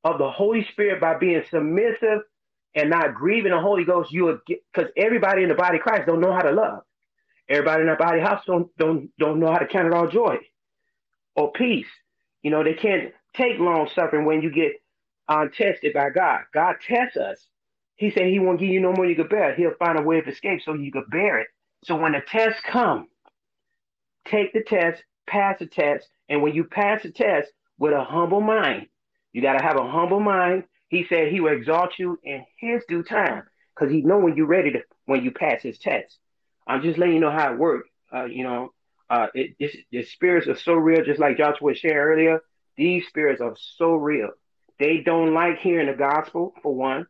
S10: of the Holy Spirit by being submissive and not grieving the Holy Ghost. You because everybody in the body of Christ don't know how to love. Everybody in that body house don't don't don't know how to count it all joy or peace. You know, they can't take long suffering when you get uh, tested by God. God tests us. He said he won't give you no more you could bear. He'll find a way of escape so you could bear it. So when the test come, take the test, pass the test, and when you pass the test with a humble mind, you got to have a humble mind. He said he will exalt you in his due time because he know when you're ready to when you pass his test. I'm just letting you know how it works. Uh, you know, uh, it, the spirits are so real, just like Joshua sharing earlier. These spirits are so real. They don't like hearing the gospel, for one.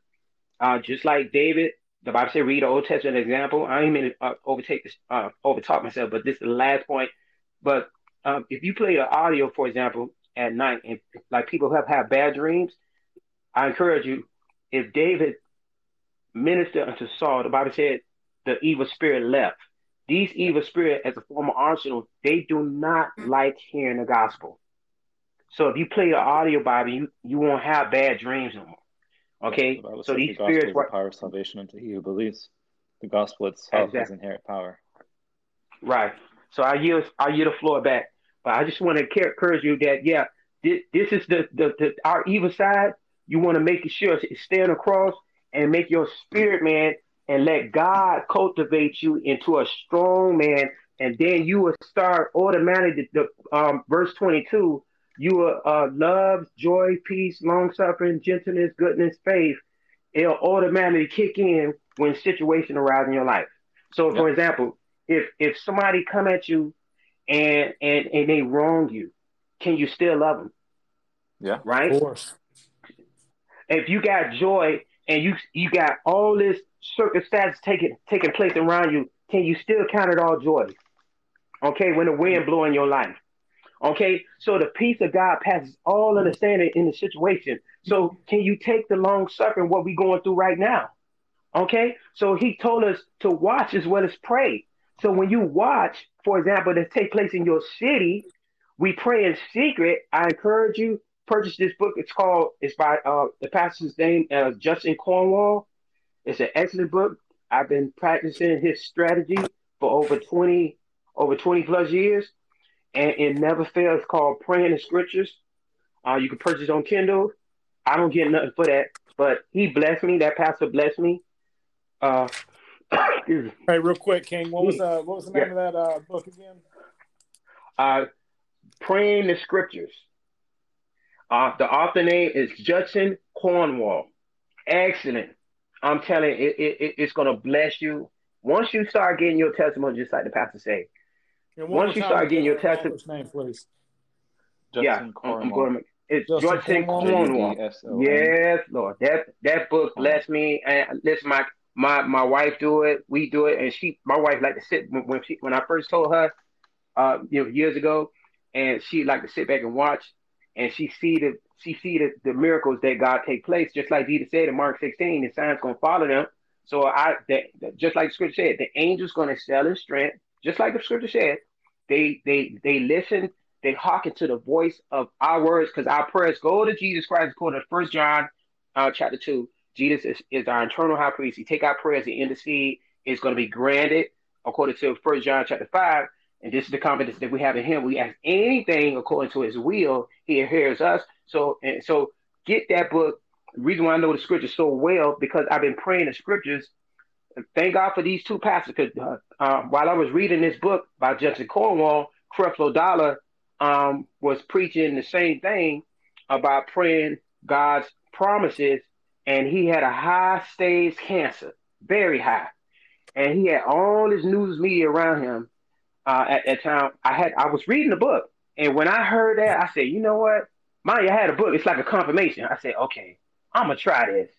S10: Uh, just like David, the Bible said, read the Old Testament example. I don't mean to uh, overtake this, uh, overtalk myself, but this is the last point. But um, if you play the audio, for example, at night, and like people have had bad dreams, I encourage you, if David ministered unto Saul, the Bible said the evil spirit left. These evil spirit, as a former arsenal, they do not like hearing the gospel. So if you play your audio Bible, you, you won't have bad dreams no more. Okay, so these
S7: the
S10: spirits
S7: the power of salvation unto he who believes. The gospel itself exactly. has inherent power.
S10: Right. So I yield I yield the floor back, but I just want to encourage you that yeah, this, this is the, the the our evil side. You want to make sure it's stand across and make your spirit man and let God cultivate you into a strong man, and then you will start automatically. The, um, verse twenty-two, you will uh, love, joy, peace, long suffering, gentleness, goodness, faith. It'll automatically kick in when situation arises in your life. So, for example, if if somebody come at you and and and they wrong you, can you still love them?
S7: Yeah,
S10: right.
S1: Of course.
S10: If you got joy and you you got all this circumstances taking taking place around you, can you still count it all joy? Okay, when the wind blowing your life. Okay, so the peace of God passes all understanding in the situation. So can you take the long suffering what we going through right now? Okay, so he told us to watch as well as pray. So when you watch, for example, that take place in your city, we pray in secret. I encourage you purchase this book. It's called. It's by uh, the pastor's name, uh, Judson Cornwall. It's an excellent book. I've been practicing his strategy for over 20 over 20 plus years, and it never fails. It's called Praying the Scriptures. Uh, you can purchase on Kindle. I don't get nothing for that, but he blessed me. That pastor blessed me. Uh,
S1: hey, real quick, King. What was uh, what was the name yeah. of that uh, book again?
S10: Uh, praying the scriptures. Uh, the author name is Judson Cornwall. Excellent. I'm telling you, it, it, it's going to bless you. Once you start getting your testimony, just like the pastor say, once you start getting your testimony,
S1: name, please.
S10: Judson yeah, Cornwall. I'm going to. it's Judson Cornwall. Yes, Lord. That that book blessed me. And listen, my my my wife do it. We do it, and she, my wife, like to sit when she when I first told her, uh, you know, years ago, and she like to sit back and watch, and she see the she see the, the miracles that God take place, just like Jesus said in Mark 16, the signs gonna follow them. So I that, that just like the scripture said, the angels gonna sell in strength, just like the scripture said. They they they listen, they hearken to the voice of our words, because our prayers go to Jesus Christ according to First John uh, chapter two. Jesus is, is our eternal high priest. He take our prayers, he intercede, it's going to be granted according to First John chapter five. And this is the confidence that we have in him. We ask anything according to his will, he hears us. So and so get that book. The reason why I know the scriptures so well, because I've been praying the scriptures. Thank God for these two pastors. Because uh, uh, while I was reading this book by Judson Cornwall, Creflo Dollar um, was preaching the same thing about praying God's promises, and he had a high stage cancer, very high, and he had all this news media around him uh, at that time. I had I was reading the book, and when I heard that, I said, you know what, Maya had a book. It's like a confirmation. I said, okay, I'm gonna try this.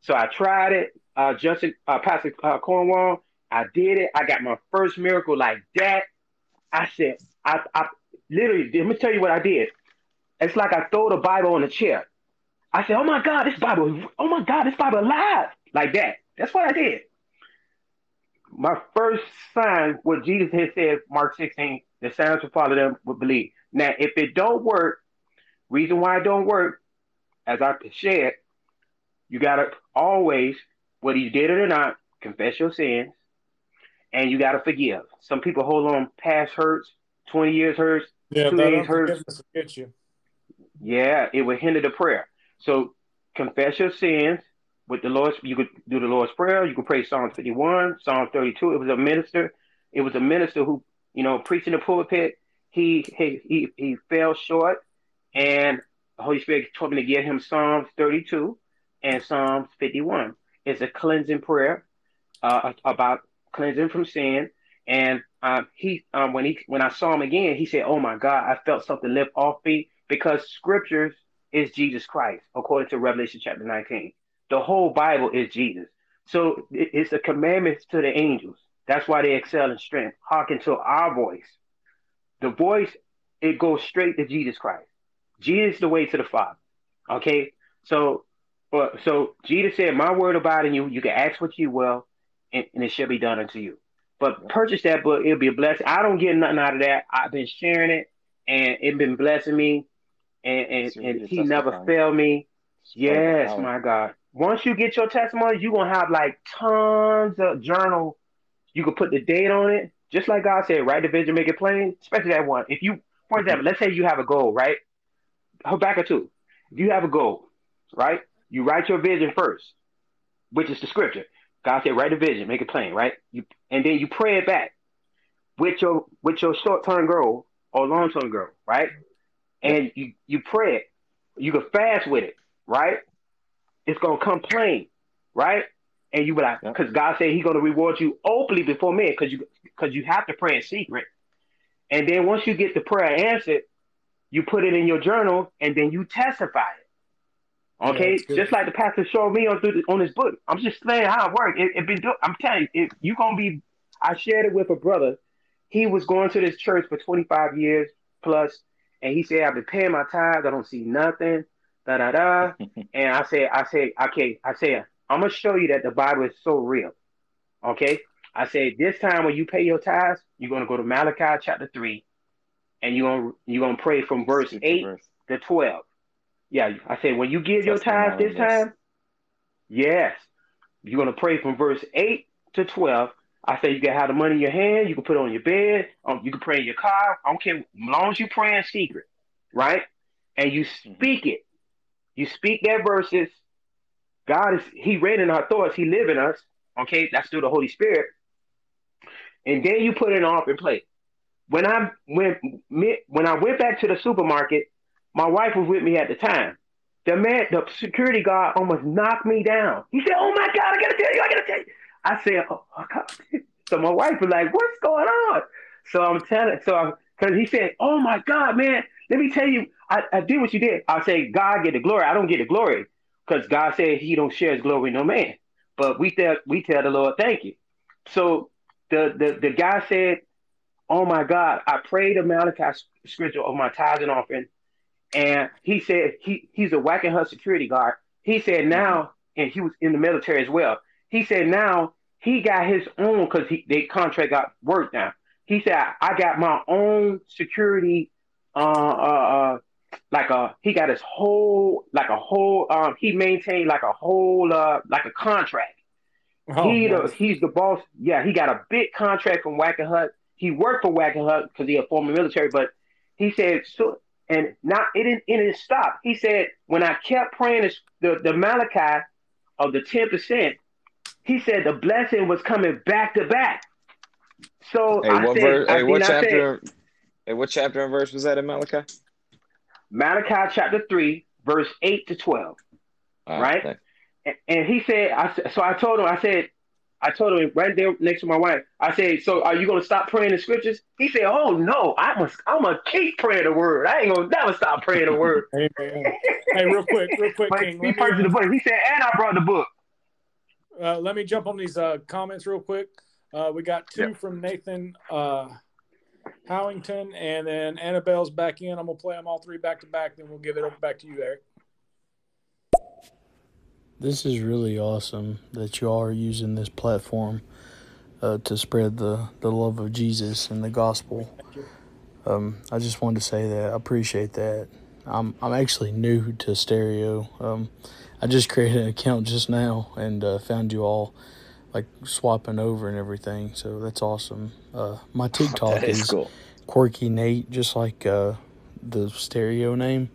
S10: So I tried it. Uh, Judson, uh, Pastor uh, Cornwall, I did it. I got my first miracle like that. I said, I, I literally, let me tell you what I did. It's like I throw the Bible on the chair. I said, oh my God, this Bible, oh my God, this Bible alive. Like that. That's what I did my first sign, what Jesus had said, Mark 16, the signs will follow them would believe. Now, if it don't work, reason why it don't work, as I shared, you gotta always, whether you did it or not, confess your sins, and you gotta forgive. Some people hold on past hurts, 20 years hurts,
S1: yeah,
S10: two days hurts.
S1: you.
S10: Yeah, it would hinder the prayer. So confess your sins, with the Lord's, you could do the Lord's Prayer. You could pray Psalm 51, Psalm 32. It was a minister. It was a minister who, you know, preaching the pulpit. He he he, he fell short, and the Holy Spirit told me to get him Psalms 32 and Psalms 51. It's a cleansing prayer uh, about cleansing from sin. And uh, he, um, when he, when I saw him again, he said, "Oh my God, I felt something lift off me because Scriptures is Jesus Christ, according to Revelation chapter 19." The whole Bible is Jesus. So it's a commandment to the angels. That's why they excel in strength. Hearken to our voice. The voice, it goes straight to Jesus Christ. Jesus the way to the Father. Okay? So but so Jesus said, My word about in you, you can ask what you will, and, and it shall be done unto you. But purchase that book, it'll be a blessing. I don't get nothing out of that. I've been sharing it and it's been blessing me. And and, and he never failed me. Yes, my God once you get your testimony, you're gonna have like tons of journal. You can put the date on it, just like God said, write the vision, make it plain, especially that one. If you, for example, let's say you have a goal, right? Habakkuk 2. You have a goal, right? You write your vision first, which is the scripture. God said, write the vision, make it plain, right? You and then you pray it back with your with your short term goal or long term goal, right? And you you pray it. You can fast with it, right? it's gonna come plain, right? And you be like, because yep. God said He's gonna reward you openly before men, because you because you have to pray in secret. And then once you get the prayer answered, you put it in your journal and then you testify it. Okay, yeah, just like the pastor showed me on through on his book. I'm just saying how it works. It, it been do- I'm telling you, if you gonna be. I shared it with a brother. He was going to this church for 25 years plus, and he said, "I've been paying my tithes. I don't see nothing." da da da. and I said, I say, okay, I say, I'm gonna show you that the Bible is so real. Okay. I said this time when you pay your tithes, you're gonna go to Malachi chapter three, and you're gonna you're gonna pray from verse eight to twelve. Yeah, I say when you give your tithes this time, yes, you're gonna pray from verse eight to twelve. I say you can have the money in your hand, you can put it on your bed, um, you can pray in your car. I don't care, as long as you pray in secret, right? And you speak it You speak their verses. God is He read in our thoughts. He live in us. Okay, that's through the Holy Spirit. And then you put it off and play. When I went when I went back to the supermarket, my wife was with me at the time. The man, the security guard almost knocked me down. He said, "Oh my God, I gotta tell you, I gotta tell you." I said, "Oh, oh God." So my wife was like, "What's going on?" So I'm telling, so I, because he said, "Oh my God, man, let me tell you, I, I did what you did." I say, "God get the glory. I don't get the glory because God said He don't share His glory no man." But we tell we tell the Lord, "Thank you." So the the the guy said, "Oh my God, I prayed a Malachi scripture of my tithes and offering." And he said he he's a Wackenhut security guard. He said now, and he was in the military as well. He said now he got his own because he they contract got work now. He said I got my own security, uh, uh, uh like a he got his whole like a whole um he maintained like a whole uh like a contract. Oh, he nice. the, he's the boss. Yeah, he got a big contract from Wackenhut. He worked for Wackenhut because he a former military, but he said so and not it didn't it didn't stop. He said, when I kept praying the, the Malachi of the 10%, he said the blessing was coming back to back. So
S4: hey,
S10: I
S4: what
S10: said,
S4: verse, hey, what chapter
S10: said,
S4: hey, what chapter and verse was that in Malachi?
S10: Malachi chapter 3, verse 8 to 12. right? And, and he said, I so I told him, I said, I told him right there next to my wife. I said, "So are you going to stop praying the scriptures?" He said, "Oh no, I must. I'm gonna keep praying the word. I ain't gonna never stop praying the word."
S1: hey, hey, real quick, real quick, King.
S10: He purchased the book. He said, "And I brought the book."
S1: Uh, let me jump on these uh, comments real quick. Uh, we got two
S10: yep.
S1: from Nathan uh, Howington, and then Annabelle's back in. I'm gonna play them all three back to back. Then we'll give it over back to you, Eric.
S11: This is really awesome that you all are using this platform uh, to spread the, the love of Jesus and the gospel. Um, I just wanted to say that I appreciate that. I'm I'm actually new to stereo. Um, I just created an account just now and uh, found you all like swapping over and everything. So that's awesome. Uh, my TikTok
S4: is,
S11: is
S4: cool.
S11: Quirky Nate, just like uh, the stereo name.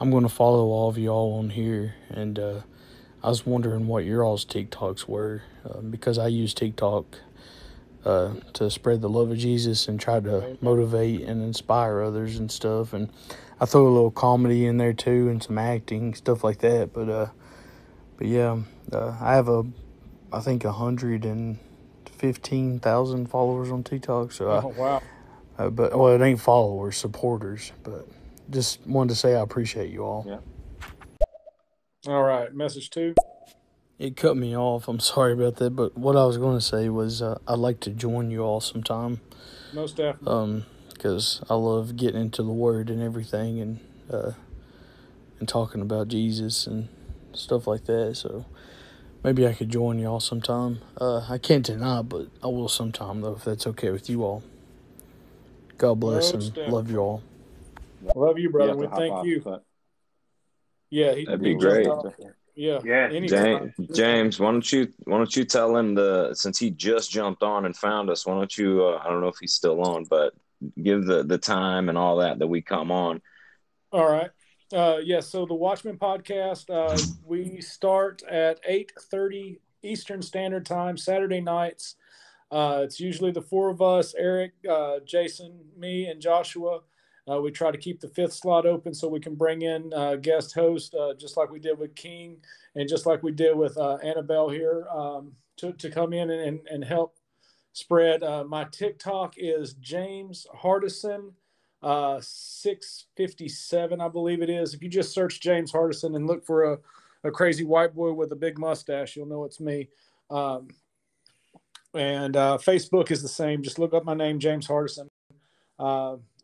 S11: I'm going to follow all of y'all on here and uh, I was wondering what your all's TikToks were uh, because I use TikTok uh, to spread the love of Jesus and try to motivate and inspire others and stuff. And I throw a little comedy in there too and some acting stuff like that. But uh, but yeah, uh, I have a I think a hundred and fifteen thousand followers on TikTok. So
S1: oh,
S11: I,
S1: wow.
S11: Uh, but well, it ain't followers, supporters. But just wanted to say I appreciate you all.
S7: Yeah.
S1: All right, message two.
S11: It cut me off. I'm sorry about that, but what I was going to say was uh, I'd like to join you all sometime.
S1: Most definitely.
S11: Um, because I love getting into the Word and everything, and uh, and talking about Jesus and stuff like that. So maybe I could join y'all sometime. Uh, I can't deny, but I will sometime though, if that's okay with you all. God bless
S1: Most
S11: and
S1: definitely.
S11: love you all.
S1: Love you, brother.
S7: have
S1: we thank
S7: off,
S1: you.
S7: but-
S1: Yeah, he,
S4: That'd
S1: he
S4: be
S1: jumped
S4: great.
S1: off. Yeah,
S10: Yeah.
S1: anytime.
S4: James, James, why don't you why don't you tell him the since he just jumped on and found us? Why don't you? Uh, I don't know if he's still on, but give the the time and all that that we come on.
S1: All right. Uh, yes. so the Watchmen podcast, uh, we start at eight thirty Eastern Standard Time Saturday nights. Uh, it's usually the four of us: Eric, uh, Jason, me, and Joshua. Uh, we try to keep the fifth slot open so we can bring in uh, guest host, uh, just like we did with King, and just like we did with uh, Annabelle here, um, to to come in and and, help spread. Uh, my TikTok is James Hardison uh 657 i believe it is. If you just search james hardison and look for a, a crazy white boy with a big mustache you'll know it's me. Um and facebook is the same. Just look up my name james hardison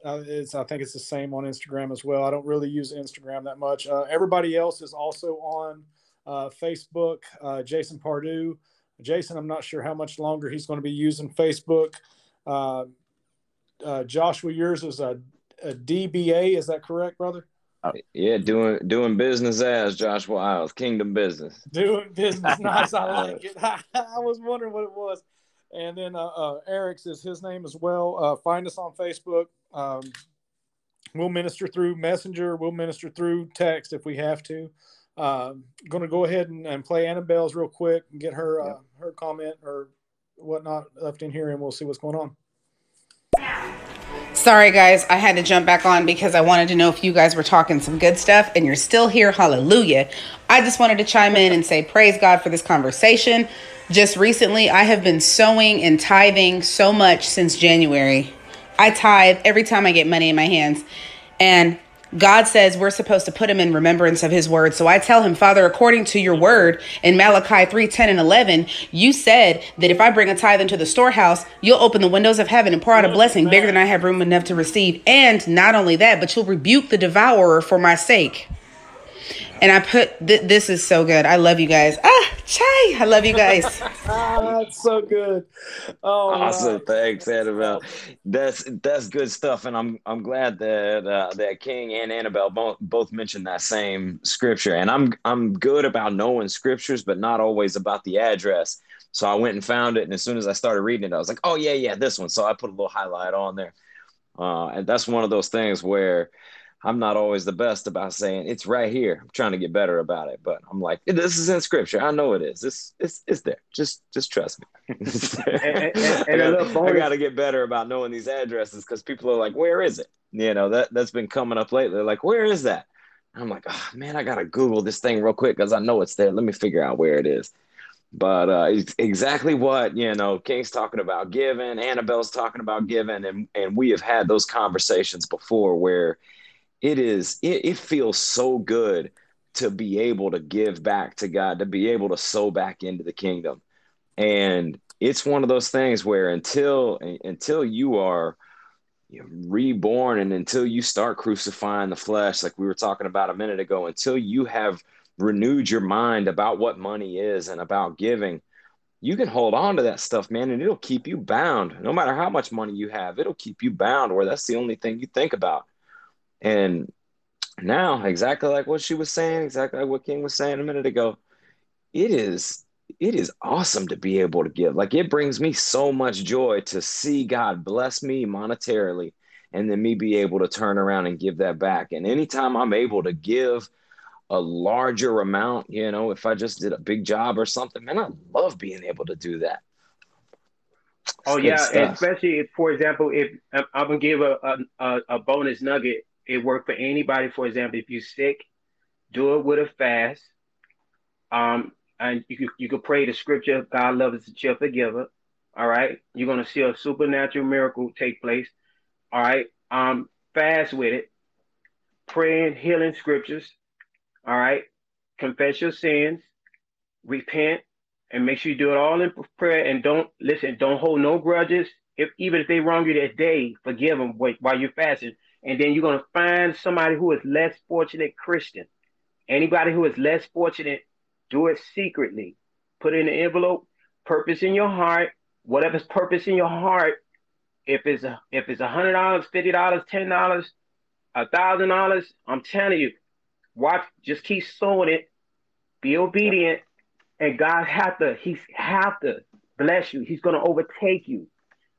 S1: uh it's, I think it's the same on Instagram as well. I don't really use Instagram that much. Uh, everybody else is also on uh, Facebook. Uh, Jason Pardue. Jason, I'm not sure how much longer he's going to be using Facebook. Uh, uh, Joshua, yours is a, a DBA. Is that correct, brother?
S4: Yeah, doing doing business as Joshua Isles, Kingdom Business.
S1: Doing business nice. I like it. I was wondering what it was. And then uh, uh, Eric's is his name as well. Uh, find us on Facebook. Um, we'll minister through messenger. We'll minister through text if we have to. Uh, going to go ahead and, and, play Annabelle's real quick and get her uh, her comment or whatnot left in here, and we'll see what's going on.
S6: Sorry, guys, I had to jump back on because I wanted to know if you guys were talking some good stuff, and you're still here. Hallelujah! I just wanted to chime in and say praise God for this conversation. Just recently, I have been sowing and tithing so much since January. I tithe every time I get money in my hands, and God says we're supposed to put him in remembrance of his word. So I tell him, Father, according to your word in Malachi 3 10 and 11, you said that if I bring a tithe into the storehouse, you'll open the windows of heaven and pour out a blessing bigger than I have room enough to receive. And not only that, but you'll rebuke the devourer for my sake. And I put th- this is so good. I love you guys. Ah, chai. I love you guys.
S1: ah, that's so good.
S4: Oh, awesome. Thanks, Annabelle. That's that's good stuff, and I'm I'm glad that uh, that King and Annabelle both both mentioned that same scripture. And I'm I'm good about knowing scriptures, but not always about the address. So I went and found it, and as soon as I started reading it, I was like, oh yeah, yeah, this one. So I put a little highlight on there, uh, and that's one of those things where I'm not always the best about saying it's right here. I'm trying to get better about it, but I'm like, this is in scripture. I know it is. It's it's it's there. Just just trust me. and, and, and I, got, to get better about knowing these addresses because people are like, where is it? You know that that's been coming up lately. They're like, where is that? I'm like, oh man, I gotta Google this thing real quick because I know it's there. Let me figure out where it is. But uh, it's exactly what you know, King's talking about giving, Annabelle's talking about giving, and and we have had those conversations before where it is it, it feels so good to be able to give back to God, to be able to sow back into the kingdom. And it's one of those things where until until you are reborn and until you start crucifying the flesh, like we were talking about a minute ago, until you have renewed your mind about what money is and about giving, you can hold on to that stuff, man, and it'll keep you bound. No matter how much money you have, it'll keep you bound where that's the only thing you think about. And now, exactly like what she was saying, exactly like what King was saying a minute ago, it is it is awesome to be able to give. Like it brings me so much joy to see God bless me monetarily and then me be able to turn around and give that back. And anytime I'm able to give a larger amount, you know, if I just did a big job or something, man, I love being able to do that.
S10: oh yeah, especially if, for example, if I'm gonna give a, a a bonus nugget it worked for anybody. For example, if you're sick, do it with a fast. Um, and you you could pray the scripture, God loves the cheerful giver. All right. You're going to see a supernatural miracle take place. All right. Um, fast with it. Praying healing scriptures. All right. Confess your sins. Repent and make sure you do it all in prayer and don't listen, don't hold no grudges. If even if they wrong you that day, forgive them while you're fasting and then you're going to find somebody who is less fortunate Christian. Anybody who is less fortunate, do it secretly. Put it in an envelope, purpose in your heart, whatever's purpose in your heart. If it's a, if it's a hundred dollars, fifty dollars, ten dollars, a thousand dollars, I'm telling you, watch, just keep sowing it, be obedient, and God have to, He's have to bless you. He's gonna overtake you.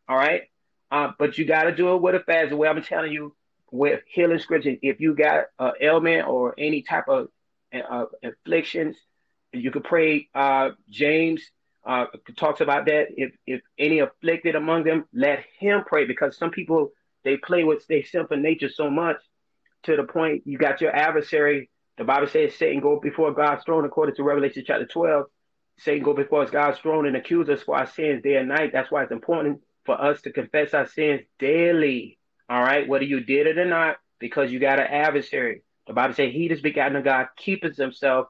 S10: All right. Uh, but you got to do it with a fast. Way I'm telling you, with healing scripture. If you got an ailment or any type of uh, afflictions, you could pray. Uh, James uh, talks about that. If if any afflicted among them, let him pray because some people they play with their sinful nature so much to the point you got your adversary. The Bible says Satan go before God's throne according to Revelation chapter 12. Satan go before God's throne and accuse us for our sins day and night. That's why it's important for us to confess our sins daily all right, whether you did it or not, because you got an adversary. The Bible says, He that's begotten of God keepeth himself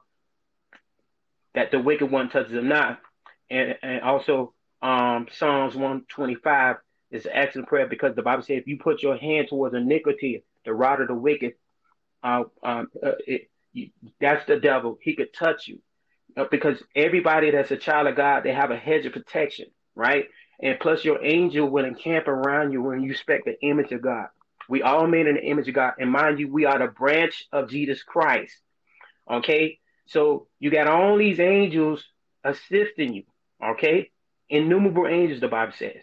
S10: that the wicked one touches him not. And, and also, um, Psalms 125 is an excellent prayer because the Bible says, if you put your hand towards iniquity, the rod of the wicked, uh, um, uh, it, you, that's the devil. He could touch you. Uh, because everybody that's a child of God, they have a hedge of protection, right? And plus, your angel will encamp around you when you expect the image of God. We all made in the image of God. And mind you, we are the branch of Jesus Christ. Okay? So you got all these angels assisting you. Okay? Innumerable angels, the Bible says.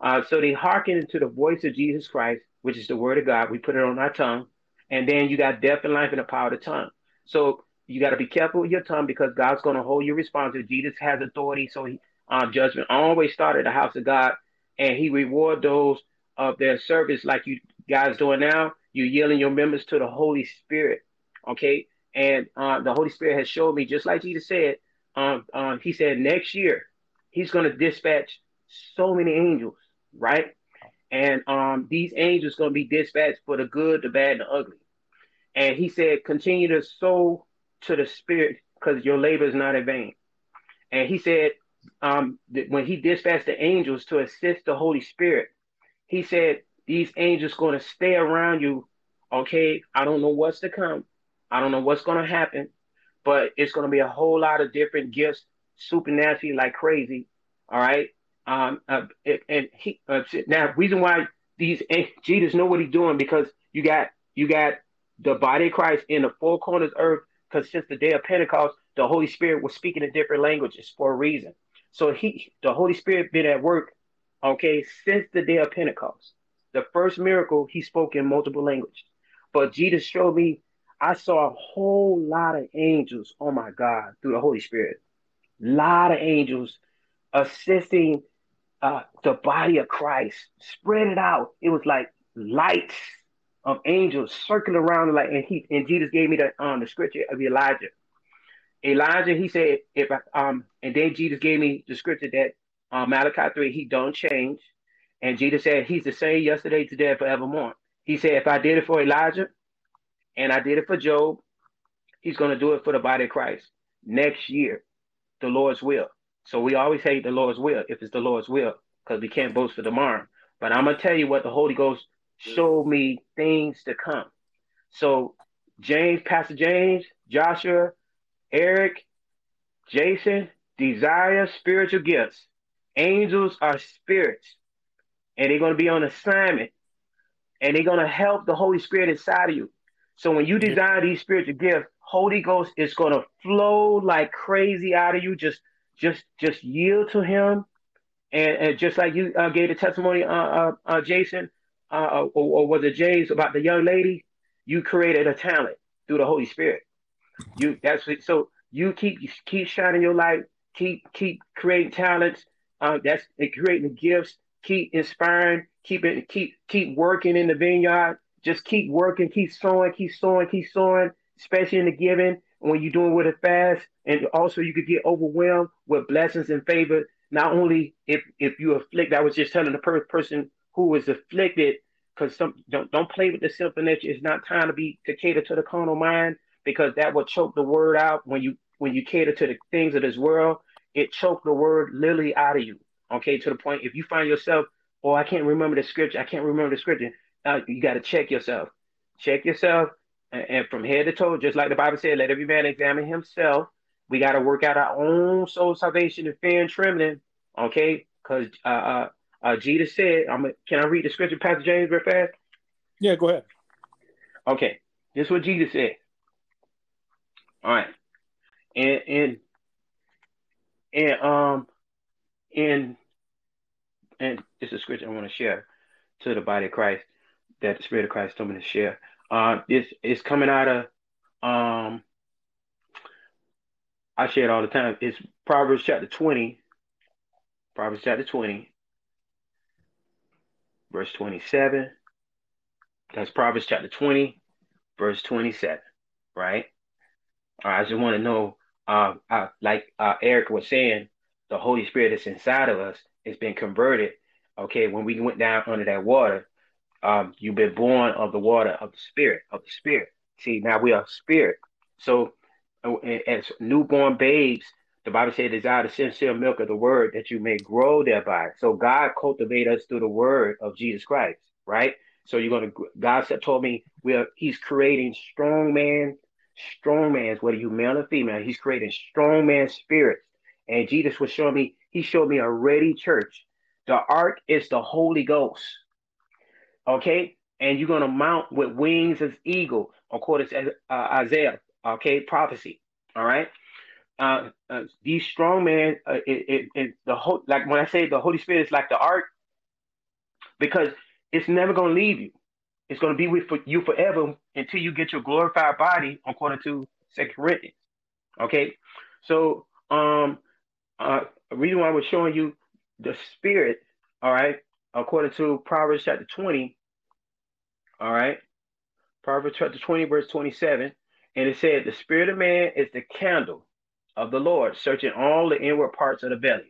S10: Uh, so they hearken to the voice of Jesus Christ. which is the word of God. We put it on our tongue. And then you got death and life in the power of the tongue. So you got to be careful with your tongue because God's going to hold you responsible. Jesus has authority, so he uh, judgment always start at the house of God, and He reward those of their service, like you guys doing now. You're yielding your members to the Holy Spirit, okay? And uh, the Holy Spirit has showed me, just like Jesus said, um, um, He said next year He's going to dispatch so many angels, right? And um, these angels going to be dispatched for the good, the bad, and the ugly. And He said, continue to sow to the Spirit because your labor is not in vain. And He said, um, when he dispatched the angels to assist the Holy Spirit, he said, These angels going to stay around you. Okay, I don't know what's to come. I don't know what's going to happen, but it's going to be a whole lot of different gifts, supernaturally like crazy. All right. Um, uh, and he uh, now reason why these Jesus know what he's doing because you got you got the body of Christ in the four corners earth because since the day of Pentecost, the Holy Spirit was speaking in different languages for a reason. So he, the Holy Spirit, been at work, okay, since the day of Pentecost. The first miracle, he spoke in multiple languages. But Jesus showed me, I saw a whole lot of angels. Oh my God, through the Holy Spirit, a lot of angels assisting uh, the body of Christ. Spread it out. It was like lights of angels circling around, like, and he and Jesus gave me the um the scripture of Elijah. Elijah, he said, if I, um, and then Jesus gave me the scripture that um, Malachi 3, he don't change. And Jesus said, he's the same yesterday, today, forevermore. He said, if I did it for Elijah and I did it for Job, he's going to do it for the body of Christ next year, the Lord's will. So we always say the Lord's will if it's the Lord's will, because we can't boast for tomorrow. But I'm going to tell you what the Holy Ghost showed me things to come. So James, Pastor James, Joshua, Eric, Jason desire spiritual gifts. Angels are spirits, and they're going to be on assignment, and they're going to help the Holy Spirit inside of you. So when you desire these spiritual gifts, Holy Ghost is going to flow like crazy out of you. Just, just, just yield to Him, and, and just like you uh, gave the testimony, uh, uh, uh Jason, uh, or, or was it James about the young lady? You created a talent through the Holy Spirit. You that's so you keep you keep shining your light, keep keep creating talents. Uh, that's creating gifts. Keep inspiring. Keep it. Keep keep working in the vineyard. Just keep working. Keep sowing. Keep sowing. Keep sowing. Especially in the giving when you're doing with a fast, and also you could get overwhelmed with blessings and favor. Not only if if you afflict, I was just telling the per- person who was afflicted, because some don't don't play with the nature. It's not time to be to cater to the carnal mind because that will choke the word out when you when you cater to the things of this world. It choke the word literally out of you. Okay, to the point if you find yourself, oh, I can't remember the scripture, I can't remember the scripture. Uh, you got to check yourself. Check yourself, and, and from head to toe, just like the Bible said, let every man examine himself. We got to work out our own soul salvation in fear and trembling. Okay, because uh, uh, uh, Jesus said, "I'm." A, can I read the scripture, Pastor James, real fast?
S1: Yeah, go ahead.
S10: Okay, this is what Jesus said. All right. And and and um and and this is a scripture I want to share to the body of Christ that the Spirit of Christ told me to share. Uh, it's it's coming out of um I share it all the time. It's Proverbs chapter 20. Proverbs chapter 20, verse 27. That's Proverbs chapter 20, verse 27, right? I just want to know, uh, uh, like uh, Eric was saying, the Holy Spirit that's inside of us has been converted. Okay, when we went down under that water, um, you've been born of the water of the Spirit, of the Spirit. See, now we are Spirit. So, uh, as newborn babes, the Bible says, desire the sincere milk of the word that you may grow thereby. So, God cultivate us through the word of Jesus Christ, right? So, you're going to, God said, told me, we are, He's creating strong man strong man's, whether you male or female, he's creating strong man spirits. And Jesus was showing me, he showed me a ready church. The ark is the Holy Ghost. Okay? And you're going to mount with wings as eagle, according to uh, Isaiah, okay, prophecy. All right? Uh, uh, these strong men, uh, it, it, it, the whole, like when I say the Holy Spirit is like the ark, because it's never going to leave you. It's going to be with you forever until you get your glorified body, according to Second Corinthians. Okay, so um, uh, reason why I was showing you the spirit, all right, according to Proverbs chapter 20, all right, Proverbs chapter 20, verse 27, and it said, The spirit of man is the candle of the Lord, searching all the inward parts of the belly.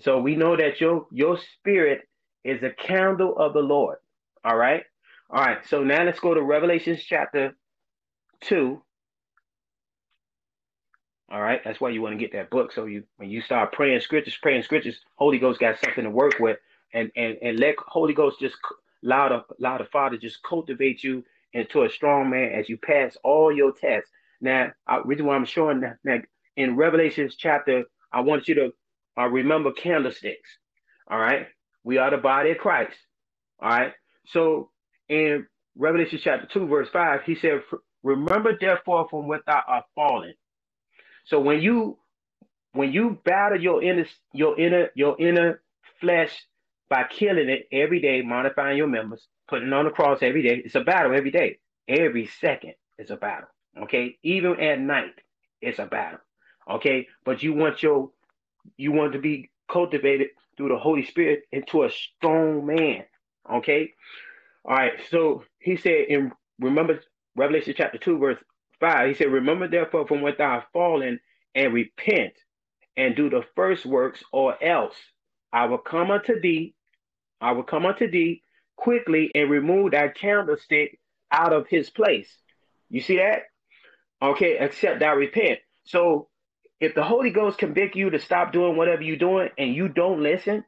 S10: So we know that your your spirit is a candle of the Lord. All right. All right. So now let's go to Revelations chapter 2. All right. That's why you want to get that book. So you when you start praying scriptures, praying scriptures, Holy Ghost got something to work with. And and and let Holy Ghost just allow the allow the Father just cultivate you into a strong man as you pass all your tests. Now, I, reason why I'm showing that now, in Revelations chapter, I want you to uh, remember candlesticks. All right. We are the body of Christ. All right. So in Revelation chapter 2, verse 5, he said, Remember therefore from what thou art fallen. So when you when you battle your inner your inner your inner flesh by killing it every day, modifying your members, putting on the cross every day, it's a battle every day. Every second is a battle. Okay. Even at night, it's a battle. Okay. But you want your you want to be cultivated through the Holy Spirit into a strong man. Okay. All right. So he said in remember Revelation chapter 2, verse 5, he said, Remember therefore from what thou hast fallen and repent and do the first works, or else I will come unto thee, I will come unto thee quickly and remove that candlestick out of his place. You see that? Okay, except thou repent. So if the Holy Ghost convict you to stop doing whatever you're doing and you don't listen,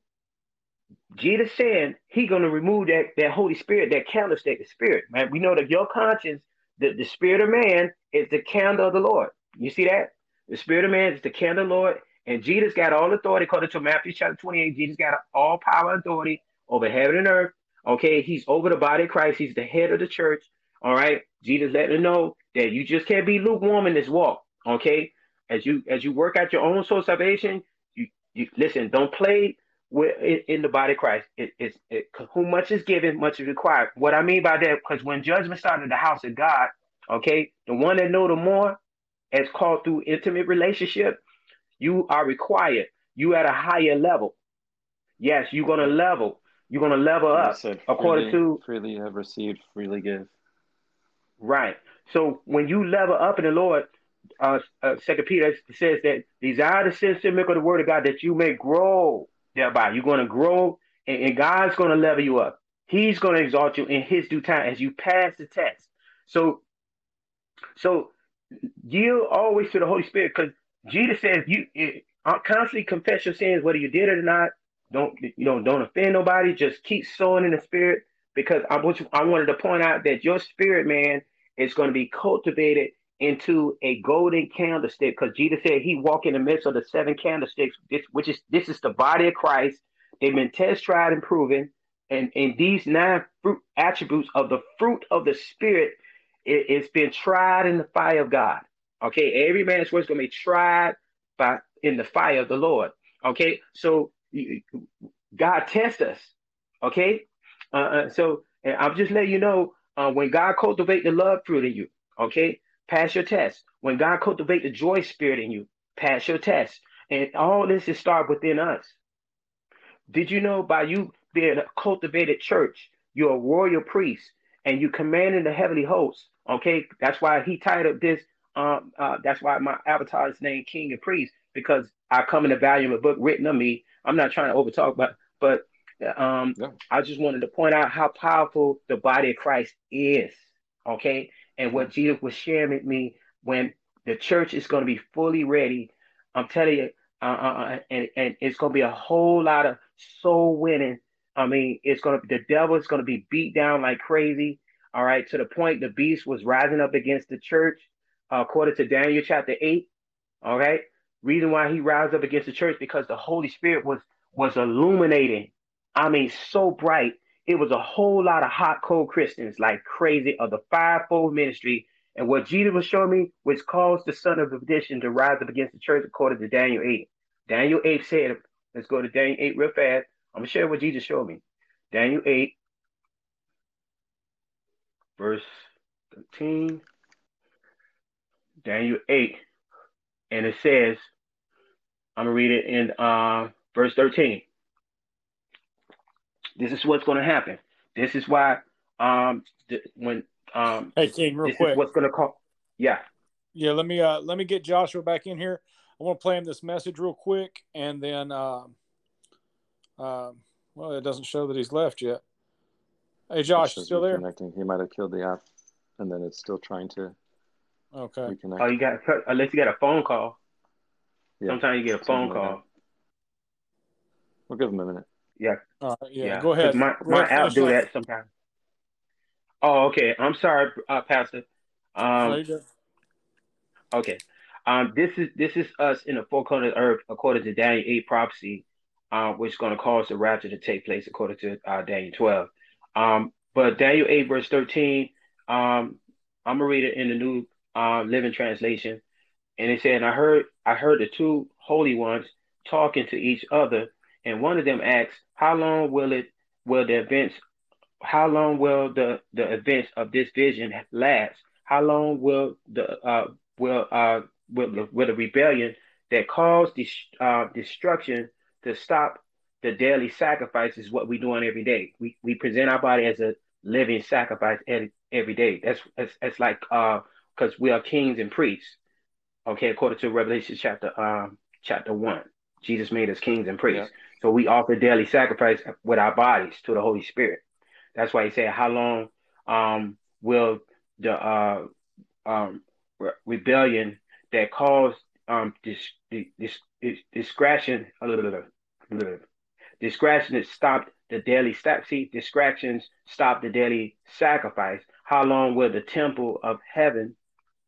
S10: Jesus saying he gonna remove that that Holy Spirit, that candlestick, the spirit. Man, we know that your conscience, the, the spirit of man is the candle of the Lord. You see that? The spirit of man is the candle of the Lord, and Jesus got all authority, according to Matthew chapter 28. Jesus got all power and authority over heaven and earth. Okay, he's over the body of Christ, he's the head of the church. All right, Jesus letting them know that you just can't be lukewarm in this walk. Okay, as you as you work out your own soul salvation, you, you listen. Don't play in, in the body of Christ. It, it, it, who much is given, much is required. What I mean by that, because when judgment started in the house of God, okay, the one that know the more, as called through intimate relationship, you are required. You at a higher level. Yes, you're gonna level. You're gonna level up
S7: said,
S10: according
S7: freely,
S10: to
S7: freely have received, freely give.
S10: right. So when you level up in the Lord, uh, uh, Second Peter says that desire the sincere milk of the word of God that you may grow thereby. You're going to grow, and, and God's going to level you up. He's going to exalt you in His due time as you pass the test. So, so yield always to the Holy Spirit because Jesus says you it, uh, constantly confess your sins, whether you did it or not. Don't you know? Don't offend nobody. Just keep sowing in the Spirit because I want you, I wanted to point out that your spirit man is going to be cultivated into a golden candlestick because Jesus said he walked in the midst of the seven candlesticks, this, which is this is the body of Christ. They've been test tried and proven, and and these nine fruit attributes of the fruit of the Spirit, it, it's been tried in the fire of God. Okay, every man's word is going to be tried by in the fire of the Lord. Okay, so God tests us. Okay, uh, uh so I'm just letting you know uh, when God cultivate the love fruit in you. Okay, pass your test. When God cultivate the joy spirit in you, pass your test. And all this is start within us. Did you know by you being a cultivated church, you're a royal priest and you commanding the heavenly hosts? Okay, that's why he titled this. Um, uh, that's why my avatar is named King and Priest because I come in the volume of a book written of me. I'm not trying to overtalk, but but um, yeah. I just wanted to point out how powerful the body of Christ is. Okay, and what Jesus was sharing with me when the church is going to be fully ready. I'm telling you, uh, uh, uh, and, and it's going to be a whole lot of soul winning. I mean, it's going to the devil is going to be beat down like crazy. All right, to the point the beast was rising up against the church, uh, according to Daniel chapter eight. All right, reason why he rised up against the church because the Holy Spirit was was illuminating. I mean, so bright it was a whole lot of hot cold Christians like crazy of the fivefold ministry. And what Jesus was showing me, which caused the son of perdition to rise up against the church, according to Daniel 8. Daniel 8 said, let's go to Daniel 8 real fast. I'm going to share what Jesus showed me. Daniel 8. verse 13. Daniel 8. And it says, I'm going to read it in uh, verse 13. This is what's going to happen. This is why um, th- when um,
S1: Hey King, real
S10: this
S1: quick.
S10: is what's going to call. Yeah.
S1: Yeah, let me uh let me get Joshua back in here. I want to play him this message real quick, and then um, um, well, it doesn't show that he's left yet. Hey, Josh, you still there?
S7: reconnecting. He might have killed the app, and then it's still trying to
S1: Okay.
S7: reconnect.
S10: Oh, you got unless you got a phone call.
S7: Yeah,
S10: Sometimes you get a phone
S7: something like
S10: call.
S7: We'll give him a minute.
S10: Yeah.
S1: Right. Yeah.
S10: Yeah.
S1: Go ahead.
S10: My my app do that sometimes. Oh, okay. I'm sorry, uh, Pastor. Um, okay. Um, this is this is us in the four corners of earth according to Daniel eight prophecy, uh, which is going to cause the rapture to take place according to uh, Daniel twelve. Um, but Daniel eight verse thirteen, um, I'm gonna read it in the new uh, Living Translation, and it said, "I heard I heard the two holy ones talking to each other, and one of them asked, How long will it will the events how long will the the events of this vision last? How long will the uh will uh will the, will the rebellion that caused this uh destruction to stop the daily sacrifices what we're doing every day? We we present our body as a living sacrifice every, every day. That's that's, that's like uh because we are kings and priests. Okay, according to Revelation chapter um chapter one. Jesus made us kings and priests. So we offer daily sacrifice with our bodies to the Holy Spirit. That's why he said, How long um, will the uh, um, re- rebellion that caused um, this, this, this, distraction, distraction stopped the daily sac- see, distractions stop the daily sacrifice. How long will the temple of heaven,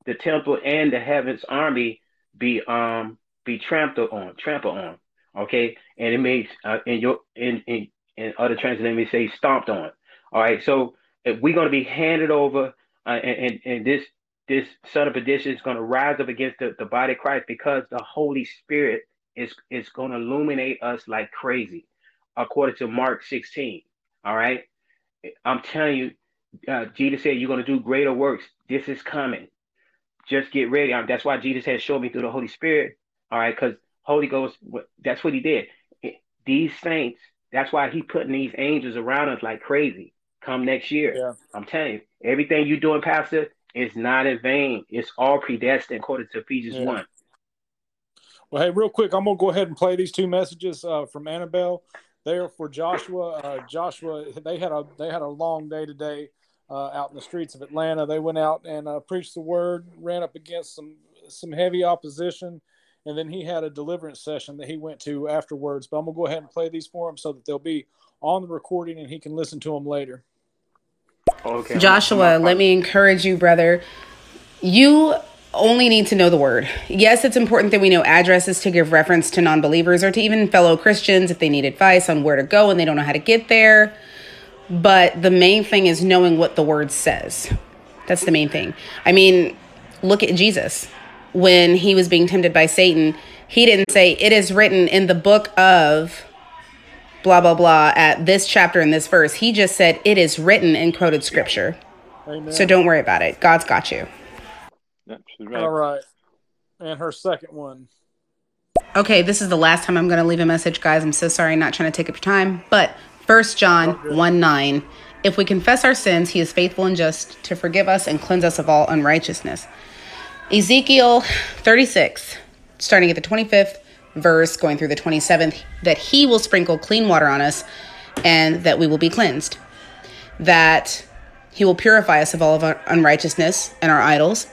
S10: the temple and the heavens army be um be trampled on, trampled on? Okay, and it makes uh, in your in in in other translations may say stomped on. All right, so we're going to be handed over, uh, and, and and this this son of perdition is going to rise up against the, the body of Christ because the Holy Spirit is is going to illuminate us like crazy, according to Mark 16. All right, I'm telling you, uh, Jesus said you're going to do greater works. This is coming. Just get ready. Um, that's why Jesus has showed me through the Holy Spirit. All right, because Holy Ghost, that's what He did. These saints, that's why He putting these angels around us like crazy. Come next year,
S1: Yeah.
S10: I'm telling you, everything you're doing, Pastor, is not in vain. It's all predestined according to Ephesians
S1: Yeah.
S10: 1.
S1: Well, hey, real quick, I'm gonna go ahead and play these two messages uh, from Annabelle. They are for Joshua. Uh, Joshua, they had a they had a long day today uh, out in the streets of Atlanta. They went out and uh, preached the word, ran up against some some heavy opposition, and then he had a deliverance session that he went to afterwards. But I'm gonna go ahead and play these for him so that they'll be on the recording and he can listen to them later.
S10: Okay.
S6: Joshua, let me encourage you, brother. You only need to know the word. Yes, it's important that we know addresses to give reference to non believers or to even fellow Christians if they need advice on where to go and they don't know how to get there. But the main thing is knowing what the word says. That's the main thing. I mean, look at Jesus. When he was being tempted by Satan, he didn't say, It is written in the book of blah, blah, blah at this chapter in this verse. He just said, It is written and quoted scripture.
S1: Amen.
S6: So don't worry about it. God's got you.
S7: Yep, she's
S1: All right. And her second one.
S6: Okay, this is the last time I'm going to leave a message, guys. I'm so sorry, not trying to take up your time. But First John 1 9. If we confess our sins, he is faithful and just to forgive us and cleanse us of all unrighteousness. Ezekiel 36, starting at the 25th verse, going through the 27th, that he will sprinkle clean water on us and that we will be cleansed. That he will purify us of all of our unrighteousness and our idols.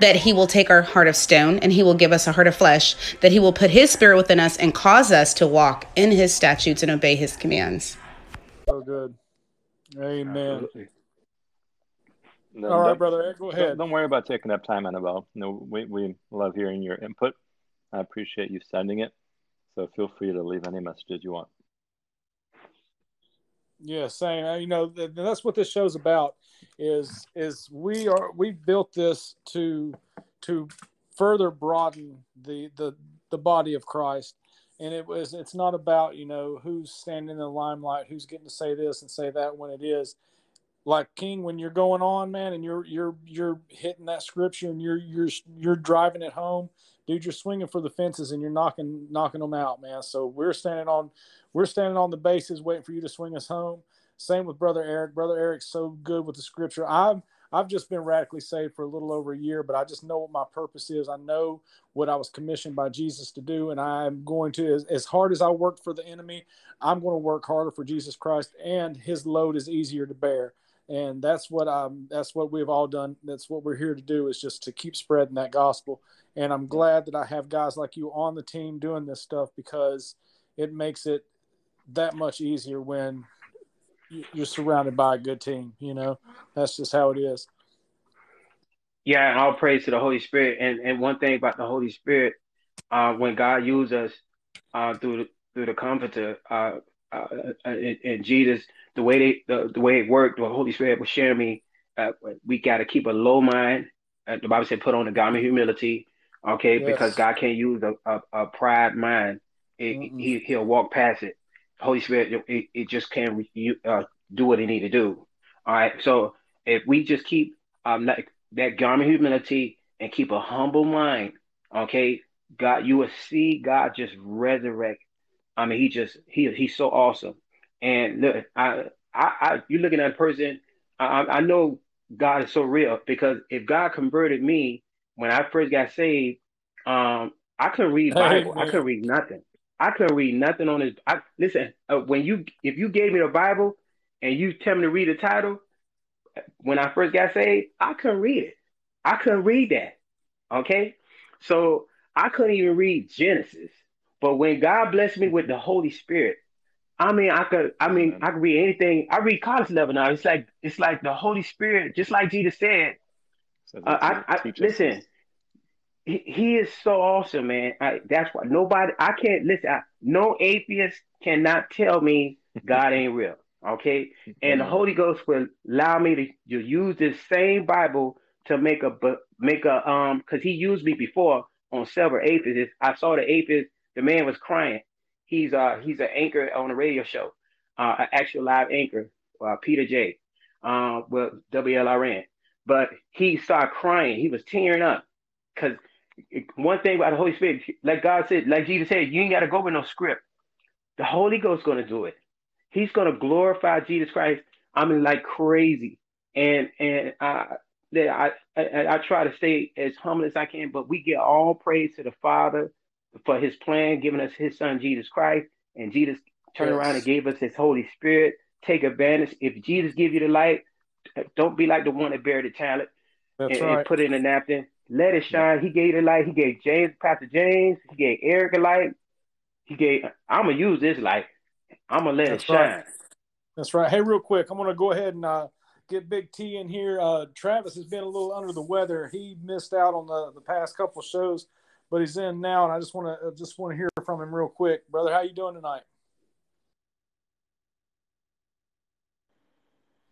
S6: That he will take our heart of stone and he will give us a heart of flesh. That he will put his spirit within us and cause us to walk in his statutes and obey his commands.
S1: So good. Amen.
S7: No,
S1: All right, brother go
S7: don't-
S1: ahead.
S7: Don't, worry about taking up time, Annabelle. No, we, we love hearing your input. I appreciate you sending it. So feel free to leave any messages you want.
S1: Yeah, same. Uh, You know, that's what this show's about. Is is we are we built this to to further broaden the the the body of Christ, and it was it's not about you know who's standing in the limelight, who's getting to say this and say that when it is. Like King when you're going on, man, and you're you're you're hitting that scripture and you're you're you're driving it home, dude. You're swinging for the fences and you're knocking knocking them out, man. So we're standing on we're standing on the bases waiting for you to swing us home. Same with brother Eric. Brother Eric's so good with the scripture. I've I've just been radically saved for a little over a year, but I just know what my purpose is. I know what I was commissioned by Jesus to do, and I'm going to, as, as hard as I work for the enemy, I'm going to work harder for Jesus Christ, and His load is easier to bear. And that's what I'm. That's what we've all done. That's what we're here to do is just to keep spreading that gospel. And I'm glad that I have guys like you on the team doing this stuff because it makes it that much easier when you're surrounded by a good team. You know, that's just how it is.
S10: Yeah, and all praise to the Holy Spirit. And and one thing about the Holy Spirit, uh, when God used us uh, through the, through the Comforter uh, uh, and, and Jesus, the way they the, the way it worked, the Holy Spirit was sharing me. Uh, we got to keep a low mind. Uh, the Bible said, "Put on the garment of humility." Okay, yes. because God can't use a, a, a pride mind. It, he he'll walk past it. Holy Spirit, it, it just can't uh, do what it need to do. All right. So if we just keep um that, that garment humility and keep a humble mind, okay, God, you will see God just resurrect. I mean, he just he he's so awesome. And look, I I, I you're looking at a person. I, I know God is so real because if God converted me when I first got saved, um, I couldn't read Bible. I couldn't read nothing. I couldn't read nothing on it. I listen uh, when you if you gave me the Bible and you tell me to read the title, when I first got saved, I couldn't read it. I couldn't read that. Okay, so I couldn't even read Genesis. But when God blessed me with the Holy Spirit, I mean, I could, I mean, I could read anything. I read college level now. It's like, it's like the Holy Spirit, just like Jesus said. So uh, I, I listen he, he is so awesome, man. I, that's why nobody, I can't listen. I, no atheist cannot tell me God ain't real. Okay, and the Holy Ghost will allow me to, to use this same Bible to make a make a um because he used me before on several atheists. I saw the atheist. The man was crying. He's uh he's an anchor on a radio show, uh, an actual live anchor, uh, Peter J. Uh, with WLRN. But he started crying. He was tearing up because one thing about the Holy Spirit, like God said, like Jesus said, you ain't got to go with no script. The Holy Ghost going to do it. He's going to glorify Jesus Christ. I mean, like crazy. And and I, I, I I try to stay as humble as I can, but we get all praise to the Father for His plan, giving us His Son Jesus Christ, and Jesus turned yes. around and gave us His Holy Spirit. Take advantage. If Jesus give you the light, don't be like the one that buried the talent and, right. and put it in a napkin let it shine. He gave the light. He gave James, Pastor James. He gave Eric a light. He gave. I'm gonna use this light. I'm gonna let That's it shine. Right.
S1: That's right. Hey, real quick, I'm gonna go ahead and uh, get Big T in here. Uh, Travis has been a little under the weather. He missed out on the, the past couple shows, but he's in now, and I just want to uh, just want to hear from him real quick, brother. How you doing tonight?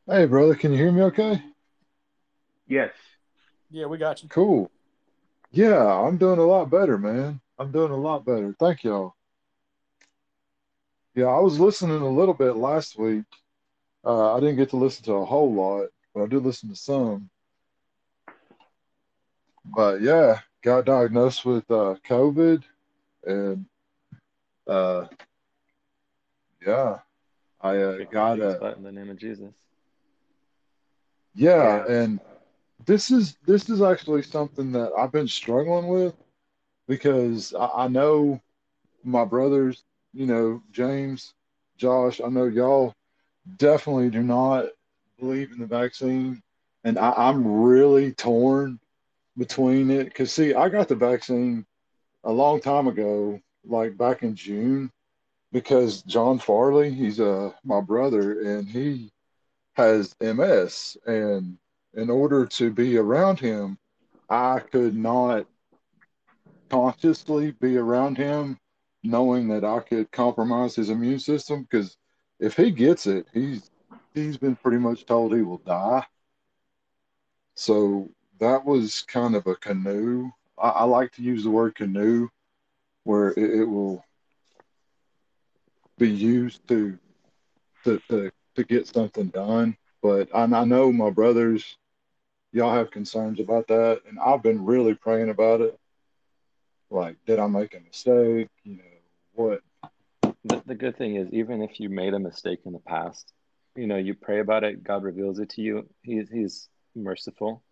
S12: Hey, brother, can you hear me? Okay.
S10: Yes.
S1: Yeah, we got you.
S12: Cool. Yeah, I'm doing a lot better, man. I'm doing a lot better. Thank y'all. Yeah, I was listening a little bit last week. Uh, I didn't get to listen to a whole lot, but I did listen to some. But yeah, got diagnosed with uh, COVID, and uh, yeah, I uh, got a.
S7: In the name of Jesus.
S12: Yeah, yeah, and this is this is actually something that I've been struggling with because I, I know my brothers, you know, James, Josh, I know y'all definitely do not believe in the vaccine. And I, I'm really torn between it. Because, see, I got the vaccine a long time ago, like back in June, because John Farley, he's uh, my brother, and he has MS. And in order to be around him, I could not consciously be around him knowing that I could compromise his immune system because if he gets it, he's he's been pretty much told he will die. So that was kind of a canoe. I, I like to use the word canoe where it, it will be used to, to to to get something done But I, I know my brothers, y'all have concerns about that, and I've been really praying about it. Like, did I make a mistake? You know, what?
S7: The, the good thing is, even if you made a mistake in the past, you know, you pray about it, God reveals it to you. He's, he's merciful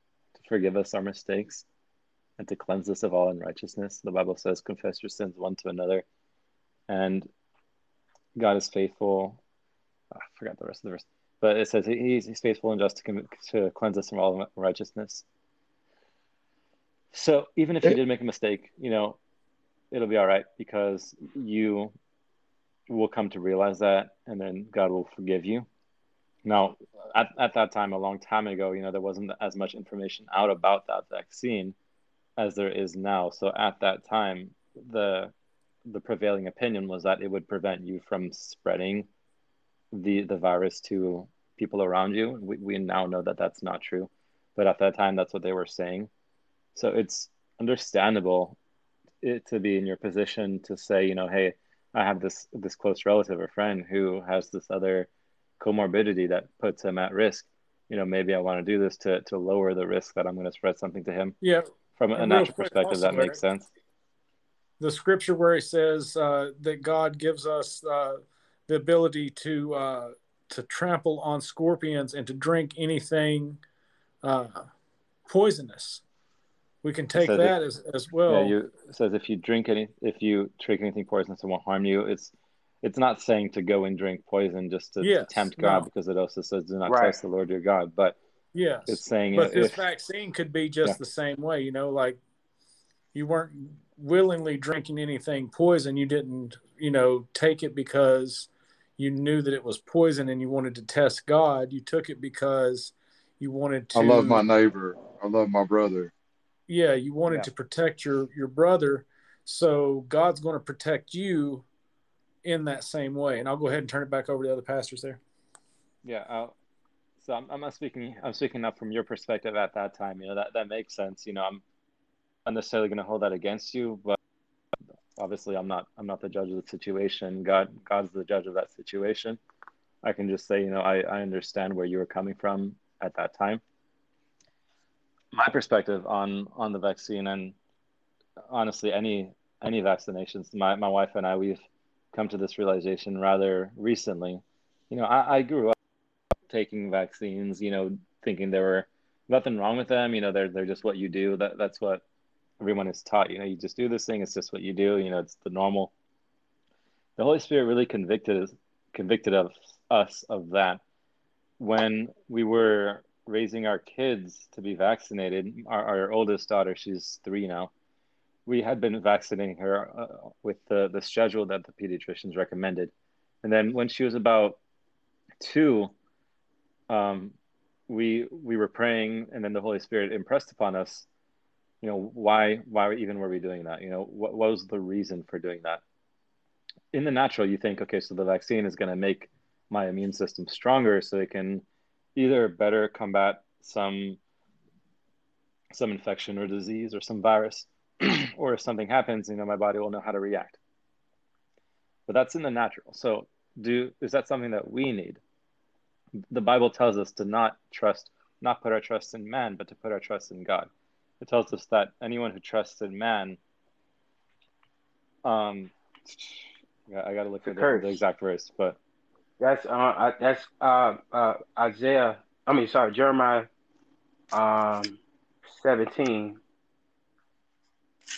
S7: forgive us our mistakes and to cleanse us of all unrighteousness. The Bible says, confess your sins one to another. And God is faithful. Oh, I forgot the rest of the verse, but it says he's, he's faithful and just to, to cleanse us from all unrighteousness. So even if you eh. did make a mistake, you know, it'll be all right because you will come to realize that and then God will forgive you. Now, at, at that time, a long time ago, you know, there wasn't as much information out about that vaccine as there is now. So at that time, the the prevailing opinion was that it would prevent you from spreading the the virus to people around you. We we now know that that's not true, but at that time, that's what they were saying. So it's understandable it to be in your position to say, you know, hey, I have this this close relative or friend who has this other comorbidity that puts him at risk. You know, maybe I want to do this to to lower the risk that I'm going to spread something to him.
S1: Yeah.
S7: From a natural perspective, that makes sense.
S1: The scripture where he says uh, that God gives us uh, the ability to uh, to trample on scorpions and to drink anything uh, poisonous. We can take that
S7: if,
S1: as, as well.
S7: Yeah, you says if you drink any, if you drink anything poisonous, it won't harm you. It's it's not saying to go and drink poison just to,
S1: yes,
S7: tempt God,
S1: no.
S7: because it also says do not
S10: Right.
S7: test the Lord your God. But
S1: Yes.
S7: it's saying
S1: but
S7: if,
S1: this vaccine could be just
S7: Yeah.
S1: the same way, you know, like you weren't willingly drinking anything poison. You didn't, you know, take it because you knew that it was poison and you wanted to test God. You took it because you wanted to
S12: I love my neighbor. I love my brother.
S1: yeah, you wanted
S7: Yeah.
S1: to protect your your brother. So God's going to protect you in that same way. And I'll go ahead and turn it back over to the other pastors there.
S7: yeah. I'll, so I'm, I'm not speaking. I'm speaking up from your perspective at that time. You know that that makes sense. You know, I'm not necessarily going to hold that against you, but obviously I'm not. I'm not the judge of the situation. God, God's the judge of that situation. I can just say, you know, I, I understand where you were coming from at that time. My perspective on on the vaccine and honestly any any vaccinations, my, my wife and I we've come to this realization rather recently. You know, I, I grew up taking vaccines, you know, thinking there were nothing wrong with them, you know, they're they're just what you do. That that's what everyone is taught. You know, you just do this thing, it's just what you do, you know, it's the normal. The Holy Spirit really convicted convicted of us of that when we were raising our kids to be vaccinated. Our, our oldest daughter, she's three now. We had been vaccinating her uh, with the, the schedule that the pediatricians recommended. And then when she was about two, um, we we were praying, and then the Holy Spirit impressed upon us, you know, why why even were we doing that? You know, what, what was the reason for doing that? In the natural, you think, okay, so the vaccine is going to make my immune system stronger, so it can either better combat some some infection or disease or some virus, or if something happens, you know, my body will know how to react. But that's in the natural. So, do is that something that we need? The Bible tells us to not trust, not put our trust in man, but to put our trust in God. It tells us that anyone who trusts in man, um, I got to look at the, the exact verse, but
S10: That's uh, that's uh, uh, Isaiah. I mean, sorry, Jeremiah, um, seventeen.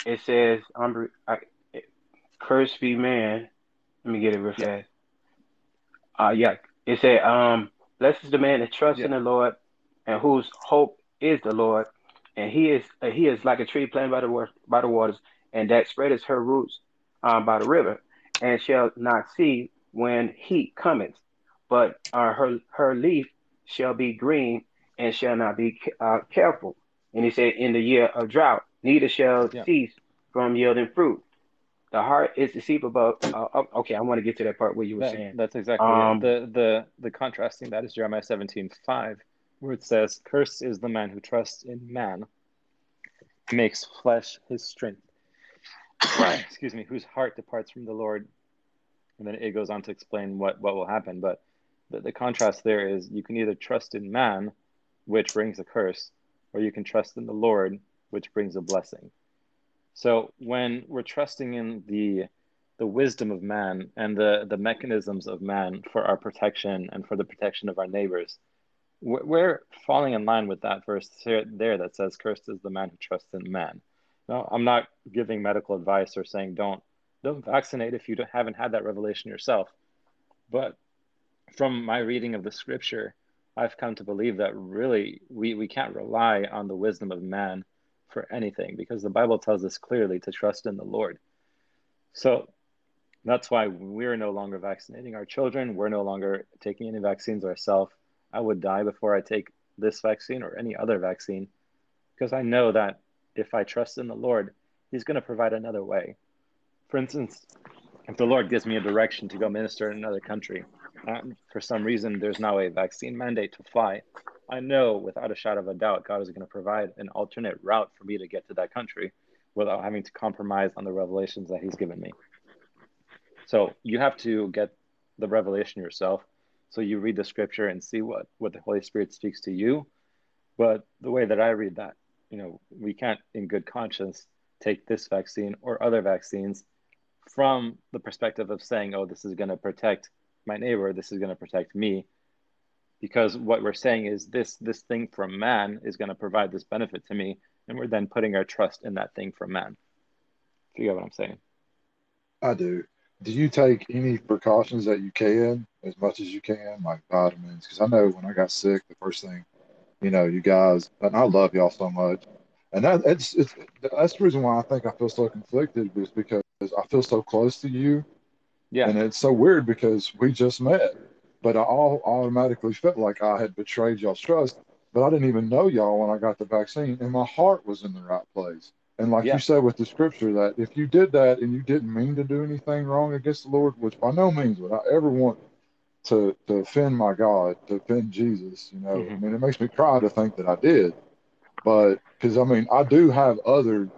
S10: It says, "I'm I, cursed be man." Let me get it real fast. Uh, yeah, it said, "Um, blessed is the man that trusts in the Lord, and whose hope is the Lord, and he is uh, he is like a tree planted by the by the waters, and that spreadeth her roots um, by the river, and shall not see when heat cometh, but uh, her her leaf shall be green, and shall not be uh, careful." And he said, "In the year of drought, neither shall
S7: Yeah.
S10: cease from yielding fruit." The heart is deceivable. Uh, uh, okay, I want to get to that part where you were
S7: That-
S10: saying.
S7: that's exactly
S10: Um.
S7: The the the contrasting that is Jeremiah seventeen five, where it says, "Cursed is the man who trusts in man, makes flesh his strength." Excuse me, whose heart departs from the Lord. And then it goes on to explain what what will happen. But the, the contrast there is you can either trust in man, which brings a curse, or you can trust in the Lord, which brings a blessing. So when we're trusting in the the wisdom of man and the the mechanisms of man for our protection and for the protection of our neighbors, we're, falling in line with that verse there that says, "Cursed is the man who trusts in man." No, I'm not giving medical advice or saying don't don't vaccinate if you haven't had that revelation yourself. But from my reading of the scripture, I've come to believe that really we, we can't rely on the wisdom of man for anything because the Bible tells us clearly to trust in the Lord. So that's why we're no longer vaccinating our children. We're no longer taking any vaccines ourselves. I would die before I take this vaccine or any other vaccine because I know that if I trust in the Lord, He's going to provide another way. For instance, if the Lord gives me a direction to go minister in another country, for some reason there's now a vaccine mandate to fly, I know without a shadow of a doubt God is going to provide an alternate route for me to get to that country without having to compromise on the revelations that He's given me. So you have to get the revelation yourself. So you read the scripture and see what, what the Holy Spirit speaks to you. But the way that I read that, you know, we can't in good conscience take this vaccine or other vaccines from the perspective of saying, oh, this is going to protect my neighbor, this is going to protect me. Because what we're saying is this this thing from man is going to provide this benefit to me, and we're then putting our trust in that thing from man. If you get what I'm saying.
S12: I do. Do you take any precautions that you can, as much as you can, like vitamins? Because I know when I got sick, the first thing, you know, you guys, and I love y'all so much, and that it's, it's that's the reason why I think I feel so conflicted is because I feel so close to you.
S7: Yeah.
S12: And it's so weird because we just met, but I all automatically felt like I had betrayed y'all's trust. But I didn't even know y'all when I got the vaccine, and my heart was in the right place. And like
S7: Yeah.
S12: you said with the scripture, that if you did that and you didn't mean to do anything wrong against the Lord, which by no means would I ever want to to offend my God, to offend Jesus, you know, mm-hmm. I mean, it makes me cry to think that I did. But because I mean, I do have other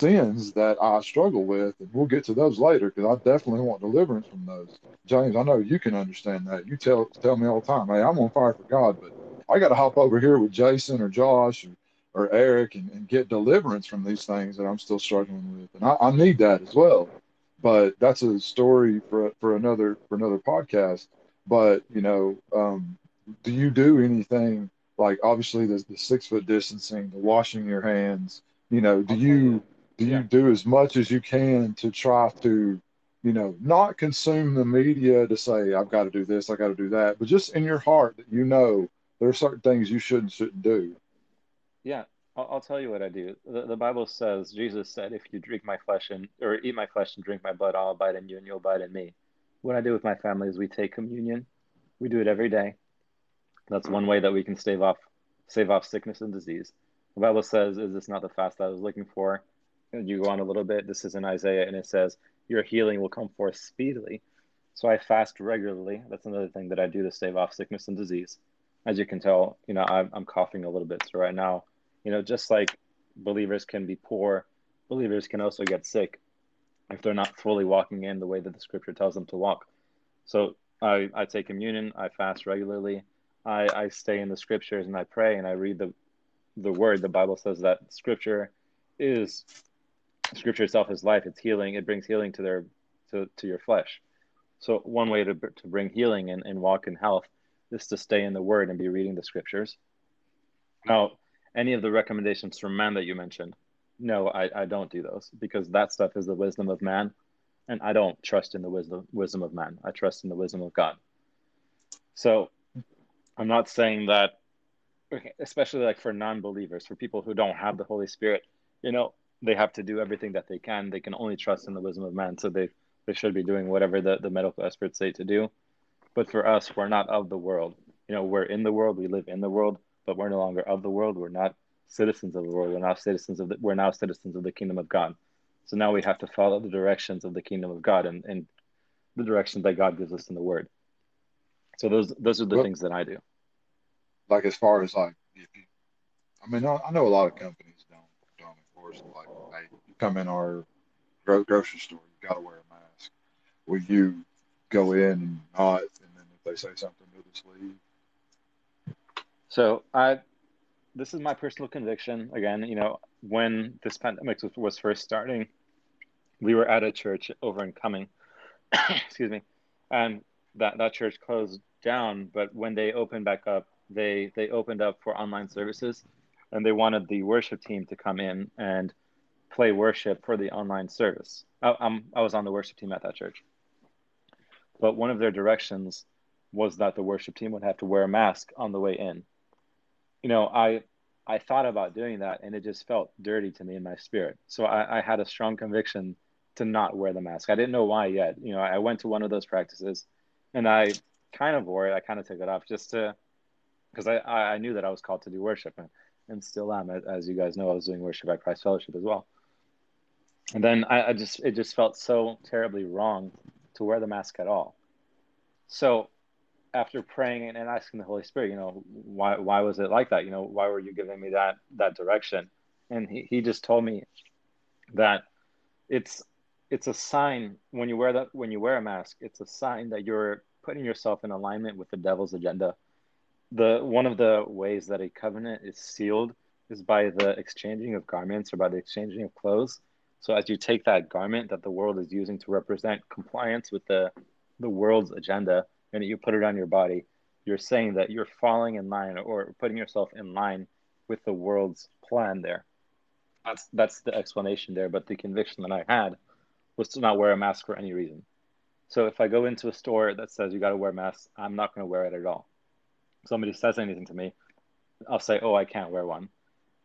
S12: sins that I struggle with, and we'll get to those later because I definitely want deliverance from those. James, I know you can understand that. You tell tell me all the time, hey, I'm on fire for God, but I got to hop over here with Jason or Josh or, or Eric and, and get deliverance from these things that I'm still struggling with, and I, I need that as well. But that's a story for for another for another podcast. But you know, um, do you do anything like obviously the, the six foot distancing, the washing your hands? You know, do you do you do as much as you can to try to, you know, not consume the media to say I've got to do this, I got to do that, but just in your heart that you know there are certain things you should and shouldn't do.
S7: Yeah, I'll, I'll tell you what I do. The, the Bible says, Jesus said, if you drink my flesh and or eat my flesh and drink my blood, I'll abide in you and you'll abide in me. What I do with my family is we take communion. We do it every day. That's one way that we can stave off save off sickness and disease. The Bible says, "Is this not the fast that I was looking for?" You go on a little bit. This is in Isaiah, and it says, "Your healing will come forth speedily." So I fast regularly. That's another thing that I do to stave off sickness and disease. As you can tell, you know, I'm, I'm coughing a little bit. So right now, you know, just like believers can be poor, believers can also get sick if they're not fully walking in the way that the scripture tells them to walk. So I, I take communion, I fast regularly, I, I stay in the scriptures and I pray and I read the the word. The Bible says that scripture is scripture itself is life, it's healing, it brings healing to their to, to your flesh. So one way to to bring healing and, and walk in health is to stay in the word and be reading the scriptures. Now, any of the recommendations from man that you mentioned, no, I, I don't do those because that stuff is the wisdom of man, and I don't trust in the wisdom wisdom of man. I trust in the wisdom of God. So I'm not saying that, especially like for non-believers, for people who don't have the Holy Spirit, you know, they have to do everything that they can. They can only trust in the wisdom of man, so they they should be doing whatever the, the medical experts say to do. But for us, we're not of the world. You know, we're in the world, we live in the world, but we're no longer of the world. We're not citizens of the world. We're now citizens of the, we're now citizens of the kingdom of God. So now we have to follow the directions of the kingdom of God and, and the directions that God gives us in the Word. So those those are the
S12: Well-
S7: things that I do.
S12: Like as far as like, I mean, I, I know a lot of companies don't don't enforce it. Like, hey, you come in our gro- grocery store, you got to wear a mask. Will you go in and not, and then if they say something, he'll just leave.
S7: So I, this is my personal conviction. Again, you know, when this pandemic was, was first starting, we were at a church over in Cumming, excuse me, and that that church closed down. But when they opened back up, they they opened up for online services, and they wanted the worship team to come in and play worship for the online service. I, I'm I was on the worship team at that church, but one of their directions was that the worship team would have to wear a mask on the way in. You know, I I thought about doing that, and it just felt dirty to me in my spirit. So I, I had a strong conviction to not wear the mask. I didn't know why yet. You know, I went to one of those practices, and I kind of wore it. I kind of took it off just to because I, I knew that I was called to do worship and, and still am. As you guys know, I was doing worship at Christ Fellowship as well. And then I, I just it just felt so terribly wrong to wear the mask at all. So after praying and, and asking the Holy Spirit, you know, why why was it like that? You know, why were you giving me that that direction? And he, he just told me that it's it's a sign when you wear that when you wear a mask, it's a sign that you're putting yourself in alignment with the devil's agenda. The one of the ways that a covenant is sealed is by the exchanging of garments or by the exchanging of clothes. So as you take that garment that the world is using to represent compliance with the the world's agenda and you put it on your body, you're saying that you're falling in line or putting yourself in line with the world's plan there. That's that's the explanation there. But the conviction that I had was to not wear a mask for any reason. So if I go into a store that says you got to wear a mask, I'm not going to wear it at all. Somebody says anything to me, I'll say, "Oh, I can't wear one,"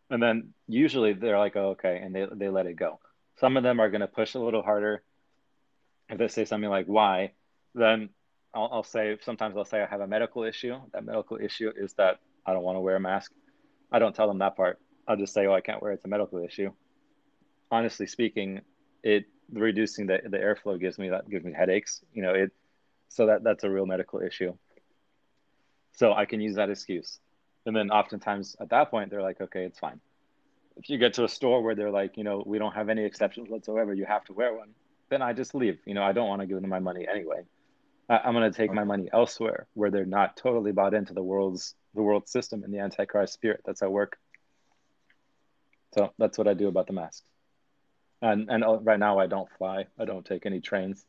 S7: and then usually they're like, "Oh, okay," and they they let it go. Some of them are going to push a little harder. If they say something like "Why," then I'll, I'll say sometimes I'll say I have a medical issue. That medical issue is that I don't want to wear a mask. I don't tell them that part. I'll just say, "Oh, I can't wear it. It's a medical issue." Honestly speaking, it reducing the, the airflow gives me that gives me headaches. You know, it so that that's a real medical issue. So I can use that excuse. And then oftentimes at that point they're like, okay, it's fine. If you get to a store where they're like, you know, we don't have any exceptions whatsoever, you have to wear one, then I just leave. You know, I don't want to give them my money anyway. I, I'm going to take my money elsewhere where they're not totally bought into the world's the world system and the antichrist spirit that's at work. So that's what I do about the masks and and uh, right now I don't fly. I don't take any trains.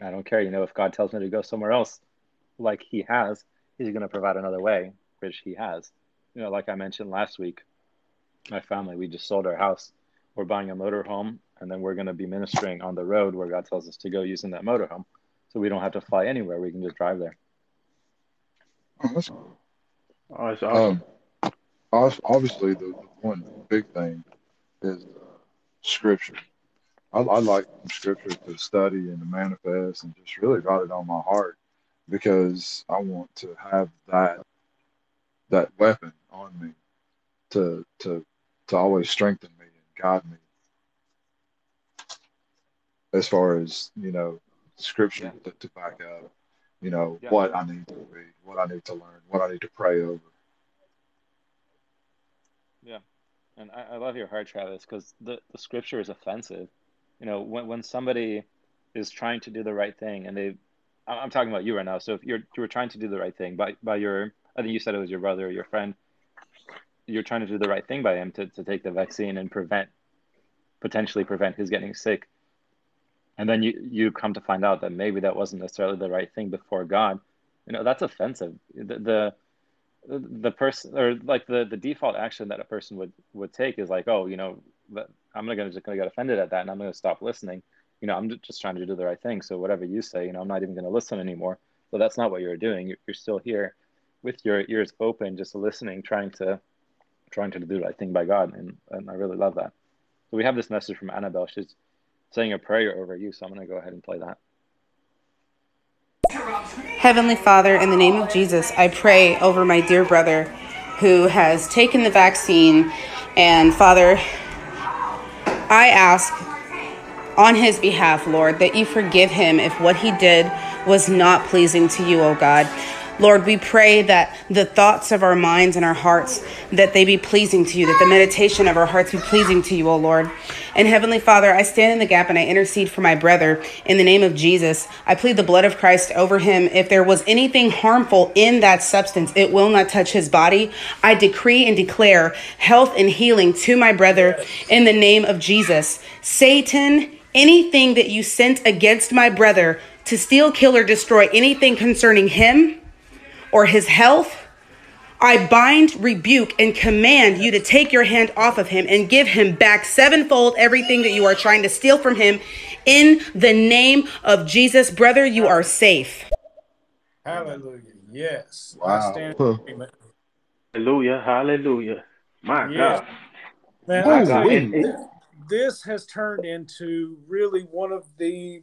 S7: I don't care. You know, if God tells me to go somewhere else, like He has, He's going to provide another way, which He has. You know, like I mentioned last week, my family we just sold our house. We're buying a motorhome, and then we're going to be ministering on the road where God tells us to go using that motorhome, so we don't have to fly anywhere. We can just drive there.
S12: Oh, that's
S7: Oh, that's awesome.
S12: Um, obviously, the, the one big thing is uh, scripture. I, I like scripture to study and to manifest and just really write it on my heart because I want to have that that weapon on me to to to always strengthen me and guide me as far as you know scripture to, to back up you know
S7: Yeah.
S12: what I need to read what I need to learn, what I need to pray over.
S7: Yeah, and I, I love your heart, Travis, because the, the scripture is offensive. You know, when when somebody is trying to do the right thing, and they, I'm I'm talking about you right now. So if you're you were trying to do the right thing by by your, I think you said it was your brother or your friend. You're trying to do the right thing by him to, to take the vaccine and prevent, potentially prevent his getting sick. And then you you come to find out that maybe that wasn't necessarily the right thing before God. You know, that's offensive. The, the the person or like the the default action that a person would would take is like oh you know i'm not gonna just gonna get offended at that and i'm gonna stop listening you know i'm just trying to do the right thing so whatever you say you know i'm not even gonna listen anymore but that's not what you're doing you're still here with your ears open just listening trying to trying to do the right thing by god and, and i really love that so we have this message from annabelle she's saying a prayer over you so i'm gonna go ahead and play that
S6: Heavenly Father, in the name of Jesus, I pray over my dear brother who has taken the vaccine. And Father, I ask on his behalf, Lord, that you forgive him if what he did was not pleasing to you, O God. Lord, we pray that the thoughts of our minds and our hearts that they be pleasing to you, that the meditation of our hearts be pleasing to you, O Lord. And Heavenly Father, I stand in the gap and I intercede for my brother in the name of Jesus. I plead the blood of Christ over him. If there was anything harmful in that substance, it will not touch his body. I decree and declare health and healing to my brother in the name of Jesus. Satan, anything that you sent against my brother to steal, kill, or destroy anything concerning him or his health, I bind, rebuke, and command you to take your hand off of him and give him back sevenfold everything that you are trying to steal from him. In the name of Jesus, brother, you are safe.
S1: Hallelujah. Yes.
S12: Wow.
S1: I stand in agreement.
S10: Hallelujah. Hallelujah. My
S1: Yeah.
S10: God.
S1: Man, I tell you,
S12: wait.
S1: th- this has turned into really one of the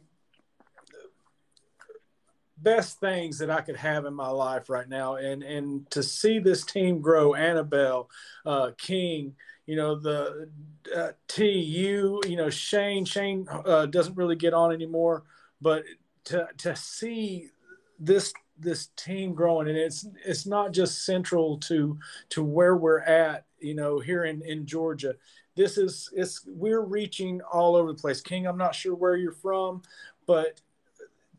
S1: best things that I could have in my life right now, and and to see this team grow, Annabelle, uh, King, you know the uh, T, you, you know Shane. Shane uh, doesn't really get on anymore, but to to see this this team growing, and it's it's not just central to to where we're at, you know, here in in Georgia. This is it's we're reaching all over the place. King i'm not sure where you're from but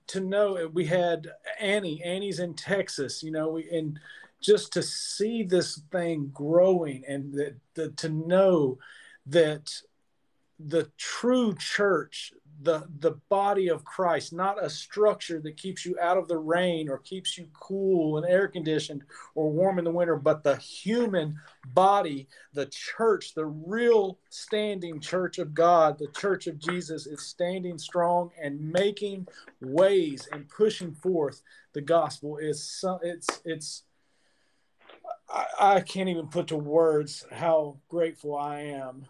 S1: to know uh, we had annie annie's in texas you know we and just to see this thing growing and that the, to know that the true church the the body of christ not a structure that keeps you out of the rain or keeps you cool and air conditioned or warm in the winter but the human body the church the real standing church of god the church of jesus is standing strong and making ways and pushing forth the gospel. Is so it's it's I, I can't even put to words how grateful i am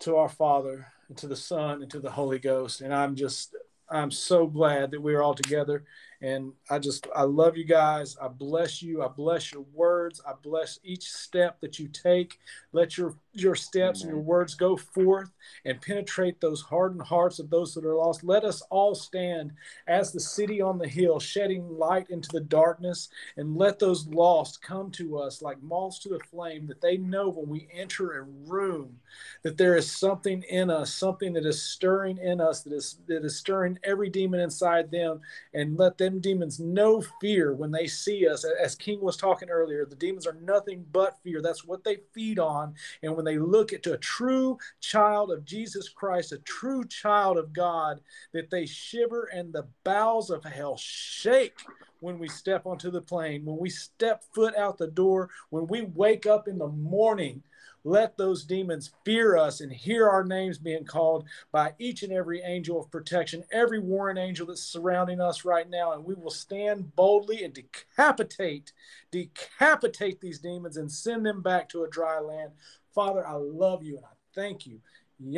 S1: to our father and to the son and to the holy ghost. And i'm just i'm so glad that we're all together. And i just i love you guys. I bless you. I bless your words. I bless each step that you take. Let your your steps and your words go forth and penetrate those hardened hearts of those that are lost. Let us all stand as the city on the hill shedding light into the darkness and let those lost come to us like moths to the flame that they know when we enter a room that there is something in us something that is stirring in us that is that is stirring every demon inside them. And let them demons know fear when they see us. As king was talking earlier the demons are nothing but fear. That's what they feed on. And when they look at a true child of jesus christ a true child of god that they shiver and the bowels of hell shake when we step onto the plane when we step foot out the door when we wake up in the morning let those demons fear us and hear our names being called by each and every angel of protection, every warring angel that's surrounding us right now. And we will stand boldly and decapitate, decapitate these demons and send them back to a dry land. Father, I love you and I thank you. Un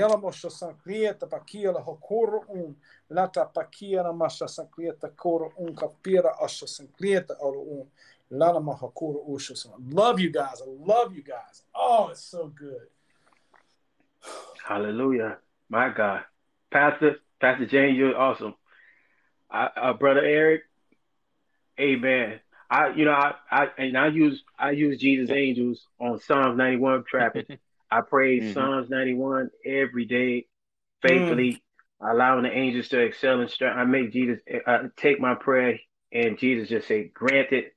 S1: lata masha koro un kapira asha un usha. Love you guys. I love you guys. Oh, it's so good.
S10: Hallelujah. My God. Pastor, Pastor James, you're awesome. I, uh, Brother Eric, amen. I, you know, I, I, and I use, I use Jesus angels on Psalms 91 trapping. I pray
S7: Mhm.
S10: Psalms 91 every day, faithfully, allowing the angels to excel and strength. I make Jesus uh, take my prayer, and Jesus just say, "Granted."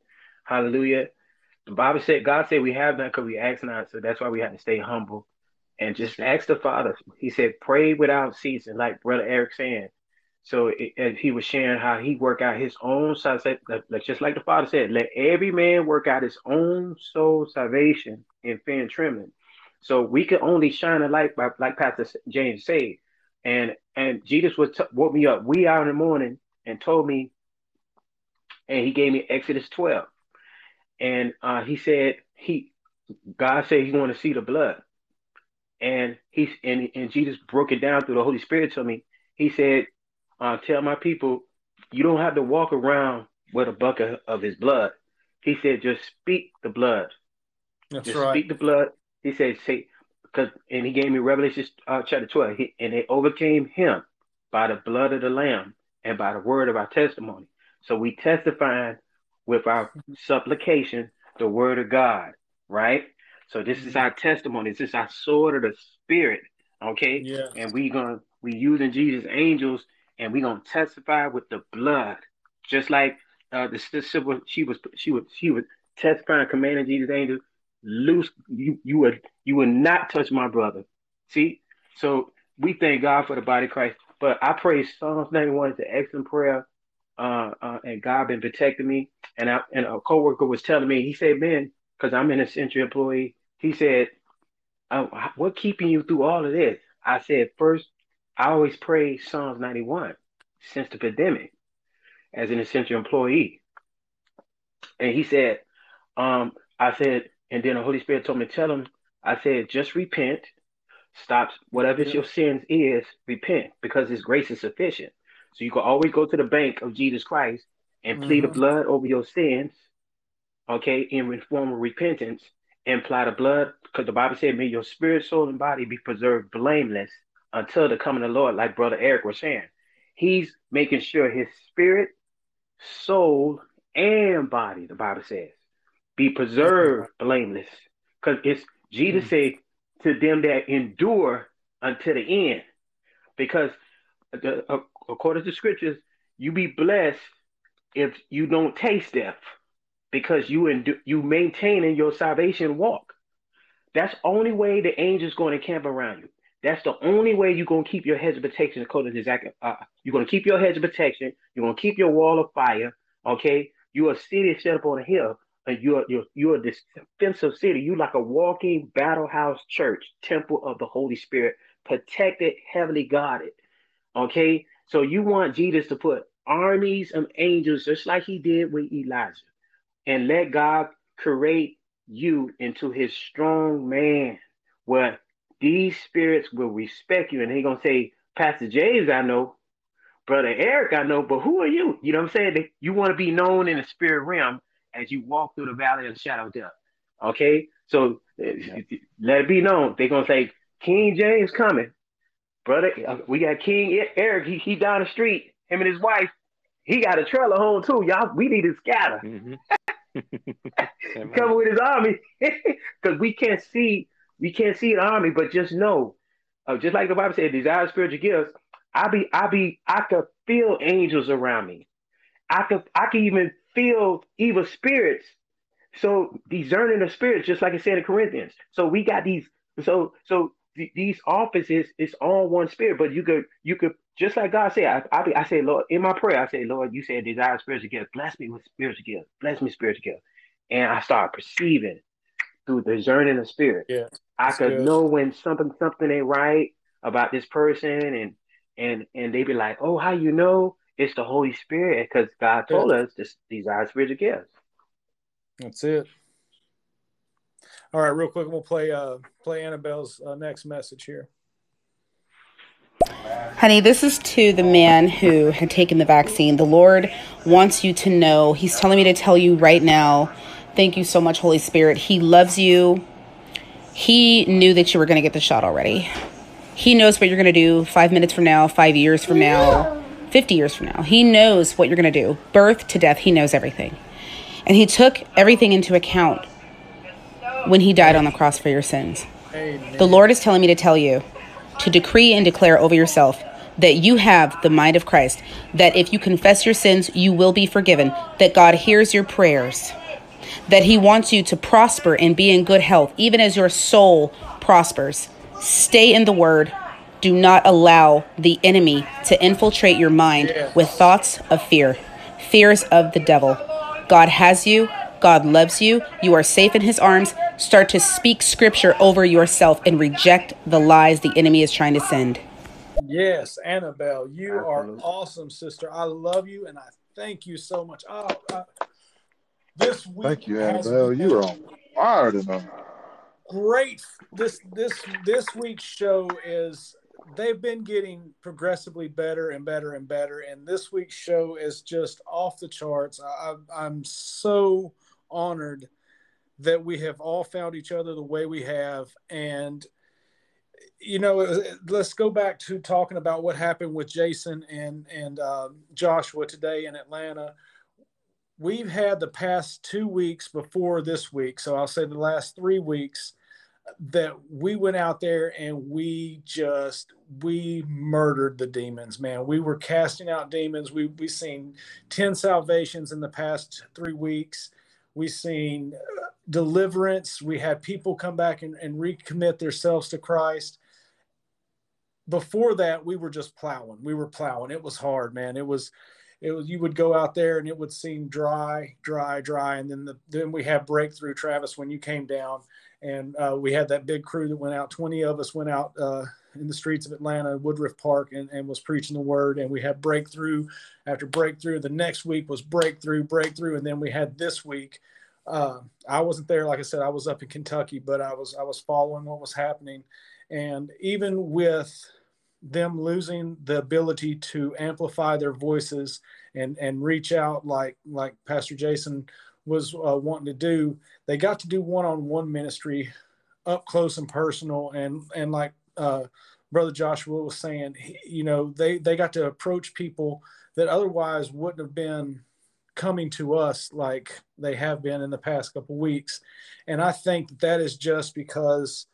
S10: Hallelujah. The Bible said, God said we have not because we ask not. So that's why we have to stay humble and just ask the Father. He said, pray without ceasing, like Brother Eric saying. So it, as he was sharing how he work out his own salvation, like just like the Father said, let every man work out his own soul salvation in fear and trembling. So we can only shine a light by, like Pastor James said. And and Jesus was t- woke me up wee hour in the morning and told me, and he gave me Exodus 12. And uh, he said he God said he want to see the blood. And he's and, and Jesus broke it down through the Holy Spirit to me. He said, uh, tell my people, you don't have to walk around with a bucket of his blood. He said, just speak the blood.
S1: That's
S10: just
S1: right.
S10: speak the blood. He said, say, because, and he gave me Revelation uh, chapter 12. He, and they overcame him by the blood of the Lamb and by the word of our testimony. So we testifying with our supplication the word of God, right? So this is our testimony. This is our sword of the spirit. Okay.
S1: Yeah.
S10: And we gonna we using Jesus angels and we're gonna testify with the blood. Just like uh the sister she was she was she was testifying, commanding Jesus angels, loose you you would you would not touch my brother. See? So we thank God for the body of Christ. But I pray Psalms 91 is an excellent prayer. Uh, uh, and God been protecting me. And I, and a coworker was telling me, he said, man, because I'm an essential employee, he said, uh, what keeping you through all of this? I said, first, I always pray Psalms 91 since the pandemic as an essential employee. And he said, um, I said, and then the Holy Spirit told me, tell him, I said, just repent, stop whatever your sins is, repent because his grace is sufficient. So you can always go to the bank of Jesus Christ and plead
S1: Mhm.
S10: the blood over your sins, okay, in form of repentance, and apply the blood, because the Bible said, may your spirit, soul, and body be preserved blameless until the coming of the Lord, like Brother Eric was saying. He's making sure his spirit, soul, and body, the Bible says, be preserved blameless. Because it's Jesus said to them that endure until the end. Because the, uh, according to scriptures, you be blessed if you don't taste death, because you endu- you maintaining your salvation walk. That's only way the angels going to camp around you. That's the only way you're to keep your hedge of protection. Zach, uh, you're to keep your hedge of protection. You're to keep your wall of fire. Okay, you're a city set up on a hill, and you're you're you're a defensive city. You like a walking battle house church, temple of the Holy Spirit, protected, heavily guarded. Okay, so you want Jesus to put armies of angels, just like he did with Elijah, and let God create you into his strong man, where these spirits will respect you. And they're gonna say, Pastor James, I know, Brother Eric, I know, but who are you? You know what I'm saying? They- You want to be known in the spirit realm as you walk through the valley of the shadow of death. Okay, so uh, let it be known. They're gonna say, King James coming brother. uh, We got King Eric. He, he down the street. Him and his wife. He got a trailer home too. Y'all, we need to scatter. Coming with his army, because we can't see. We can't see an army, but just know, uh, just like the Bible said, desire spiritual gifts. I be, I be, I could feel angels around me. I could, I could even feel evil spirits. So discerning the spirits, just like it said in Corinthians. So we got these. So, so th- these offices is all one spirit, but you could you could just like God said, I I, be, I say, Lord, in my prayer, I say, Lord, you said desire spiritual gifts. Bless me with spiritual gifts. Bless me spiritual gifts. And I start perceiving through discerning the spirit.
S1: Yeah.
S10: I could
S1: good.
S10: know when something something ain't right about this person and and and they be like, Oh, how you know? It's the Holy Spirit because God told us this desire spiritual gifts.
S1: That's it. All right, real quick, we'll play uh play Annabelle's uh, next message here.
S6: Honey, this is to the man who had taken the vaccine. The Lord wants you to know. He's telling me to tell you right now. Thank you so much, Holy Spirit. He loves you. He knew that you were going to get the shot already. He knows what you're going to do five minutes from now, five years from now, 50 years from now. He knows what you're going to do. Birth to death, He knows everything. And He took everything into account when He died on the cross for your sins. The Lord is telling me to tell you to decree and declare over yourself that you have the mind of Christ, that if you confess your sins, you will be forgiven, that God hears your prayers, that He wants you to prosper and be in good health, even as your soul prospers. Stay in the Word. Do not allow the enemy to infiltrate your mind with thoughts of fear, fears of the devil. God has you. God loves you. You are safe in his arms. Start to speak scripture over yourself and reject the lies the enemy is trying to send.
S1: Yes, Annabelle, you are awesome, sister. I love you and I thank you so much. Oh, uh, this week
S12: Thank you, Annabelle. You are on fire tonight.
S1: great. This this this week's show is they've been getting progressively better and better and better, and this week's show is just off the charts. I, I'm so honored that we have all found each other the way we have, and you know, was- let's go back to talking about what happened with Jason and and um, Joshua today in Atlanta. We've had the past two weeks before this week, so I'll say the last three weeks that we went out there and we just we murdered the demons man. We were casting out demons. We we seen 10 salvations in the past three weeks. We seen uh, deliverance. We had people come back and, and recommit themselves to christ. Before that we were just plowing. We were plowing. It was hard man. It was it was you would go out there and it would seem dry dry dry. And then the then we had breakthrough travis when you came down. And uh, we had that big crew that went out 20 of us went out uh, in the streets of atlanta woodruff park and, and was preaching the word. And we had breakthrough after breakthrough. The next week was breakthrough breakthrough. And then we had this week uh, i wasn't there. Like i said i was up in kentucky but i was i was following what was happening. And even with them losing the ability to amplify their voices and and reach out like like pastor jason was uh, wanting to do. They got to do one-on-one ministry up close and personal. And and like uh, brother joshua was saying he, you know they they got to approach people that otherwise wouldn't have been coming to us like they have been in the past couple weeks. And i think that, that is just because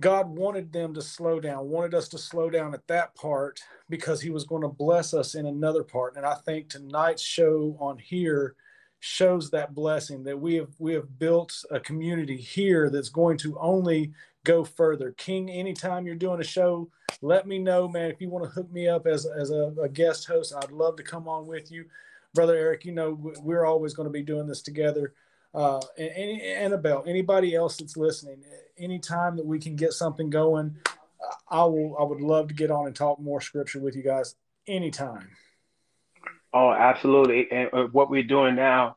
S1: God wanted them to slow down, wanted us to slow down at that part because he was going to bless us in another part. And I think tonight's show on here shows that blessing that we have we have built a community here that's going to only go further. King, anytime you're doing a show, let me know, man. If you want to hook me up as, as a, a guest host, I'd love to come on with you. Brother Eric, you know, we're always going to be doing this together. Uh, and, and Annabelle, anybody else that's listening, anytime that we can get something going, I will. I would love to get on and talk more scripture with you guys anytime.
S10: Oh, absolutely. And uh, what we're doing now,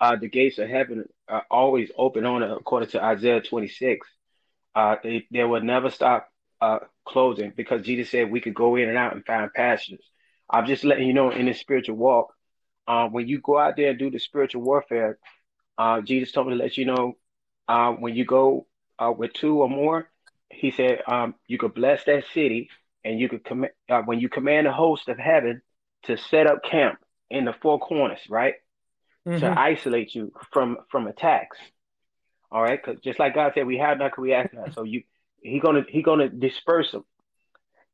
S10: uh, the gates of heaven are always open on it, according to Isaiah 26. Uh, they, they will never stop uh, closing because Jesus said we could go in and out and find pastures. I'm just letting you know in the spiritual walk, uh, when you go out there and do the spiritual warfare, uh, Jesus told me to let you know uh, when you go uh, with two or more, he said um, you could bless that city and you could command uh, when you command the host of heaven to set up camp in the four corners, right? Mm-hmm. To isolate you from from attacks. All right, because just like God said, we have not, we ask not. So you, he gonna he gonna disperse them,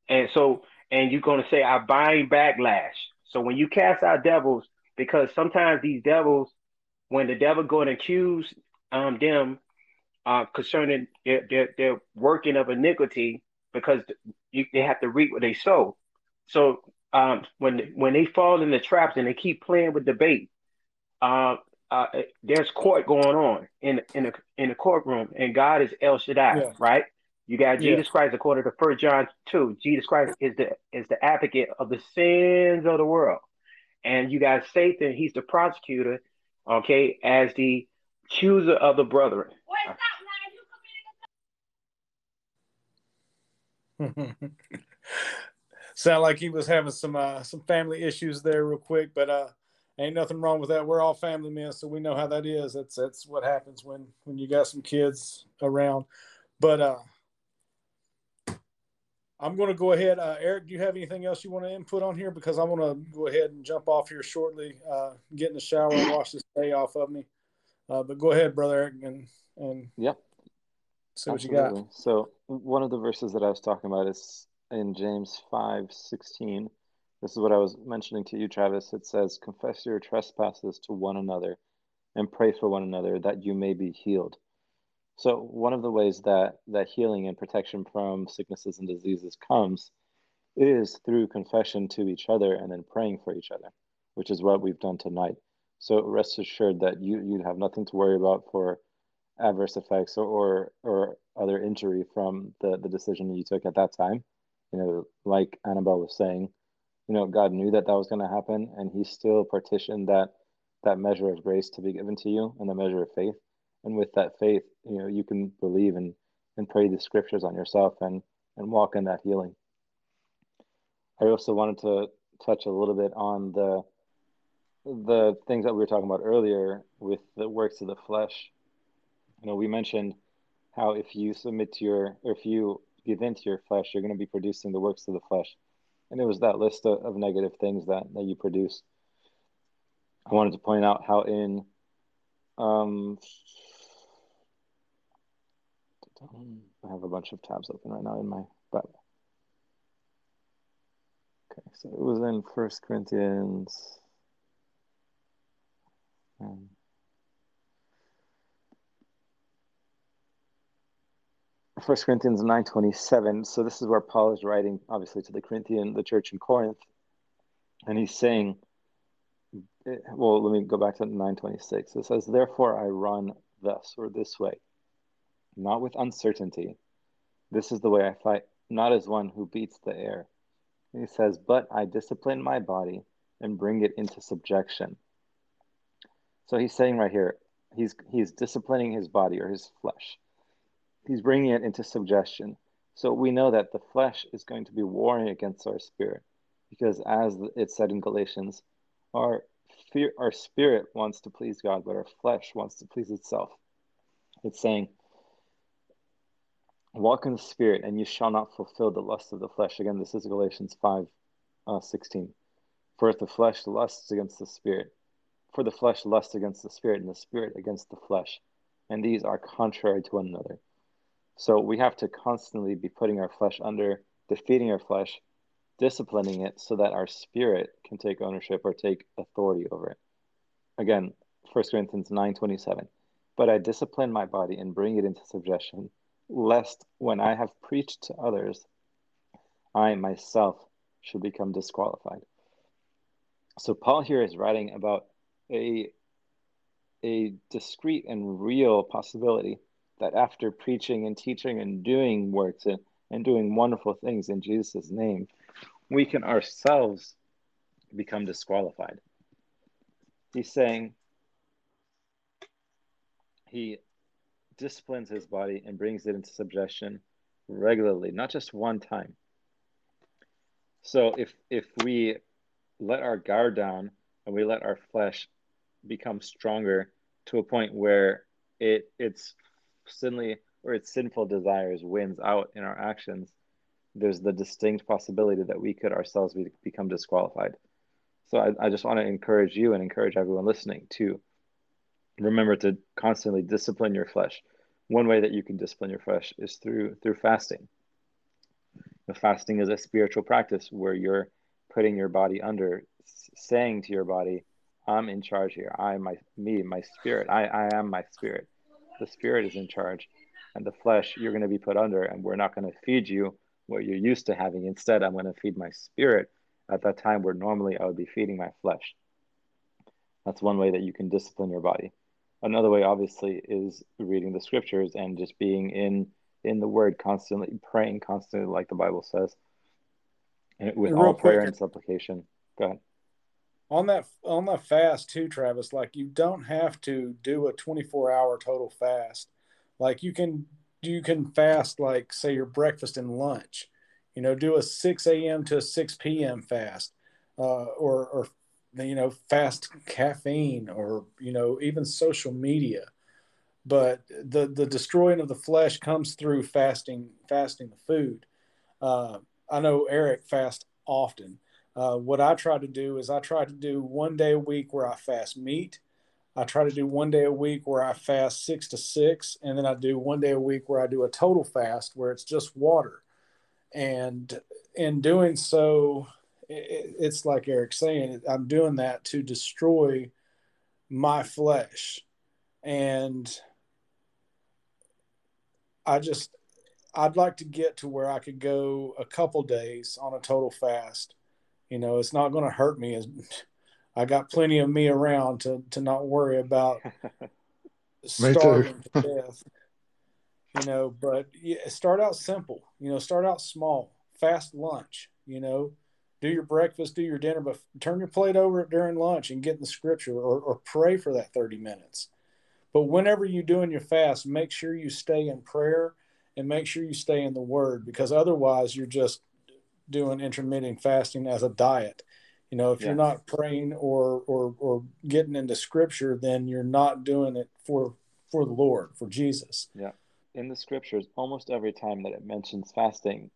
S10: and so and you're gonna say, I bind backlash. So when you cast out devils, because sometimes these devils, when the devil go and accuse um them uh, concerning their, their, their working of iniquity because you, they have to reap what they sow. So um, when when they fall in the traps and they keep playing with the bait, uh, uh, there's court going on in in a in the courtroom, and God is El Shaddai, yeah. right? You got Jesus Christ, according to First John two. Jesus Christ is the is the advocate of the sins of the world, and you got Satan. He's the prosecutor, okay, as the accuser of the brethren.
S1: Sound like he was having some uh, some family issues there, real quick, but uh, ain't nothing wrong with that. We're all family men, so we know how that is. That's that's what happens when when you got some kids around. But uh, I'm going to go ahead. Uh, Eric, do you have anything else you want to input on here? Because I want to go ahead and jump off here shortly, uh, get in the shower and wash this day off of me. Uh, but go ahead, brother Eric, and and
S7: yep.
S1: See what you got.
S7: So one of the verses that I was talking about is in James five sixteen. This is what I was mentioning to you, Travis. It says, Confess your trespasses to one another and pray for one another that you may be healed. So one of the ways that that healing and protection from sicknesses and diseases comes is through confession to each other and then praying for each other, which is what we've done tonight. So rest assured that you you have nothing to worry about for adverse effects or, or, other injury from the, the decision you took at that time. You know, like Annabelle was saying, you know, God knew that that was going to happen, and He still partitioned that that measure of grace to be given to you and the measure of faith. And with that faith, you know, you can believe and and pray the scriptures on yourself and and walk in that healing. I also wanted to touch a little bit on the the things that we were talking about earlier with the works of the flesh you know, we mentioned how if you submit to your, or if you give into your flesh, you're going to be producing the works of the flesh. And it was that list of, of negative things that, that you produce. I wanted to point out how in um, Um, I have a bunch of tabs open right now in my Bible. Okay, so it was in First Corinthians. Um, First Corinthians nine twenty seven. So this is where Paul is writing, obviously, to the Corinthian, the church in Corinth, and he's saying, eh, well, let me go back to nine twenty six. It says, "Therefore I run thus or this way, not with uncertainty. This is the way I fight, not as one who beats the air." And he says, "But I discipline my body and bring it into subjection." So he's saying right here, he's he's disciplining his body or his flesh he's bringing it into suggestion. So we know that the flesh is going to be warring against our spirit, because as it said in Galatians, our fear, our spirit wants to please God, but our flesh wants to please itself. It's saying, "Walk in the spirit, and you shall not fulfill the lust of the flesh." Again, this is Galatians five, uh, sixteen. For if the flesh lusts against the spirit, for the flesh lusts against the spirit, and the spirit against the flesh, and these are contrary to one another so we have to constantly be putting our flesh under, defeating our flesh, disciplining it so that our spirit can take ownership or take authority over it. Again, 1 Corinthians 9:27. But I discipline my body and bring it into subjection, lest when I have preached to others, I myself should become disqualified. So Paul here is writing about a a discrete and real possibility that after preaching and teaching and doing works and, and doing wonderful things in Jesus' name, we can ourselves become disqualified. He's saying he disciplines his body and brings it into subjection regularly, not just one time. So if if we let our guard down and we let our flesh become stronger to a point where it it's sinly or its sinful desires wins out in our actions, there's the distinct possibility that we could ourselves be, become disqualified. So I, I just want to encourage you and encourage everyone listening to remember to constantly discipline your flesh. One way that you can discipline your flesh is through through fasting. The fasting is a spiritual practice where you're putting your body under, saying to your body, "I'm in charge here. I'm my, me, my spirit. I, I am my spirit." The spirit is in charge and the flesh you're going to be put under and we're not going to feed you what you're used to having. Instead i'm going to feed my spirit. At that time where normally i would be feeding my flesh. That's one way that you can discipline your body. Another way obviously is reading the scriptures and just being in in the word constantly praying constantly like the bible says and with all prayer and supplication. Go ahead
S1: on that on that fast too travis like you don't have to do a 24 hour total fast. Like you can you can fast like say your breakfast and lunch you know do a 6 a.m to a 6 p.m fast uh, or or you know fast caffeine or you know even social media. But the the destroying of the flesh comes through fasting fasting the food. Uh, i know eric fasts often uh, what I try to do is I try to do one day a week where I fast meat. I try to do one day a week where I fast six to six, and then I do one day a week where I do a total fast where it's just water. And in doing so, it, it's like Eric's saying, I'm doing that to destroy my flesh. And I just, I'd like to get to where I could go a couple days on a total fast you know, it's not going to hurt me. As I got plenty of me around to to not worry about starving to death. You know, but yeah, start out simple. You know, start out small. Fast lunch. You know, do your breakfast, do your dinner, but turn your plate over during lunch and get in the scripture or, or pray for that 30 minutes. But whenever you're doing your fast, make sure you stay in prayer and make sure you stay in the word because otherwise you're just doing intermittent fasting as a diet. You know, if yeah. you're not praying or or or getting into scripture, then you're not doing it for for the Lord, for Jesus.
S7: Yeah. In the scriptures, almost every time that it mentions fasting,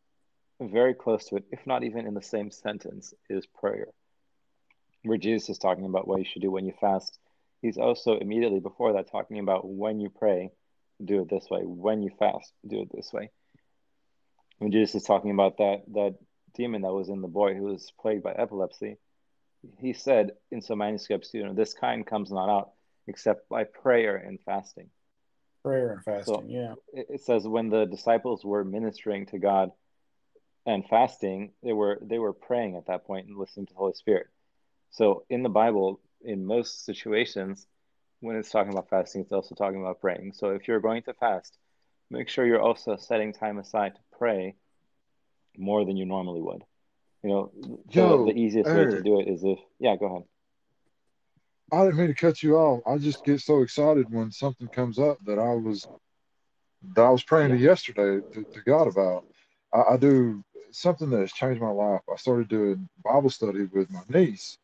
S7: very close to it, if not even in the same sentence, is prayer. Where Jesus is talking about what you should do when you fast, he's also immediately before that talking about when you pray, do it this way. When you fast, do it this way. When Jesus is talking about that that demon that was in the boy who was plagued by epilepsy, he said in some manuscripts, you know, this kind comes not out except by prayer and fasting.
S1: Prayer and fasting,
S7: So
S1: yeah.
S7: it it says when the disciples were ministering to God and fasting, they were they were praying at that point and listening to the Holy Spirit. So in the Bible, in most situations, when it's talking about fasting, it's also talking about praying. So if you're going to fast, make sure you're also setting time aside to pray more than you normally would. You know, the,
S12: Yo,
S7: the easiest way to do it is if, yeah, go ahead.
S12: I didn't mean to cut you off. I just get so excited when something comes up that I was that I was praying
S7: Yeah.
S12: to yesterday to, to God about. I, I do something that has changed my life. I started doing Bible study with my niece,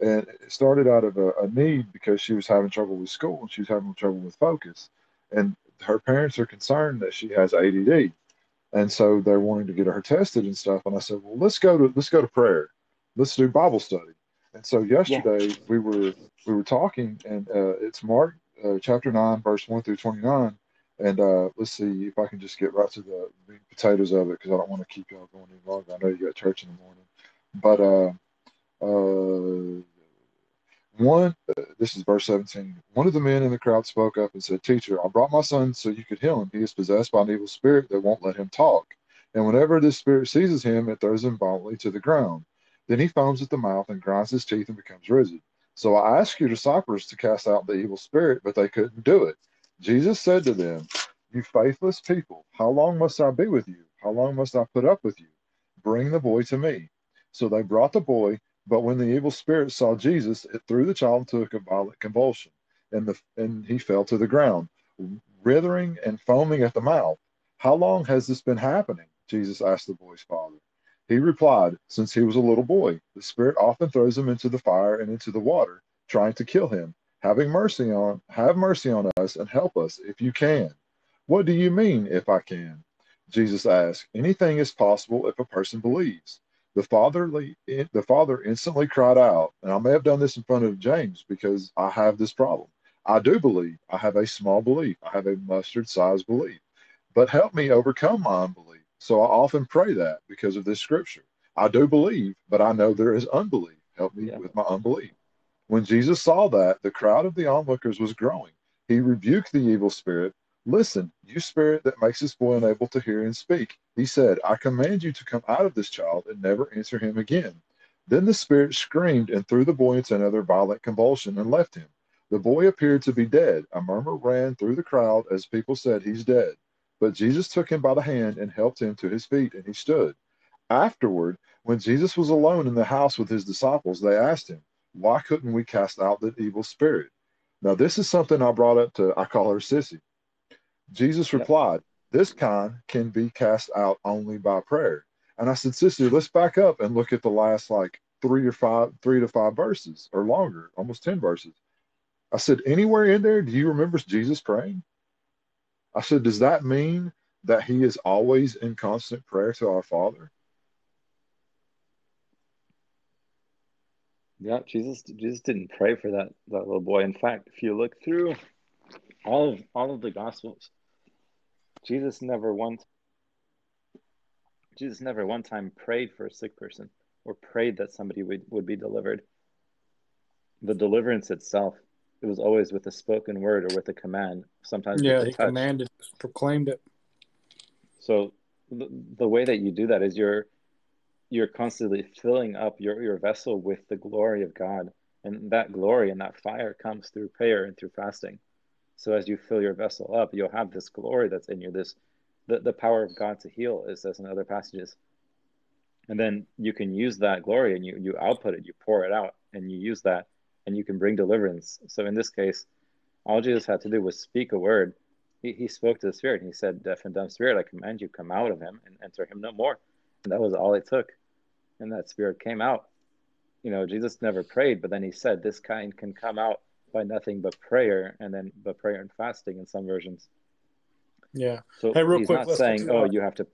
S12: and it started out of a, a need because she was having trouble with school and she was having trouble with focus, and her parents are concerned that she has ADD, and so they're wanting to get her tested and stuff. And I said, well, let's go to let's go to prayer, let's do Bible study. And so
S7: Yeah.
S12: yesterday we were we were talking, and uh, it's Mark uh, chapter nine, verse one through twenty nine. And uh, let's see if I can just get right to the meat potatoes of it because I don't want to keep y'all going any longer. I know you got church in the morning, but uh, uh, one, uh, this is verse 17. One of the men in the crowd spoke up and said, Teacher, I brought my son so you could heal him. He is possessed by an evil spirit that won't let him talk. And whenever this spirit seizes him, it throws him violently to the ground. Then he foams at the mouth and grinds his teeth and becomes rigid. So I asked your disciples to cast out the evil spirit, but they couldn't do it. Jesus said to them, You faithless people, how long must I be with you? How long must I put up with you? Bring the boy to me. So they brought the boy, but when the evil spirit saw Jesus, it threw the child into a violent convulsion, and the and he fell to the ground, writhing and foaming at the mouth. How long has this been happening? Jesus asked the boy's father. He replied, Since he was a little boy, the spirit often throws him into the fire and into the water, trying to kill him. Having mercy on have mercy on us and help us if you can. What do you mean, if I can? Jesus asked. Anything is possible if a person believes. The fatherly the father instantly cried out, and I may have done this in front of James because I have this problem. I do believe. I have a small belief. I have a mustard sized belief. But help me overcome my unbelief. So I often pray that because of this scripture. I do believe, but I know there is unbelief. Help me
S7: Yeah.
S12: with my unbelief. When Jesus saw that, the crowd of the onlookers was growing. He rebuked the evil spirit. Listen, you spirit that makes this boy unable to hear and speak. He said, I command you to come out of this child and never answer him again. Then the spirit screamed and threw the boy into another violent convulsion and left him. The boy appeared to be dead. A murmur ran through the crowd as people said, He's dead. But Jesus took him by the hand and helped him to his feet, and he stood. Afterward, when Jesus was alone in the house with his disciples, they asked him, Why couldn't we cast out the evil spirit? Now, this is something I brought up to, I call her Sissy. Jesus replied, This kind can be cast out only by prayer. And I said, Sister, let's back up and look at the last like three or five, three to five verses or longer, almost 10 verses. I said, Anywhere in there, do you remember Jesus praying? I said, Does that mean that he is always in constant prayer to our Father?
S7: Yeah, Jesus Jesus didn't pray for that that little boy. In fact, if you look through all of all of the gospels, Jesus never once Jesus never one time prayed for a sick person or prayed that somebody would, would be delivered. The deliverance itself, it was always with a spoken word or with a command, sometimes
S1: Yeah, he
S7: touch.
S1: commanded, proclaimed it.
S7: So the, the way that you do that is you're you're constantly filling up your, your vessel with the glory of God. And that glory and that fire comes through prayer and through fasting. So as you fill your vessel up, you'll have this glory that's in you, this the, the power of God to heal, it says in other passages. And then you can use that glory and you, you output it, you pour it out, and you use that and you can bring deliverance. So in this case, all Jesus had to do was speak a word. He, he spoke to the spirit and he said, Deaf and dumb spirit, I command you, come out of him and enter him no more. And that was all it took. And that spirit came out. You know, Jesus never prayed, but then he said, This kind can come out by nothing but prayer, and then but prayer and fasting in some versions.
S1: Yeah.
S7: So
S1: Hey, real
S7: he's
S1: quick,
S7: not saying, Oh, you have to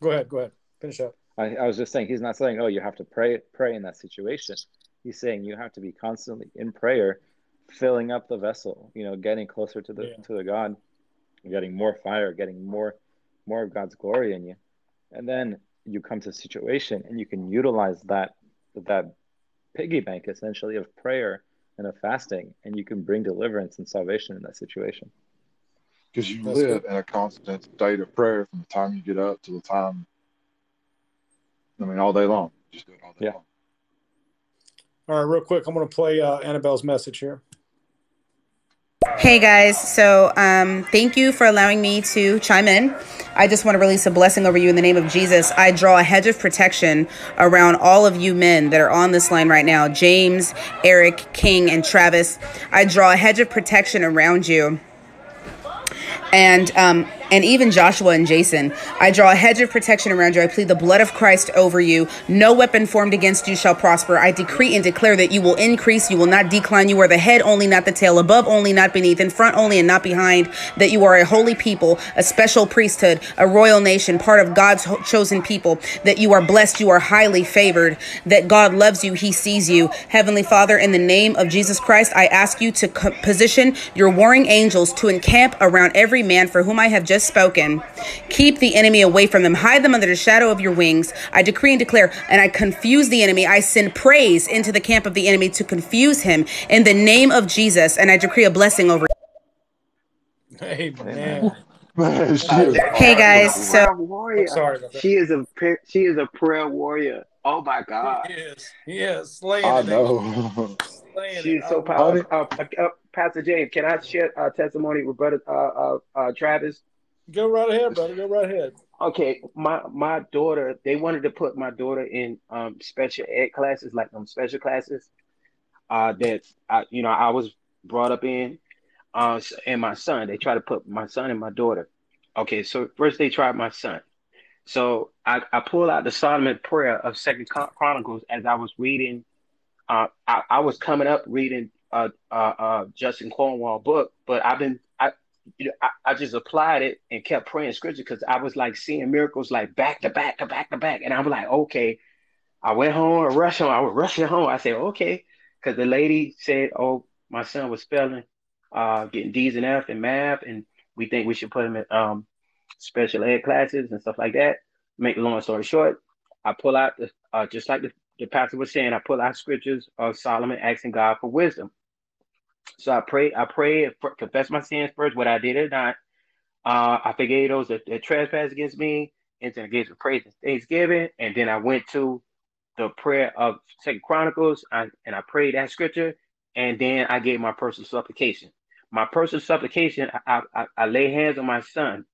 S1: Go ahead. Go ahead. Finish up.
S7: I, I was just saying he's not saying, Oh, you have to pray pray in that situation. He's saying you have to be constantly in prayer, filling up the vessel, you know, getting closer to the
S1: Yeah.
S7: to the God
S13: getting more fire, getting more more of God's glory in you. And then you come to a situation and you can utilize that that piggy bank essentially of prayer and of fasting, and you can bring deliverance and salvation in that situation.
S12: Because you
S1: That's
S12: live
S1: good.
S12: in a constant state of prayer from the time you get up to the time. I mean, all day long. Just do it all day
S13: Yeah.
S12: long.
S1: All right, real quick, I'm going to play uh, Annabelle's message here.
S6: Hey guys, so um, thank you for allowing me to chime in. I just want to release a blessing over you in the name of Jesus. I draw a hedge of protection around all of you men that are on this line right now James, Eric, King, and Travis. I draw a hedge of protection around you. And um, and even Joshua and Jason, I draw a hedge of protection around you. I plead the blood of Christ over you. No weapon formed against you shall prosper. I decree and declare that you will increase, you will not decline. You are the head only, not the tail, above only, not beneath, in front only, and not behind. That you are a holy people, a special priesthood, a royal nation, part of God's ho- chosen people. That you are blessed, you are highly favored. That God loves you, He sees you. Heavenly Father, in the name of Jesus Christ, I ask you to co- position your warring angels to encamp around every man for whom I have just spoken. Keep the enemy away from them. Hide them under the shadow of your wings. I decree and declare, and I confuse the enemy. I send praise into the camp of the enemy to confuse him in the name of Jesus. And I decree a blessing over.
S1: Hey,
S13: Amen.
S1: man.
S12: Man, she is
S10: that,
S6: Hey guys, so
S10: prayer warrior.
S1: I'm sorry.
S10: She is a prayer- she is a prayer warrior. Oh my God,
S1: Yes, yes, He slaying
S12: I know.
S1: he? Slaying
S10: she
S1: it.
S10: is
S1: I
S10: so powerful. Uh, uh, uh, Pastor James, can I share a testimony with brother uh, uh, uh, Travis?
S1: Go right ahead, brother. Go right ahead.
S10: Okay, my my daughter, they wanted to put my daughter in um special ed classes, like them special classes, uh that I you know I was brought up in, uh and my son. They tried to put my son and my daughter. Okay, so first they tried my son. So I I pulled out the Solomon prayer of Second Chronicles as I was reading. Uh, I I was coming up reading uh uh uh Judson Cornwall book, but I've been you know, I, I just applied it and kept praying scripture because I was like seeing miracles like back to back to back to back. And I'm like, okay. I went home, I rushed home. I was rushing home. I said, okay. Because the lady said, oh, my son was failing, uh, getting D's and F in math. And we think we should put him in um, special ed classes and stuff like that. Make the long story short, I pull out, the, uh, just like the, the pastor was saying, I pull out scriptures of Solomon asking God for wisdom. So I pray, I pray, confess my sins first, what I did or not. Uh, I forgave those that, that trespass against me, into the gates of praise and thanksgiving, and then I went to the prayer of Second Chronicles, I, and I prayed that scripture, and then I gave my personal supplication. My personal supplication, I, I, I lay hands on my son,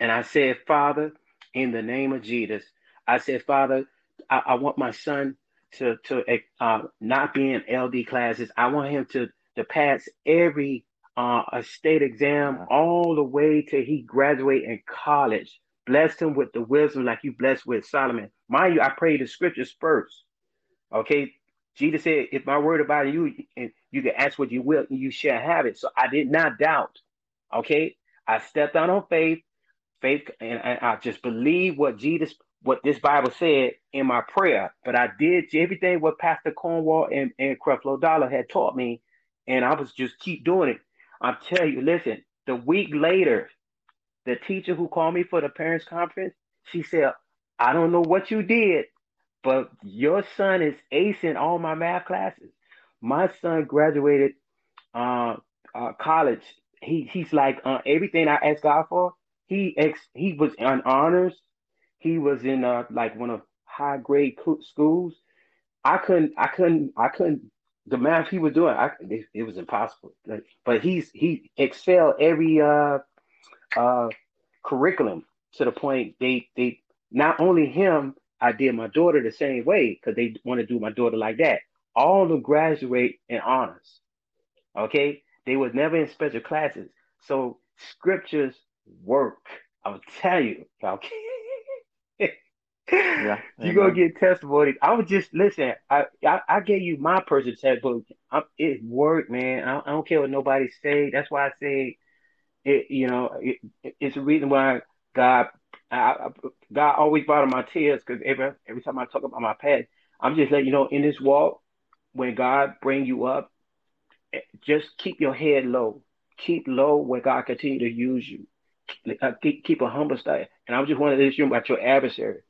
S10: and I said, Father, in the name of Jesus, I said, Father, I, I want my son to to uh, not be in LD classes. I want him to to pass every uh, a state exam all the way till he graduate in college. Bless him with the wisdom like you blessed with Solomon. Mind you, I pray the scriptures first. Okay. Jesus said, if my word about you, and you can ask what you will, and you shall have it. So I did not doubt. Okay. I stepped out on faith, faith, and I, I just believe what Jesus, what this Bible said in my prayer. But I did everything what Pastor Cornwall and, and Creflo Dollar had taught me, and I was just keep doing it. I'm telling you, listen, the week later, the teacher who called me for the parents conference, she said, I don't know what you did, but your son is acing all my math classes. My son graduated uh, uh, college. He he's like uh, everything I asked God for. He ex he was on honors. He was in uh, like one of high grade schools. I couldn't I couldn't I couldn't the math he was doing. I it, it was impossible. Like, but he's he excelled every uh uh curriculum to the point they they not only him I did my daughter the same way because they want to do my daughter like that. All of them graduate in honors. Okay, they was never in special classes. So scriptures work. I'll tell you. Okay.
S13: Yeah,
S10: you gonna get testimonies. I would just listen. I I, I gave you my personal testimony. I, it worked, man. I, I don't care what nobody say. That's why I say it. You know, it, it's a reason why God, I, God always bottom my tears because every every time I talk about my past, I'm just letting you know in this walk, when God bring you up, just keep your head low. Keep low when God continue to use you. uh, keep, keep a humble style. And I'm just wanted to issue about your adversary.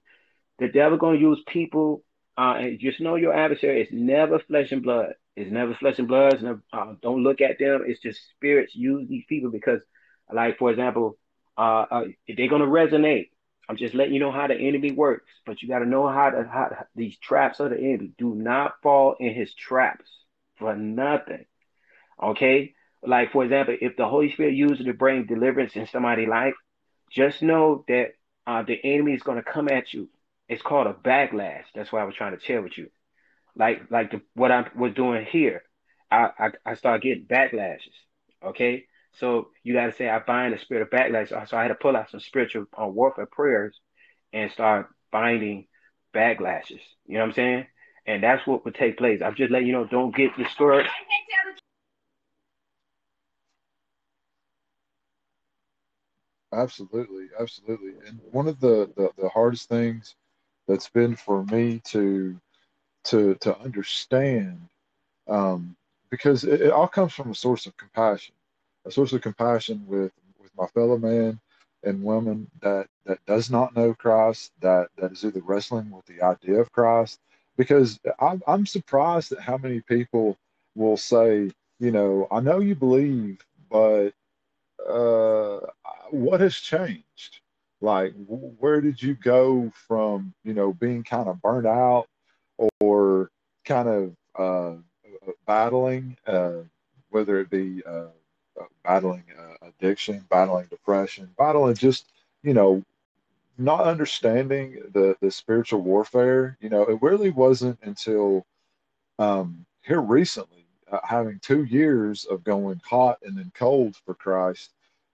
S10: The devil gonna use people. Uh, and just know your adversary is never flesh and blood. It's never flesh and blood. It's never, uh, don't look at them. It's just spirits use these people because, like for example, uh, uh they're gonna resonate. I'm just letting you know how the enemy works, but you got to know how to how these traps of the enemy. Do not fall in his traps for nothing. Okay, like for example, if the Holy Spirit uses to bring deliverance in somebody's life, just know that uh, the enemy is going to come at you. It's called a backlash. That's why I was trying to share with you. Like like the, what I was doing here, I, I I started getting backlashes. Okay, so you got to say I bind the spirit of backlash. So I had to pull out some spiritual uh, warfare prayers and start binding backlashes. You know what I'm saying? And that's what would take place. I'm just letting you know, don't get discouraged.
S12: Absolutely, absolutely. And one of the, the, the hardest things that's been for me to to to understand, um, because it, it all comes from a source of compassion, a source of compassion with with my fellow man and woman that that does not know Christ, that that is either wrestling with the idea of Christ. Because I'm I'm surprised at how many people will say, you know, I know you believe, but uh, what has changed? Like, where did you go from, you know, being kind of burnt out or kind of uh, battling, uh, whether it be uh, uh battling uh, addiction, battling depression, battling just, you know, not understanding the, the spiritual warfare. You know, it really wasn't until um, here recently, uh, having two years of going hot and then cold for Christ,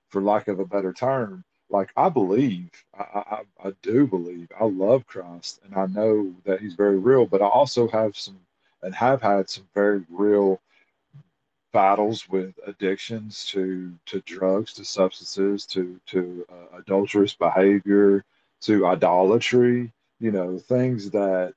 S12: for lack of a better term, like I believe, I, I, I do believe, I love Christ, and I know that He's very real. But I also have some, and have had some very real battles with addictions to to drugs, to substances, to to uh, adulterous behavior, to idolatry. You know, things that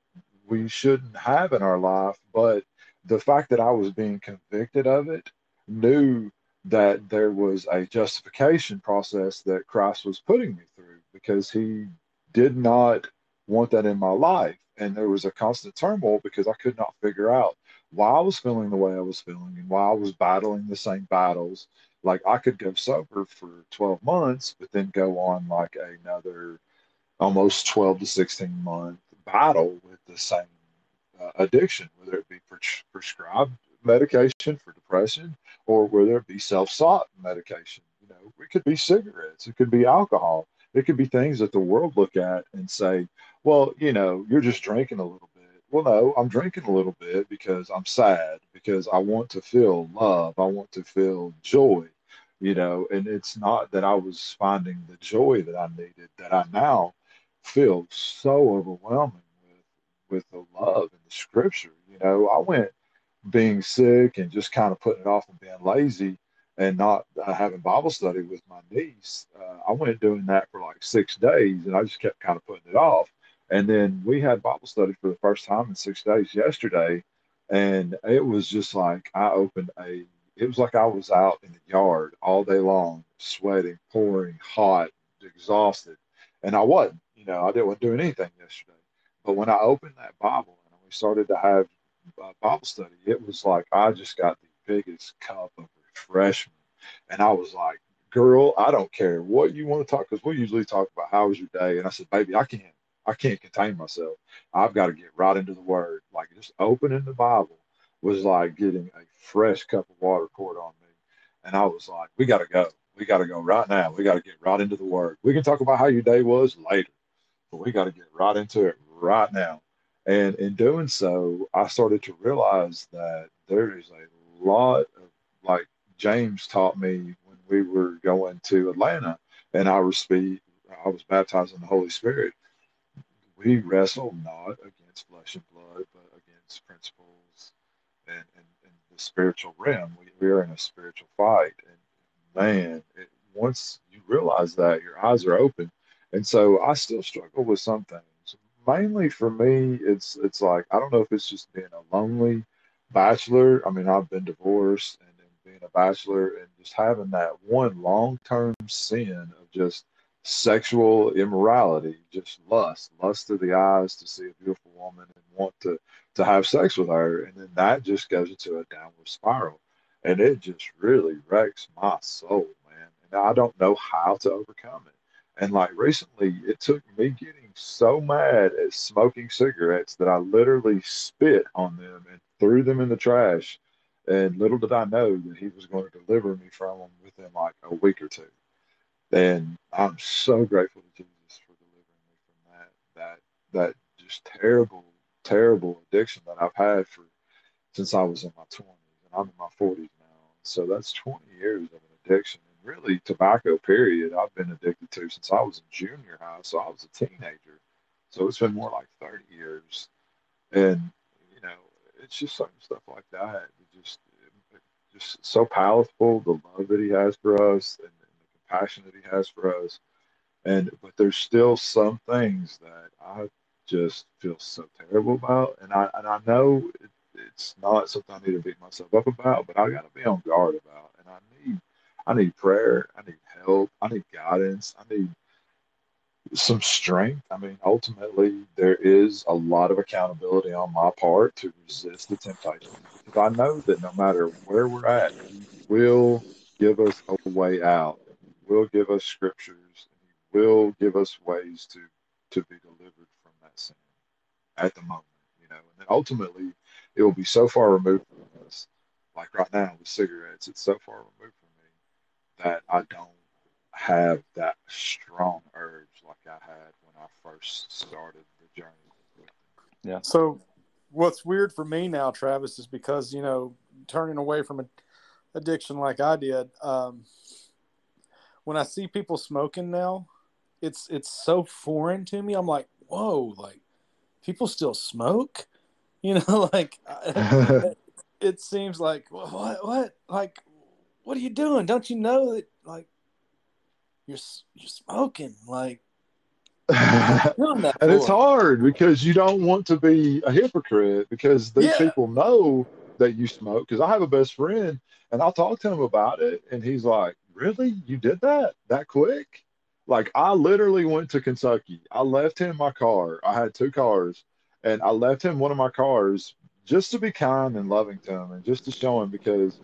S12: we shouldn't have in our life. But the fact that I was being convicted of it, knew that there was a justification process that Christ was putting me through because he did not want that in my life. And there was a constant turmoil because I could not figure out why I was feeling the way I was feeling and why I was battling the same battles. Like I could go sober for 12 months, but then go on like another almost 12 to 16 month battle with the same uh, addiction, whether it be prescribed medication for depression or whether it be self-sought medication. You know, it could be cigarettes, it could be alcohol, it could be things that the world look at and say, well, you know, you're just drinking a little bit. Well, no, I'm drinking a little bit because I'm sad, because I want to feel love, I want to feel joy, you know, and it's not that I was finding the joy that I needed, that I now feel so overwhelming with with the love and the scripture. You know, I went being sick and just kind of putting it off and being lazy and not uh, having Bible study with my niece. Uh, I went doing that for like six days and I just kept kind of putting it off. And then we had Bible study for the first time in six days yesterday. And it was just like I opened a, it was like I was out in the yard all day long, sweating, pouring, hot, exhausted. And I wasn't, you know, I didn't want to do anything yesterday. But when I opened that Bible and we started to have Bible study, it was like I just got the biggest cup of refreshment. And I was like, girl, I don't care what you want to talk, because we usually talk about how was your day. And I said, baby, I can't, I can't contain myself. I've got to get right into the word. Like just opening the Bible was like getting a fresh cup of water poured on me. And I was like, we got to go. We got to go right now. We got to get right into the word. We can talk about how your day was later, but we got to get right into it right now. And in doing so, I started to realize that there is a lot of, like James taught me when we were going to Atlanta and I was, I was baptized in the Holy Spirit. We wrestle not against flesh and blood, but against principles and, and, and the spiritual realm. We, we are in a spiritual fight. And man, it, once you realize that, your eyes are open. And so I still struggle with some things mainly for me, it's it's like I don't know if it's just being a lonely bachelor. I mean, I've been divorced and being a bachelor and just having that one long term sin of just sexual immorality, just lust, lust of the eyes to see a beautiful woman and want to to have sex with her, and then that just goes into a downward spiral, and it just really wrecks my soul, man. And I don't know how to overcome it. And like recently, it took me getting so mad at smoking cigarettes that I literally spit on them and threw them in the trash. And little did I know that he was going to deliver me from them within like a week or two. And I'm so grateful to Jesus for delivering me from that that that just terrible, terrible addiction that I've had for since I was in my 20s, and I'm in my 40s now. So that's 20 years of an addiction, really tobacco. Period. I've been addicted to since I was in junior high, so I was a teenager. So it's been more like 30 years, and you know, it's just certain stuff like that. It just, it, just so powerful. The love that He has for us, and the compassion that he has for us. And but there's still some things that I just feel so terrible about, and I and I know it, it's not something I need to beat myself up about, but I got to be on guard about. And I need I need prayer, I need help, I need guidance, I need some strength. I mean, ultimately, there is a lot of accountability on my part to resist the temptation. Because I know that no matter where we're at, He will give us a way out. He will give us scriptures. He will give us ways to to be delivered from that sin at the moment you know. And then ultimately it will be so far removed from us. Like right now with cigarettes it's so far removed from that i don't have that strong urge like i had when i first started the journey.
S1: Yeah. So what's weird for me now travis is because you know turning away from an addiction like i did um, when I see people smoking now, it's it's so foreign to me. I'm like, whoa, like people still smoke, you know, like it seems like what what? Like what are you doing? Don't you know that like you're you're smoking like
S12: and it's hard because you don't want to be a hypocrite because these yeah. people know that you smoke. Because I have a best friend and I'll talk to him about it, and he's like, really? You did that that quick? Like I literally went to Kentucky. I left him my car. I had two cars, and I left him one of my cars just to be kind and loving to him, and just to show him because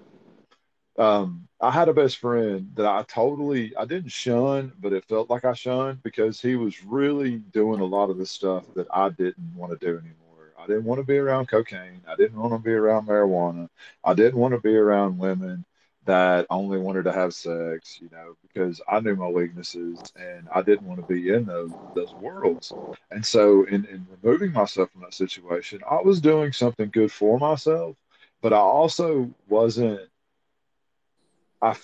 S12: um, I had a best friend that I totally I didn't shun, but it felt like I shunned because he was really doing a lot of the stuff that I didn't want to do anymore. I didn't want to be around cocaine. I didn't want to be around marijuana. I didn't want to be around women that only wanted to have sex, you know, because I knew my weaknesses and I didn't want to be in those those worlds. And so in, in removing myself from that situation, I was doing something good for myself, but I also wasn't I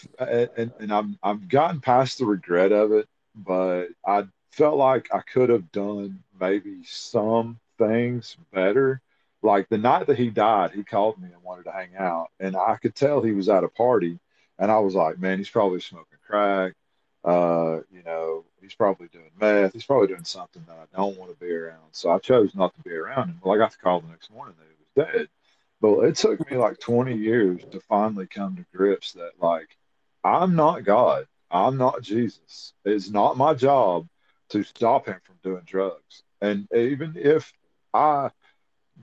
S12: and, and I'm I've gotten past the regret of it, but I felt like I could have done maybe some things better like the night that he died, he called me and wanted to hang out, and I could tell he was at a party, and I was like, man, he's probably smoking crack. Uh, you know, he's probably doing meth. He's probably doing something that I don't want to be around. So I chose not to be around him. Well, I got the call the next morning that he was dead. But it took me like 20 years to finally come to grips that like I'm not God. I'm not Jesus. It's not my job to stop him from doing drugs. And even if I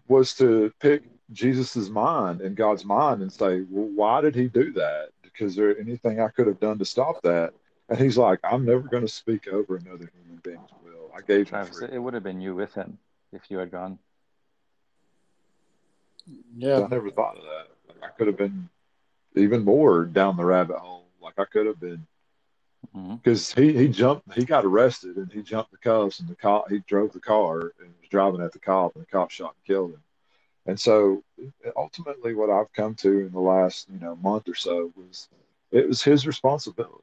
S12: was to pick Jesus's mind and God's mind and say, well, why did he do that? Because there anything I could have done to stop that? And he's like, I'm never going to speak over another human being's will. I gave
S7: Travis, it would have been you with him if you had gone.
S12: Yeah, I never thought of that. Like, I could have been even more down the rabbit hole. Like I could have been because mm-hmm. he he jumped he got arrested and he jumped the cuffs and the cop he drove the car and was driving at the cop and the cop shot and killed him and so ultimately what i've come to in the last you know month or so was it was his responsibility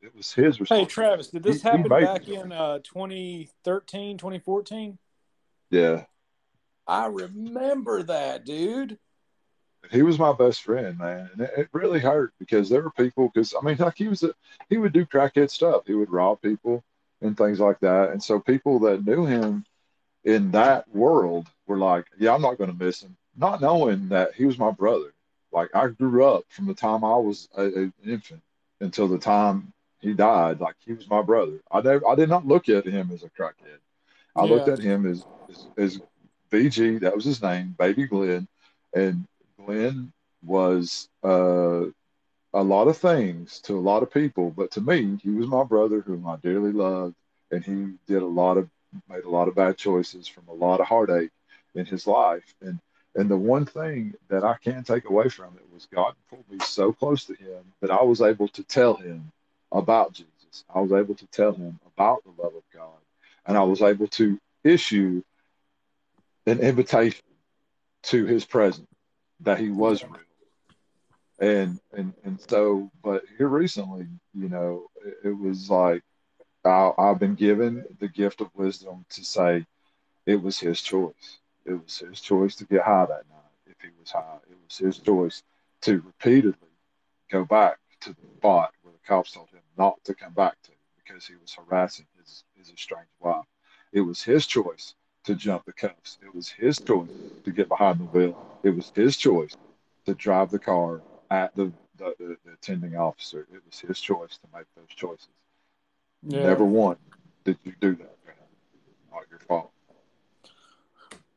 S12: it was his
S1: responsibility. hey travis did this he, happen he back in uh 2013 2014
S12: yeah
S1: i remember that dude
S12: he was my best friend, man, and it, it really hurt because there were people. Because I mean, like he was, a, he would do crackhead stuff. He would rob people and things like that. And so people that knew him in that world were like, "Yeah, I'm not going to miss him," not knowing that he was my brother. Like I grew up from the time I was a, an infant until the time he died. Like he was my brother. I never, I did not look at him as a crackhead. I looked at him as, as as BG. That was his name, Baby Glenn, and Glenn was uh, a lot of things to a lot of people, but to me, he was my brother whom I dearly loved, and he did a lot of made a lot of bad choices from a lot of heartache in his life. And and the one thing that I can take away from it was God pulled me so close to him that I was able to tell him about Jesus. I was able to tell him about the love of God. And I was able to issue an invitation to his presence that he was real. And and and so, but here recently, you know, it, it was like I, I've been given the gift of wisdom to say it was his choice. It was his choice to get high that night if he was high. It was his choice to repeatedly go back to the spot where the cops told him not to come back to because he was harassing his, his estranged wife. It was his choice to jump the cuffs. It was his choice to get behind the wheel. It was his choice to drive the car at the, the, the, the attending officer. It was his choice to make those choices.
S1: Yeah.
S12: Never one did you do that. Not your fault.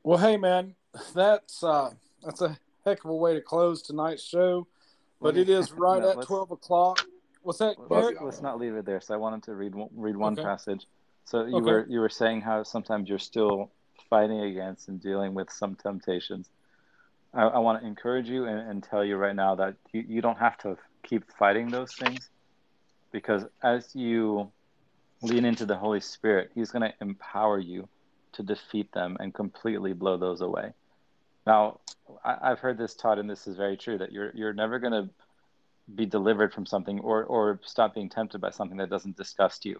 S1: Well, hey man, that's uh that's a heck of a way to close tonight's show. But it is right
S7: no,
S1: at twelve o'clock. What's that,
S7: Let's, let's not leave it there. So I wanted to read one- read one
S1: Okay.
S7: passage. So you
S1: Okay.
S7: were you were saying how sometimes you're still fighting against and dealing with some temptations. I, I want to encourage you and, and tell you right now that you, you don't have to keep fighting those things because as you lean into the Holy Spirit, He's going to empower you to defeat them and completely blow those away. Now, I, I've heard this taught, and this is very true, that you're you're never going to be delivered from something or or stop being tempted by something that doesn't disgust you.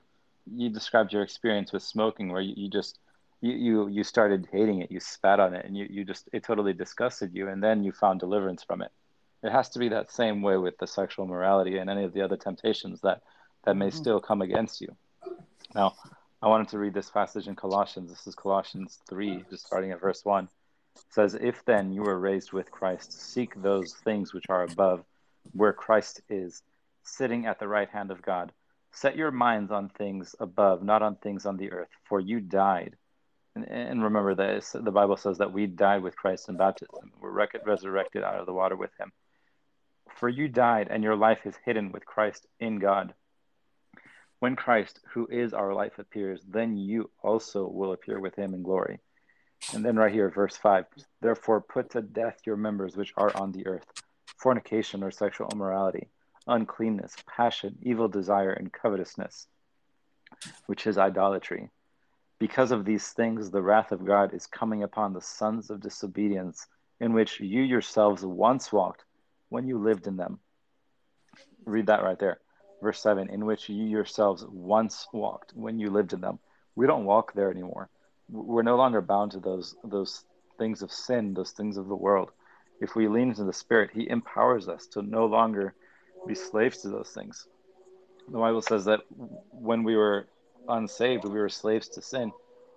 S7: You described your experience with smoking, where you, you just you, you you started hating it, you spat on it, and you, you just it totally disgusted you, and then you found deliverance from it. It has to be that same way with the sexual morality and any of the other temptations that that may
S1: Mhm.
S7: still come against you. Now, I wanted to read this passage in Colossians. This is Colossians 3, just starting at verse 1. It says, If then you were raised with Christ, seek those things which are above, where Christ is, sitting at the right hand of God. Set your minds on things above, not on things on the earth, for you died. And, and remember that the Bible says that we died with Christ in baptism. We're rec- resurrected out of the water with him. For you died, and your life is hidden with Christ in God. When Christ, who is our life, appears, then you also will appear with him in glory. And then right here, verse 5 Therefore, put to death your members which are on the earth fornication or sexual immorality, uncleanness, passion, evil desire, and covetousness, which is idolatry. Because of these things, the wrath of God is coming upon the sons of disobedience, in which you yourselves once walked when you lived in them. Read that right there. Verse 7 In which you yourselves once walked when you lived in them. We don't walk there anymore. We're no longer bound to those, those things of sin, those things of the world. If we lean into the Spirit, He empowers us to no longer be slaves to those things. The Bible says that when we were unsaved, we were slaves to sin,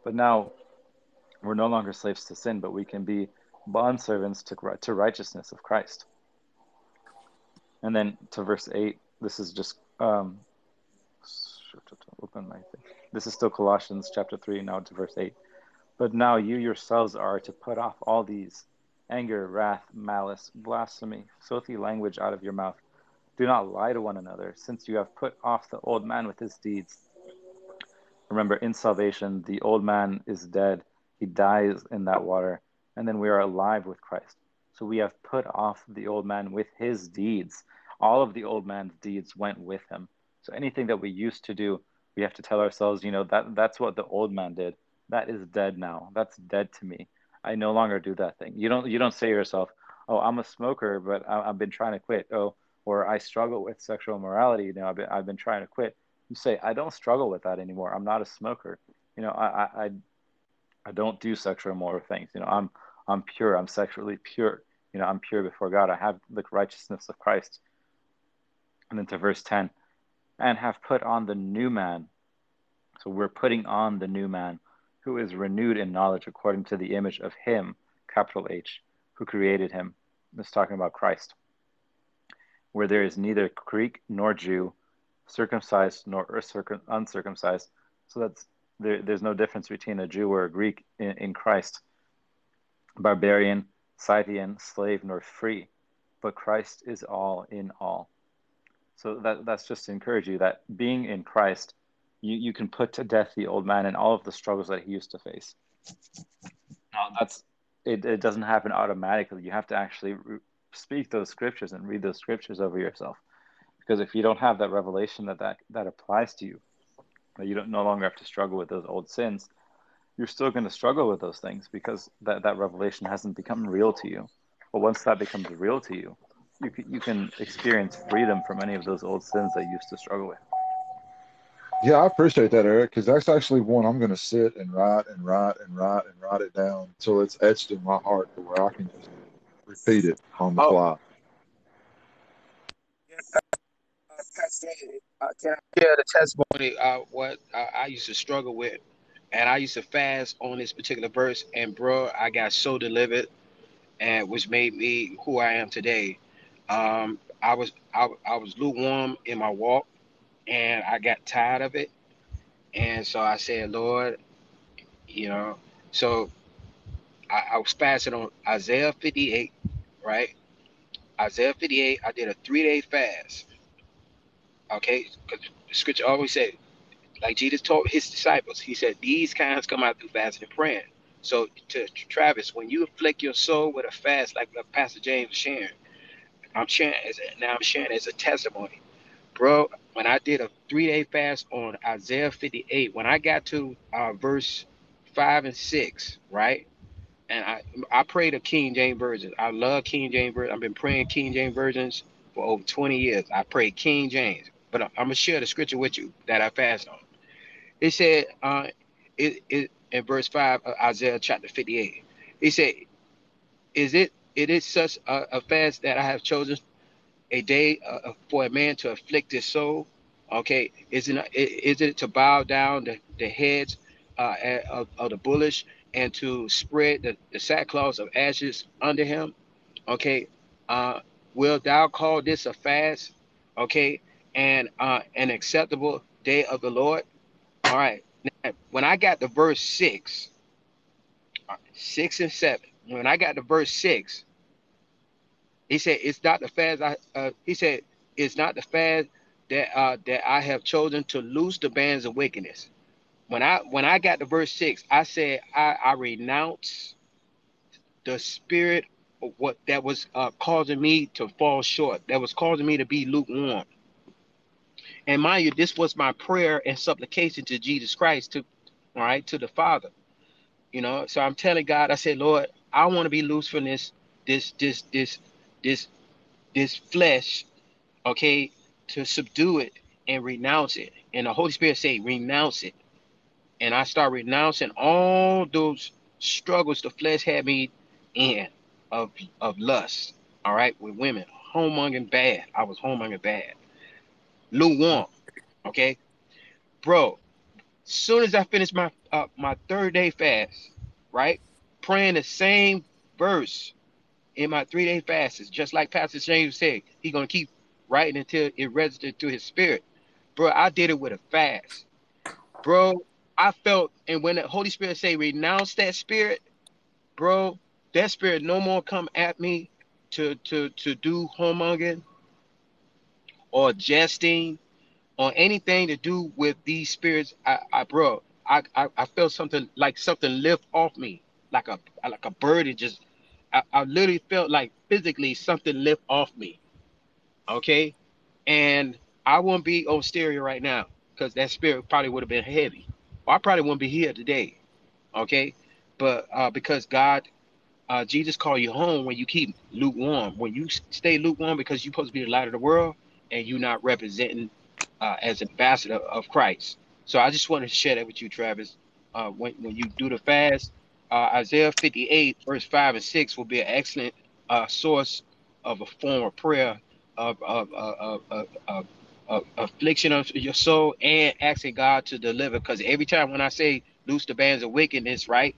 S7: but now we're no longer slaves to sin, but we can be bondservants to, to righteousness of Christ. And then to verse 8, this is just, um, open my thing. This is still Colossians chapter 3, now to verse 8. But now you yourselves are to put off all these anger, wrath, malice, blasphemy, filthy language out of your mouth. Do not lie to one another, since you have put off the old man with his deeds. Remember, in salvation, the old man is dead. He dies in that water, and then we are alive with Christ. So we have put off the old man with his deeds. All of the old man's deeds went with him. So anything that we used to do, we have to tell ourselves, you know, that that's what the old man did. That is dead now. That's dead to me. I no longer do that thing. You don't you don't say to yourself, "Oh, I'm a smoker, but I, I've been trying to quit." Oh, or I struggle with sexual immorality. You know, I've been I've been trying to quit. You say, "I don't struggle with that anymore. I'm not a smoker." You know, I I I, don't do sexual immoral things. You know, I'm I'm pure. I'm sexually pure. You know, I'm pure before God. I have the righteousness of Christ. And then to verse ten, and have put on the new man. So we're putting on the new man who is renewed in knowledge according to the image of him, capital H, who created him. Is talking about Christ.
S13: where there is neither Greek nor Jew, circumcised nor uncircumcised. So that's there, there's no difference between a Jew or a Greek in, in Christ, barbarian, Scythian, slave, nor free, but Christ is all in all. So that that's just to encourage you that being in Christ, you, you can put to death the old man and all of the struggles that he used to face. Now that's it, it doesn't happen automatically. You have to actually re- speak those scriptures and read those scriptures over yourself. Because if you don't have that revelation that that, that applies to you, that you don't no longer have to struggle with those old sins, you're still going to struggle with those things because that, that revelation hasn't become real to you. But once that becomes real to you, you can, you can experience freedom from any of those old sins that you used to struggle with.
S12: Yeah, I appreciate that, Eric, because that's actually one I'm going to sit and write and write and write and write it down until it's etched in my heart to where I can just repeat it on the
S10: Oh.
S12: fly.
S10: Can I share the testimony uh, what uh, I used to struggle with, and I used to fast on this particular verse, and bro, I got so delivered, and which made me who I am today. Um, I was I, I was lukewarm in my walk, and I got tired of it, and so I said, Lord, you know, so I, I was fasting on Isaiah 58, right? Isaiah 58. I did a three day fast. Okay, because scripture always said, like Jesus told his disciples, he said, these kinds come out through fasting and praying. So to Travis, when you afflict your soul with a fast, like Pastor James sharing, I'm sharing as a, now I'm sharing as a testimony, bro. When I did a three day fast on Isaiah 58, when I got to uh, verse five and six, right? And I I prayed a King James version. I love King James version. I've been praying King James versions for over 20 years. I pray King James, but I'm gonna share the scripture with you that I fast on. It said, uh, it, it in verse five of Isaiah chapter 58. He said, "Is it it is such a, a fast that I have chosen a day uh, for a man to afflict his soul? Okay, is it is it to bow down the, the heads uh, of, of the bullish and to spread the, the sackcloth of ashes under him? Okay, uh, will thou call this a fast? Okay, and uh, an acceptable day of the Lord? All right. Now, when I got to verse six, six and seven, when I got to verse six, he said, "It's not the fast." I uh, he said, "It's not the fast that uh, that I have chosen to loose the bands of wickedness." When I when I got to verse six, I said, "I, I renounce the spirit of what that was uh, causing me to fall short, that was causing me to be lukewarm." And mind you, this was my prayer and supplication to Jesus Christ, to all right, to the Father. You know, so I'm telling God, I said, Lord, I want to be loose from this, this, this, this, this, this flesh, okay, to subdue it and renounce it. And the Holy Spirit say, renounce it. And I start renouncing all those struggles the flesh had me in of of lust. All right, with women, homongering bad. I was homongering bad lukewarm. Okay, bro. Soon as I finished my uh, my third day fast, right, praying the same verse in my three day fast, is just like Pastor James said, he gonna keep writing until it registered to his spirit, bro. I did it with a fast, bro. I felt, and when the Holy Spirit say renounce that spirit, bro, that spirit no more come at me to to to do homongering or jesting or anything to do with these spirits, I, I bro, I, I, I felt something like something lift off me, like a like a bird. It just, I, I literally felt like physically something lift off me. Okay, and I wouldn't be on stereo right now because that spirit probably would have been heavy. I probably wouldn't be here today. Okay, but uh, because God uh, Jesus called you home when you keep lukewarm. When you stay lukewarm because you're supposed to be the light of the world and you're not representing uh, as ambassador of Christ. So I just wanted to share that with you, Travis. Uh, when, when you do the fast, uh, Isaiah 58, verse 5 and 6 will be an excellent uh, source of a form of prayer of, of, of, of, of, of affliction of your soul and asking God to deliver. Because every time when I say loose the bands of wickedness, right?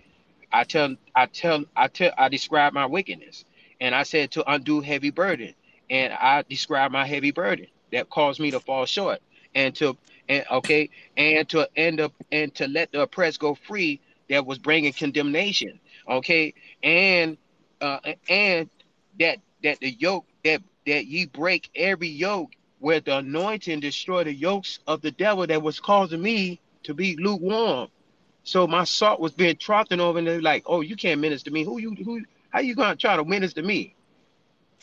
S10: I tell, I tell, I tell, I describe my wickedness, and I said to undo heavy burden, and I describe my heavy burden that caused me to fall short, and to and okay, and to end up and to let the oppressed go free that was bringing condemnation, okay, and uh, and that that the yoke that that ye break every yoke where the anointing destroy the yokes of the devil that was causing me to be lukewarm. So my salt was being trodden over, and they're like, "Oh, you can't minister to me. Who you who? How you gonna try to minister to me?"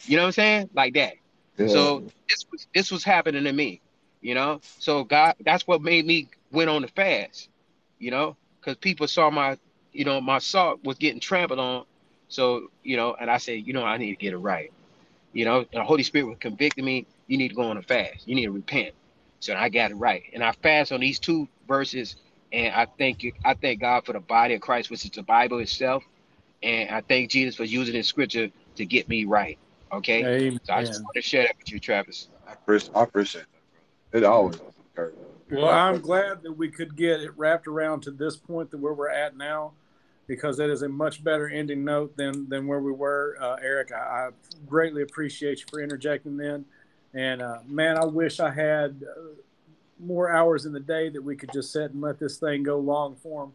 S10: You know what I'm saying? Like that.
S12: Yeah.
S10: So this was this was happening to me. You know. So God, that's what made me went on the fast. You know, because people saw my, you know, my salt was getting trampled on. So you know, and I said, you know, I need to get it right. You know, And the Holy Spirit was convicting me. You need to go on a fast. You need to repent. So I got it right, and I fast on these two verses, and I thank you. I thank God for the body of Christ, which is the Bible itself, and I thank Jesus for using His Scripture to get me right. Okay,
S1: Amen.
S10: so I just want to share that with you, Travis.
S12: I appreciate, I appreciate that, brother. It always is.
S1: Well, I'm glad that we could get it wrapped around to this point that where we're at now, because that is a much better ending note than than where we were. Uh, Eric, I, I greatly appreciate you for interjecting then, and uh, man, I wish I had uh, more hours in the day that we could just sit and let this thing go long form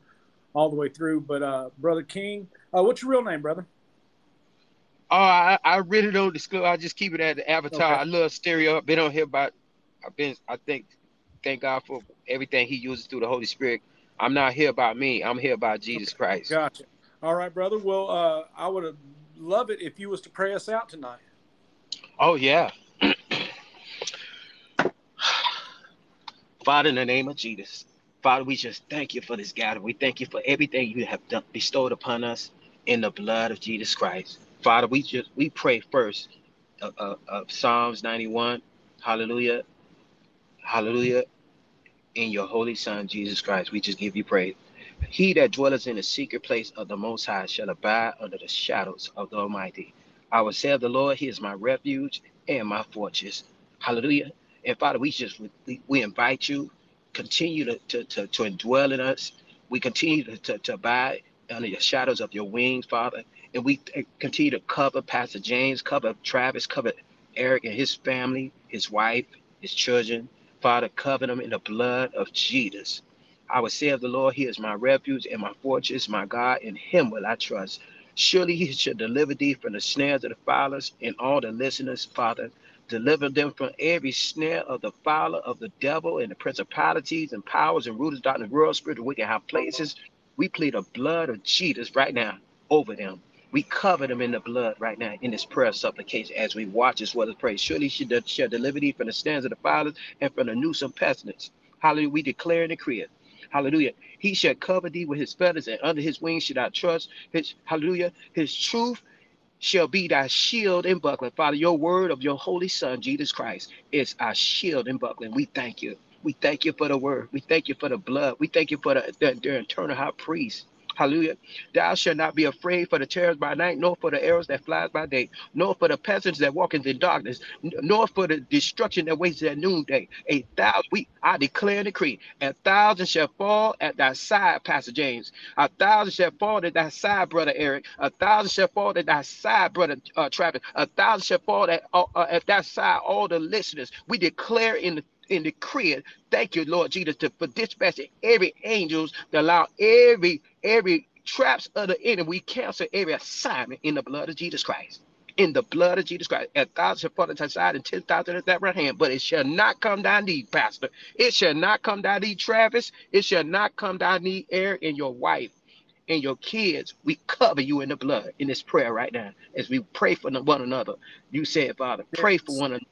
S1: all the way through. But uh, brother King, uh, what's your real name, brother?
S10: Oh, I, I really don't disclose. I just keep it at the avatar.
S1: Okay.
S10: I love stereo. I've been on here about. I've been. I think. Thank God for everything He uses through the Holy Spirit. I'm not here about me. I'm here about Jesus Christ.
S1: Gotcha. All right, brother. Well, uh, I would love it if you was to pray us out tonight.
S10: Oh yeah. Father, in the name of Jesus, Father, we just thank you for this gathering. We thank you for everything you have done, bestowed upon us in the blood of Jesus Christ. Father, we just we pray first of, of, of Psalms 91. Hallelujah. Hallelujah. In your holy Son, Jesus Christ, we just give you praise. He that dwelleth in the secret place of the Most High shall abide under the shadows of the Almighty. I will say of the Lord, He is my refuge and my fortress. Hallelujah. And Father, we just we, we invite you, continue to, to, to, to indwell in us. We continue to, to, to abide under the shadows of your wings, Father. And we uh, continue to cover Pastor James, cover Travis, cover Eric and his family, his wife, his children. Father, cover them in the blood of Jesus. I will say of the Lord, He is my refuge and my fortress, my God, in Him will I trust. Surely He shall deliver thee from the snares of the fowlers and all the listeners, Father. Deliver them from every snare of the fowler of the devil and the principalities and powers and rulers, darkness, world, spiritual wicked high places. We plead the blood of Jesus right now over them. We cover them in the blood right now in this prayer supplication as we watch as well as pray. Surely she shall deliver thee from the snares of the fathers and from the noose of pestilence. Hallelujah. We declare and decree. Hallelujah. He shall cover thee with his feathers, and under his wings should I trust. His hallelujah. His truth shall be thy shield and buckler. Father, your word of your holy son, Jesus Christ, is our shield and buckler. We thank you. We thank you for the word. We thank you for the blood. We thank you for the, the, the eternal high priest. Hallelujah. Thou shalt not be afraid for the terrors by night, nor for the arrows that flies by day, nor for the pestilence that walketh in darkness, nor for the destruction that waits at noonday. A thousand, we I declare and decree, a thousand shall fall at thy side, Pastor James. A thousand shall fall at thy side, brother Eric. A thousand shall fall at thy side, brother uh, Travis. A thousand shall fall at uh, uh, at that side, all the listeners. We declare in the in the it. Thank you, Lord Jesus, to, for dispatching every angels to allow every every traps of the enemy. We cancel every assignment in the blood of Jesus Christ. In the blood of Jesus Christ, a thousand at thy side and ten thousand at that right hand, but it shall not come down thee, Pastor. It shall not come down thee, Travis. It shall not come down thee, Eric, and your wife and your kids. We cover you in the blood in this prayer right now as we pray for one another. You said, Father, pray for one another.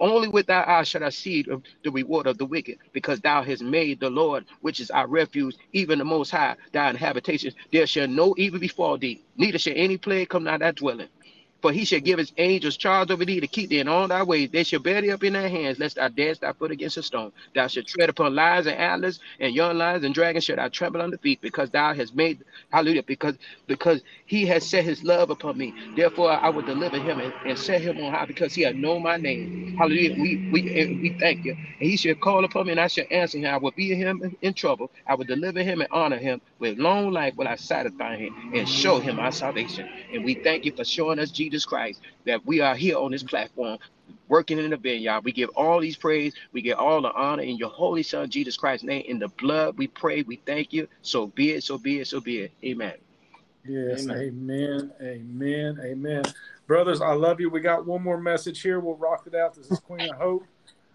S10: Only with thy eyes shall I see the, reward of the wicked, because thou hast made the Lord, which is our refuge, even the Most High, thy habitation. There shall no evil befall thee, neither shall any plague come nigh thy dwelling. For he shall give his angels charge over thee to keep thee in all thy ways. They shall bear thee up in their hands, lest thou dash thy foot against a stone. Thou shalt tread upon lions and antlers, and young lions and dragons shall thou trample under feet, because thou hast made, hallelujah, because because he has set his love upon me. Therefore I will deliver him and, and set him on high, because he hath known my name. Hallelujah. We we we thank you. And he shall call upon me, and I shall answer him. I will be him in, in trouble. I will deliver him and honor him. With long life will I satisfy him and show him my salvation. And we thank you for showing us Jesus. Jesus Christ that we are here on this platform working in the vineyard. We give all these praise, we give all the honor in your holy son Jesus Christ's name. In the blood, we pray, we thank you. So be it, so be it, so be it. Amen.
S1: Yes, amen. amen, amen, amen. Brothers, I love you. We got one more message here. We'll rock it out. This is Queen of Hope.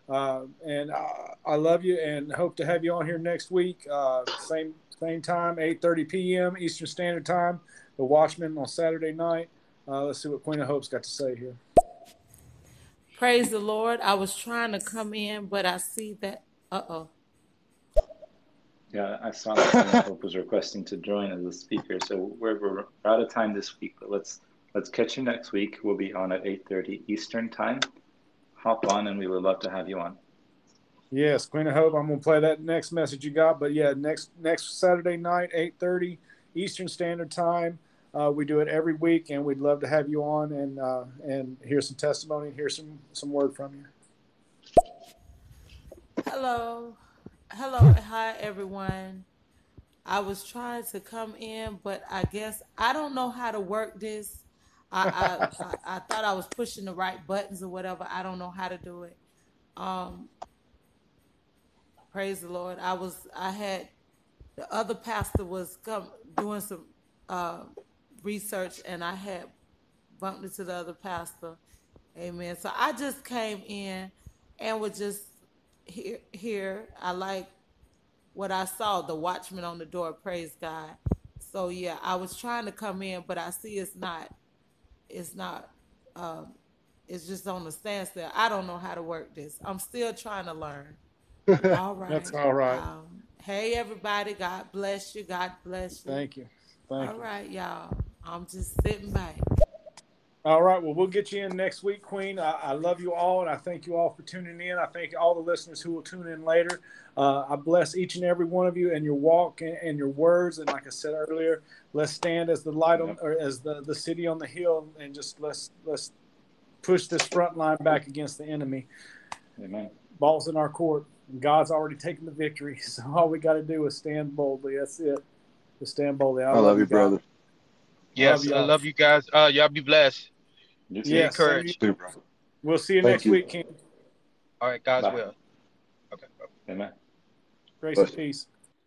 S1: Uh, and I, I, love you and hope to have you on here next week. Uh, same same time, 8:30 p.m. Eastern Standard Time. The Watchmen on Saturday night. Uh, let's see what Queen of Hope's got to say here.
S14: Praise the Lord. I was trying to come in, but I see that. Uh oh.
S7: Yeah, I saw that Queen of Hope was requesting to join as a speaker. So we're, we're out of time this week, but let's let's catch you next week. We'll be on at 8:30 Eastern Time hop on and we would love to have you on.
S1: Yes, Queen of Hope. I'm gonna play that next message you got, but yeah, next next Saturday night, 8:30 Eastern Standard Time. Uh, we do it every week, and we'd love to have you on and uh, and hear some testimony, hear some some word from you.
S14: Hello, hello, hi everyone. I was trying to come in, but I guess I don't know how to work this. I, I, I, thought I was pushing the right buttons or whatever. I don't know how to do it. Um, praise the Lord. I was I had the other pastor was come doing some uh, research and I had bumped into the other pastor. Amen. So I just came in and was just here here. I like what I saw, the watchman on the door, praise God. So yeah, I was trying to come in, but I see it's not it's not um, it's just on the standstill. I don't know how to work this. I'm still trying to learn.
S1: All right. That's all right. Um,
S14: hey everybody, God bless you. God bless you.
S1: Thank you. Thank
S14: all
S1: you.
S14: right, y'all. I'm just sitting back.
S1: All right. Well, we'll get you in next week, Queen. I, I, love you all, and I thank you all for tuning in. I thank all the listeners who will tune in later. Uh, I bless each and every one of you and your walk and, and, your words. And like I said earlier, let's stand as the light on, or as the, the city on the hill, and just let's let's push this front line back against the enemy.
S7: Amen.
S1: Balls in our court. God's already taken the victory. So all we got to do is stand boldly. That's it. Just stand boldly.
S12: I, I love, love, you, brother.
S10: Yes, I love, I love you guys. Uh, y'all be blessed.
S1: You yeah, encouraged. We'll see you Thank next you. week, King.
S10: All right, guys. Will. Okay.
S7: Amen.
S1: Grace and peace.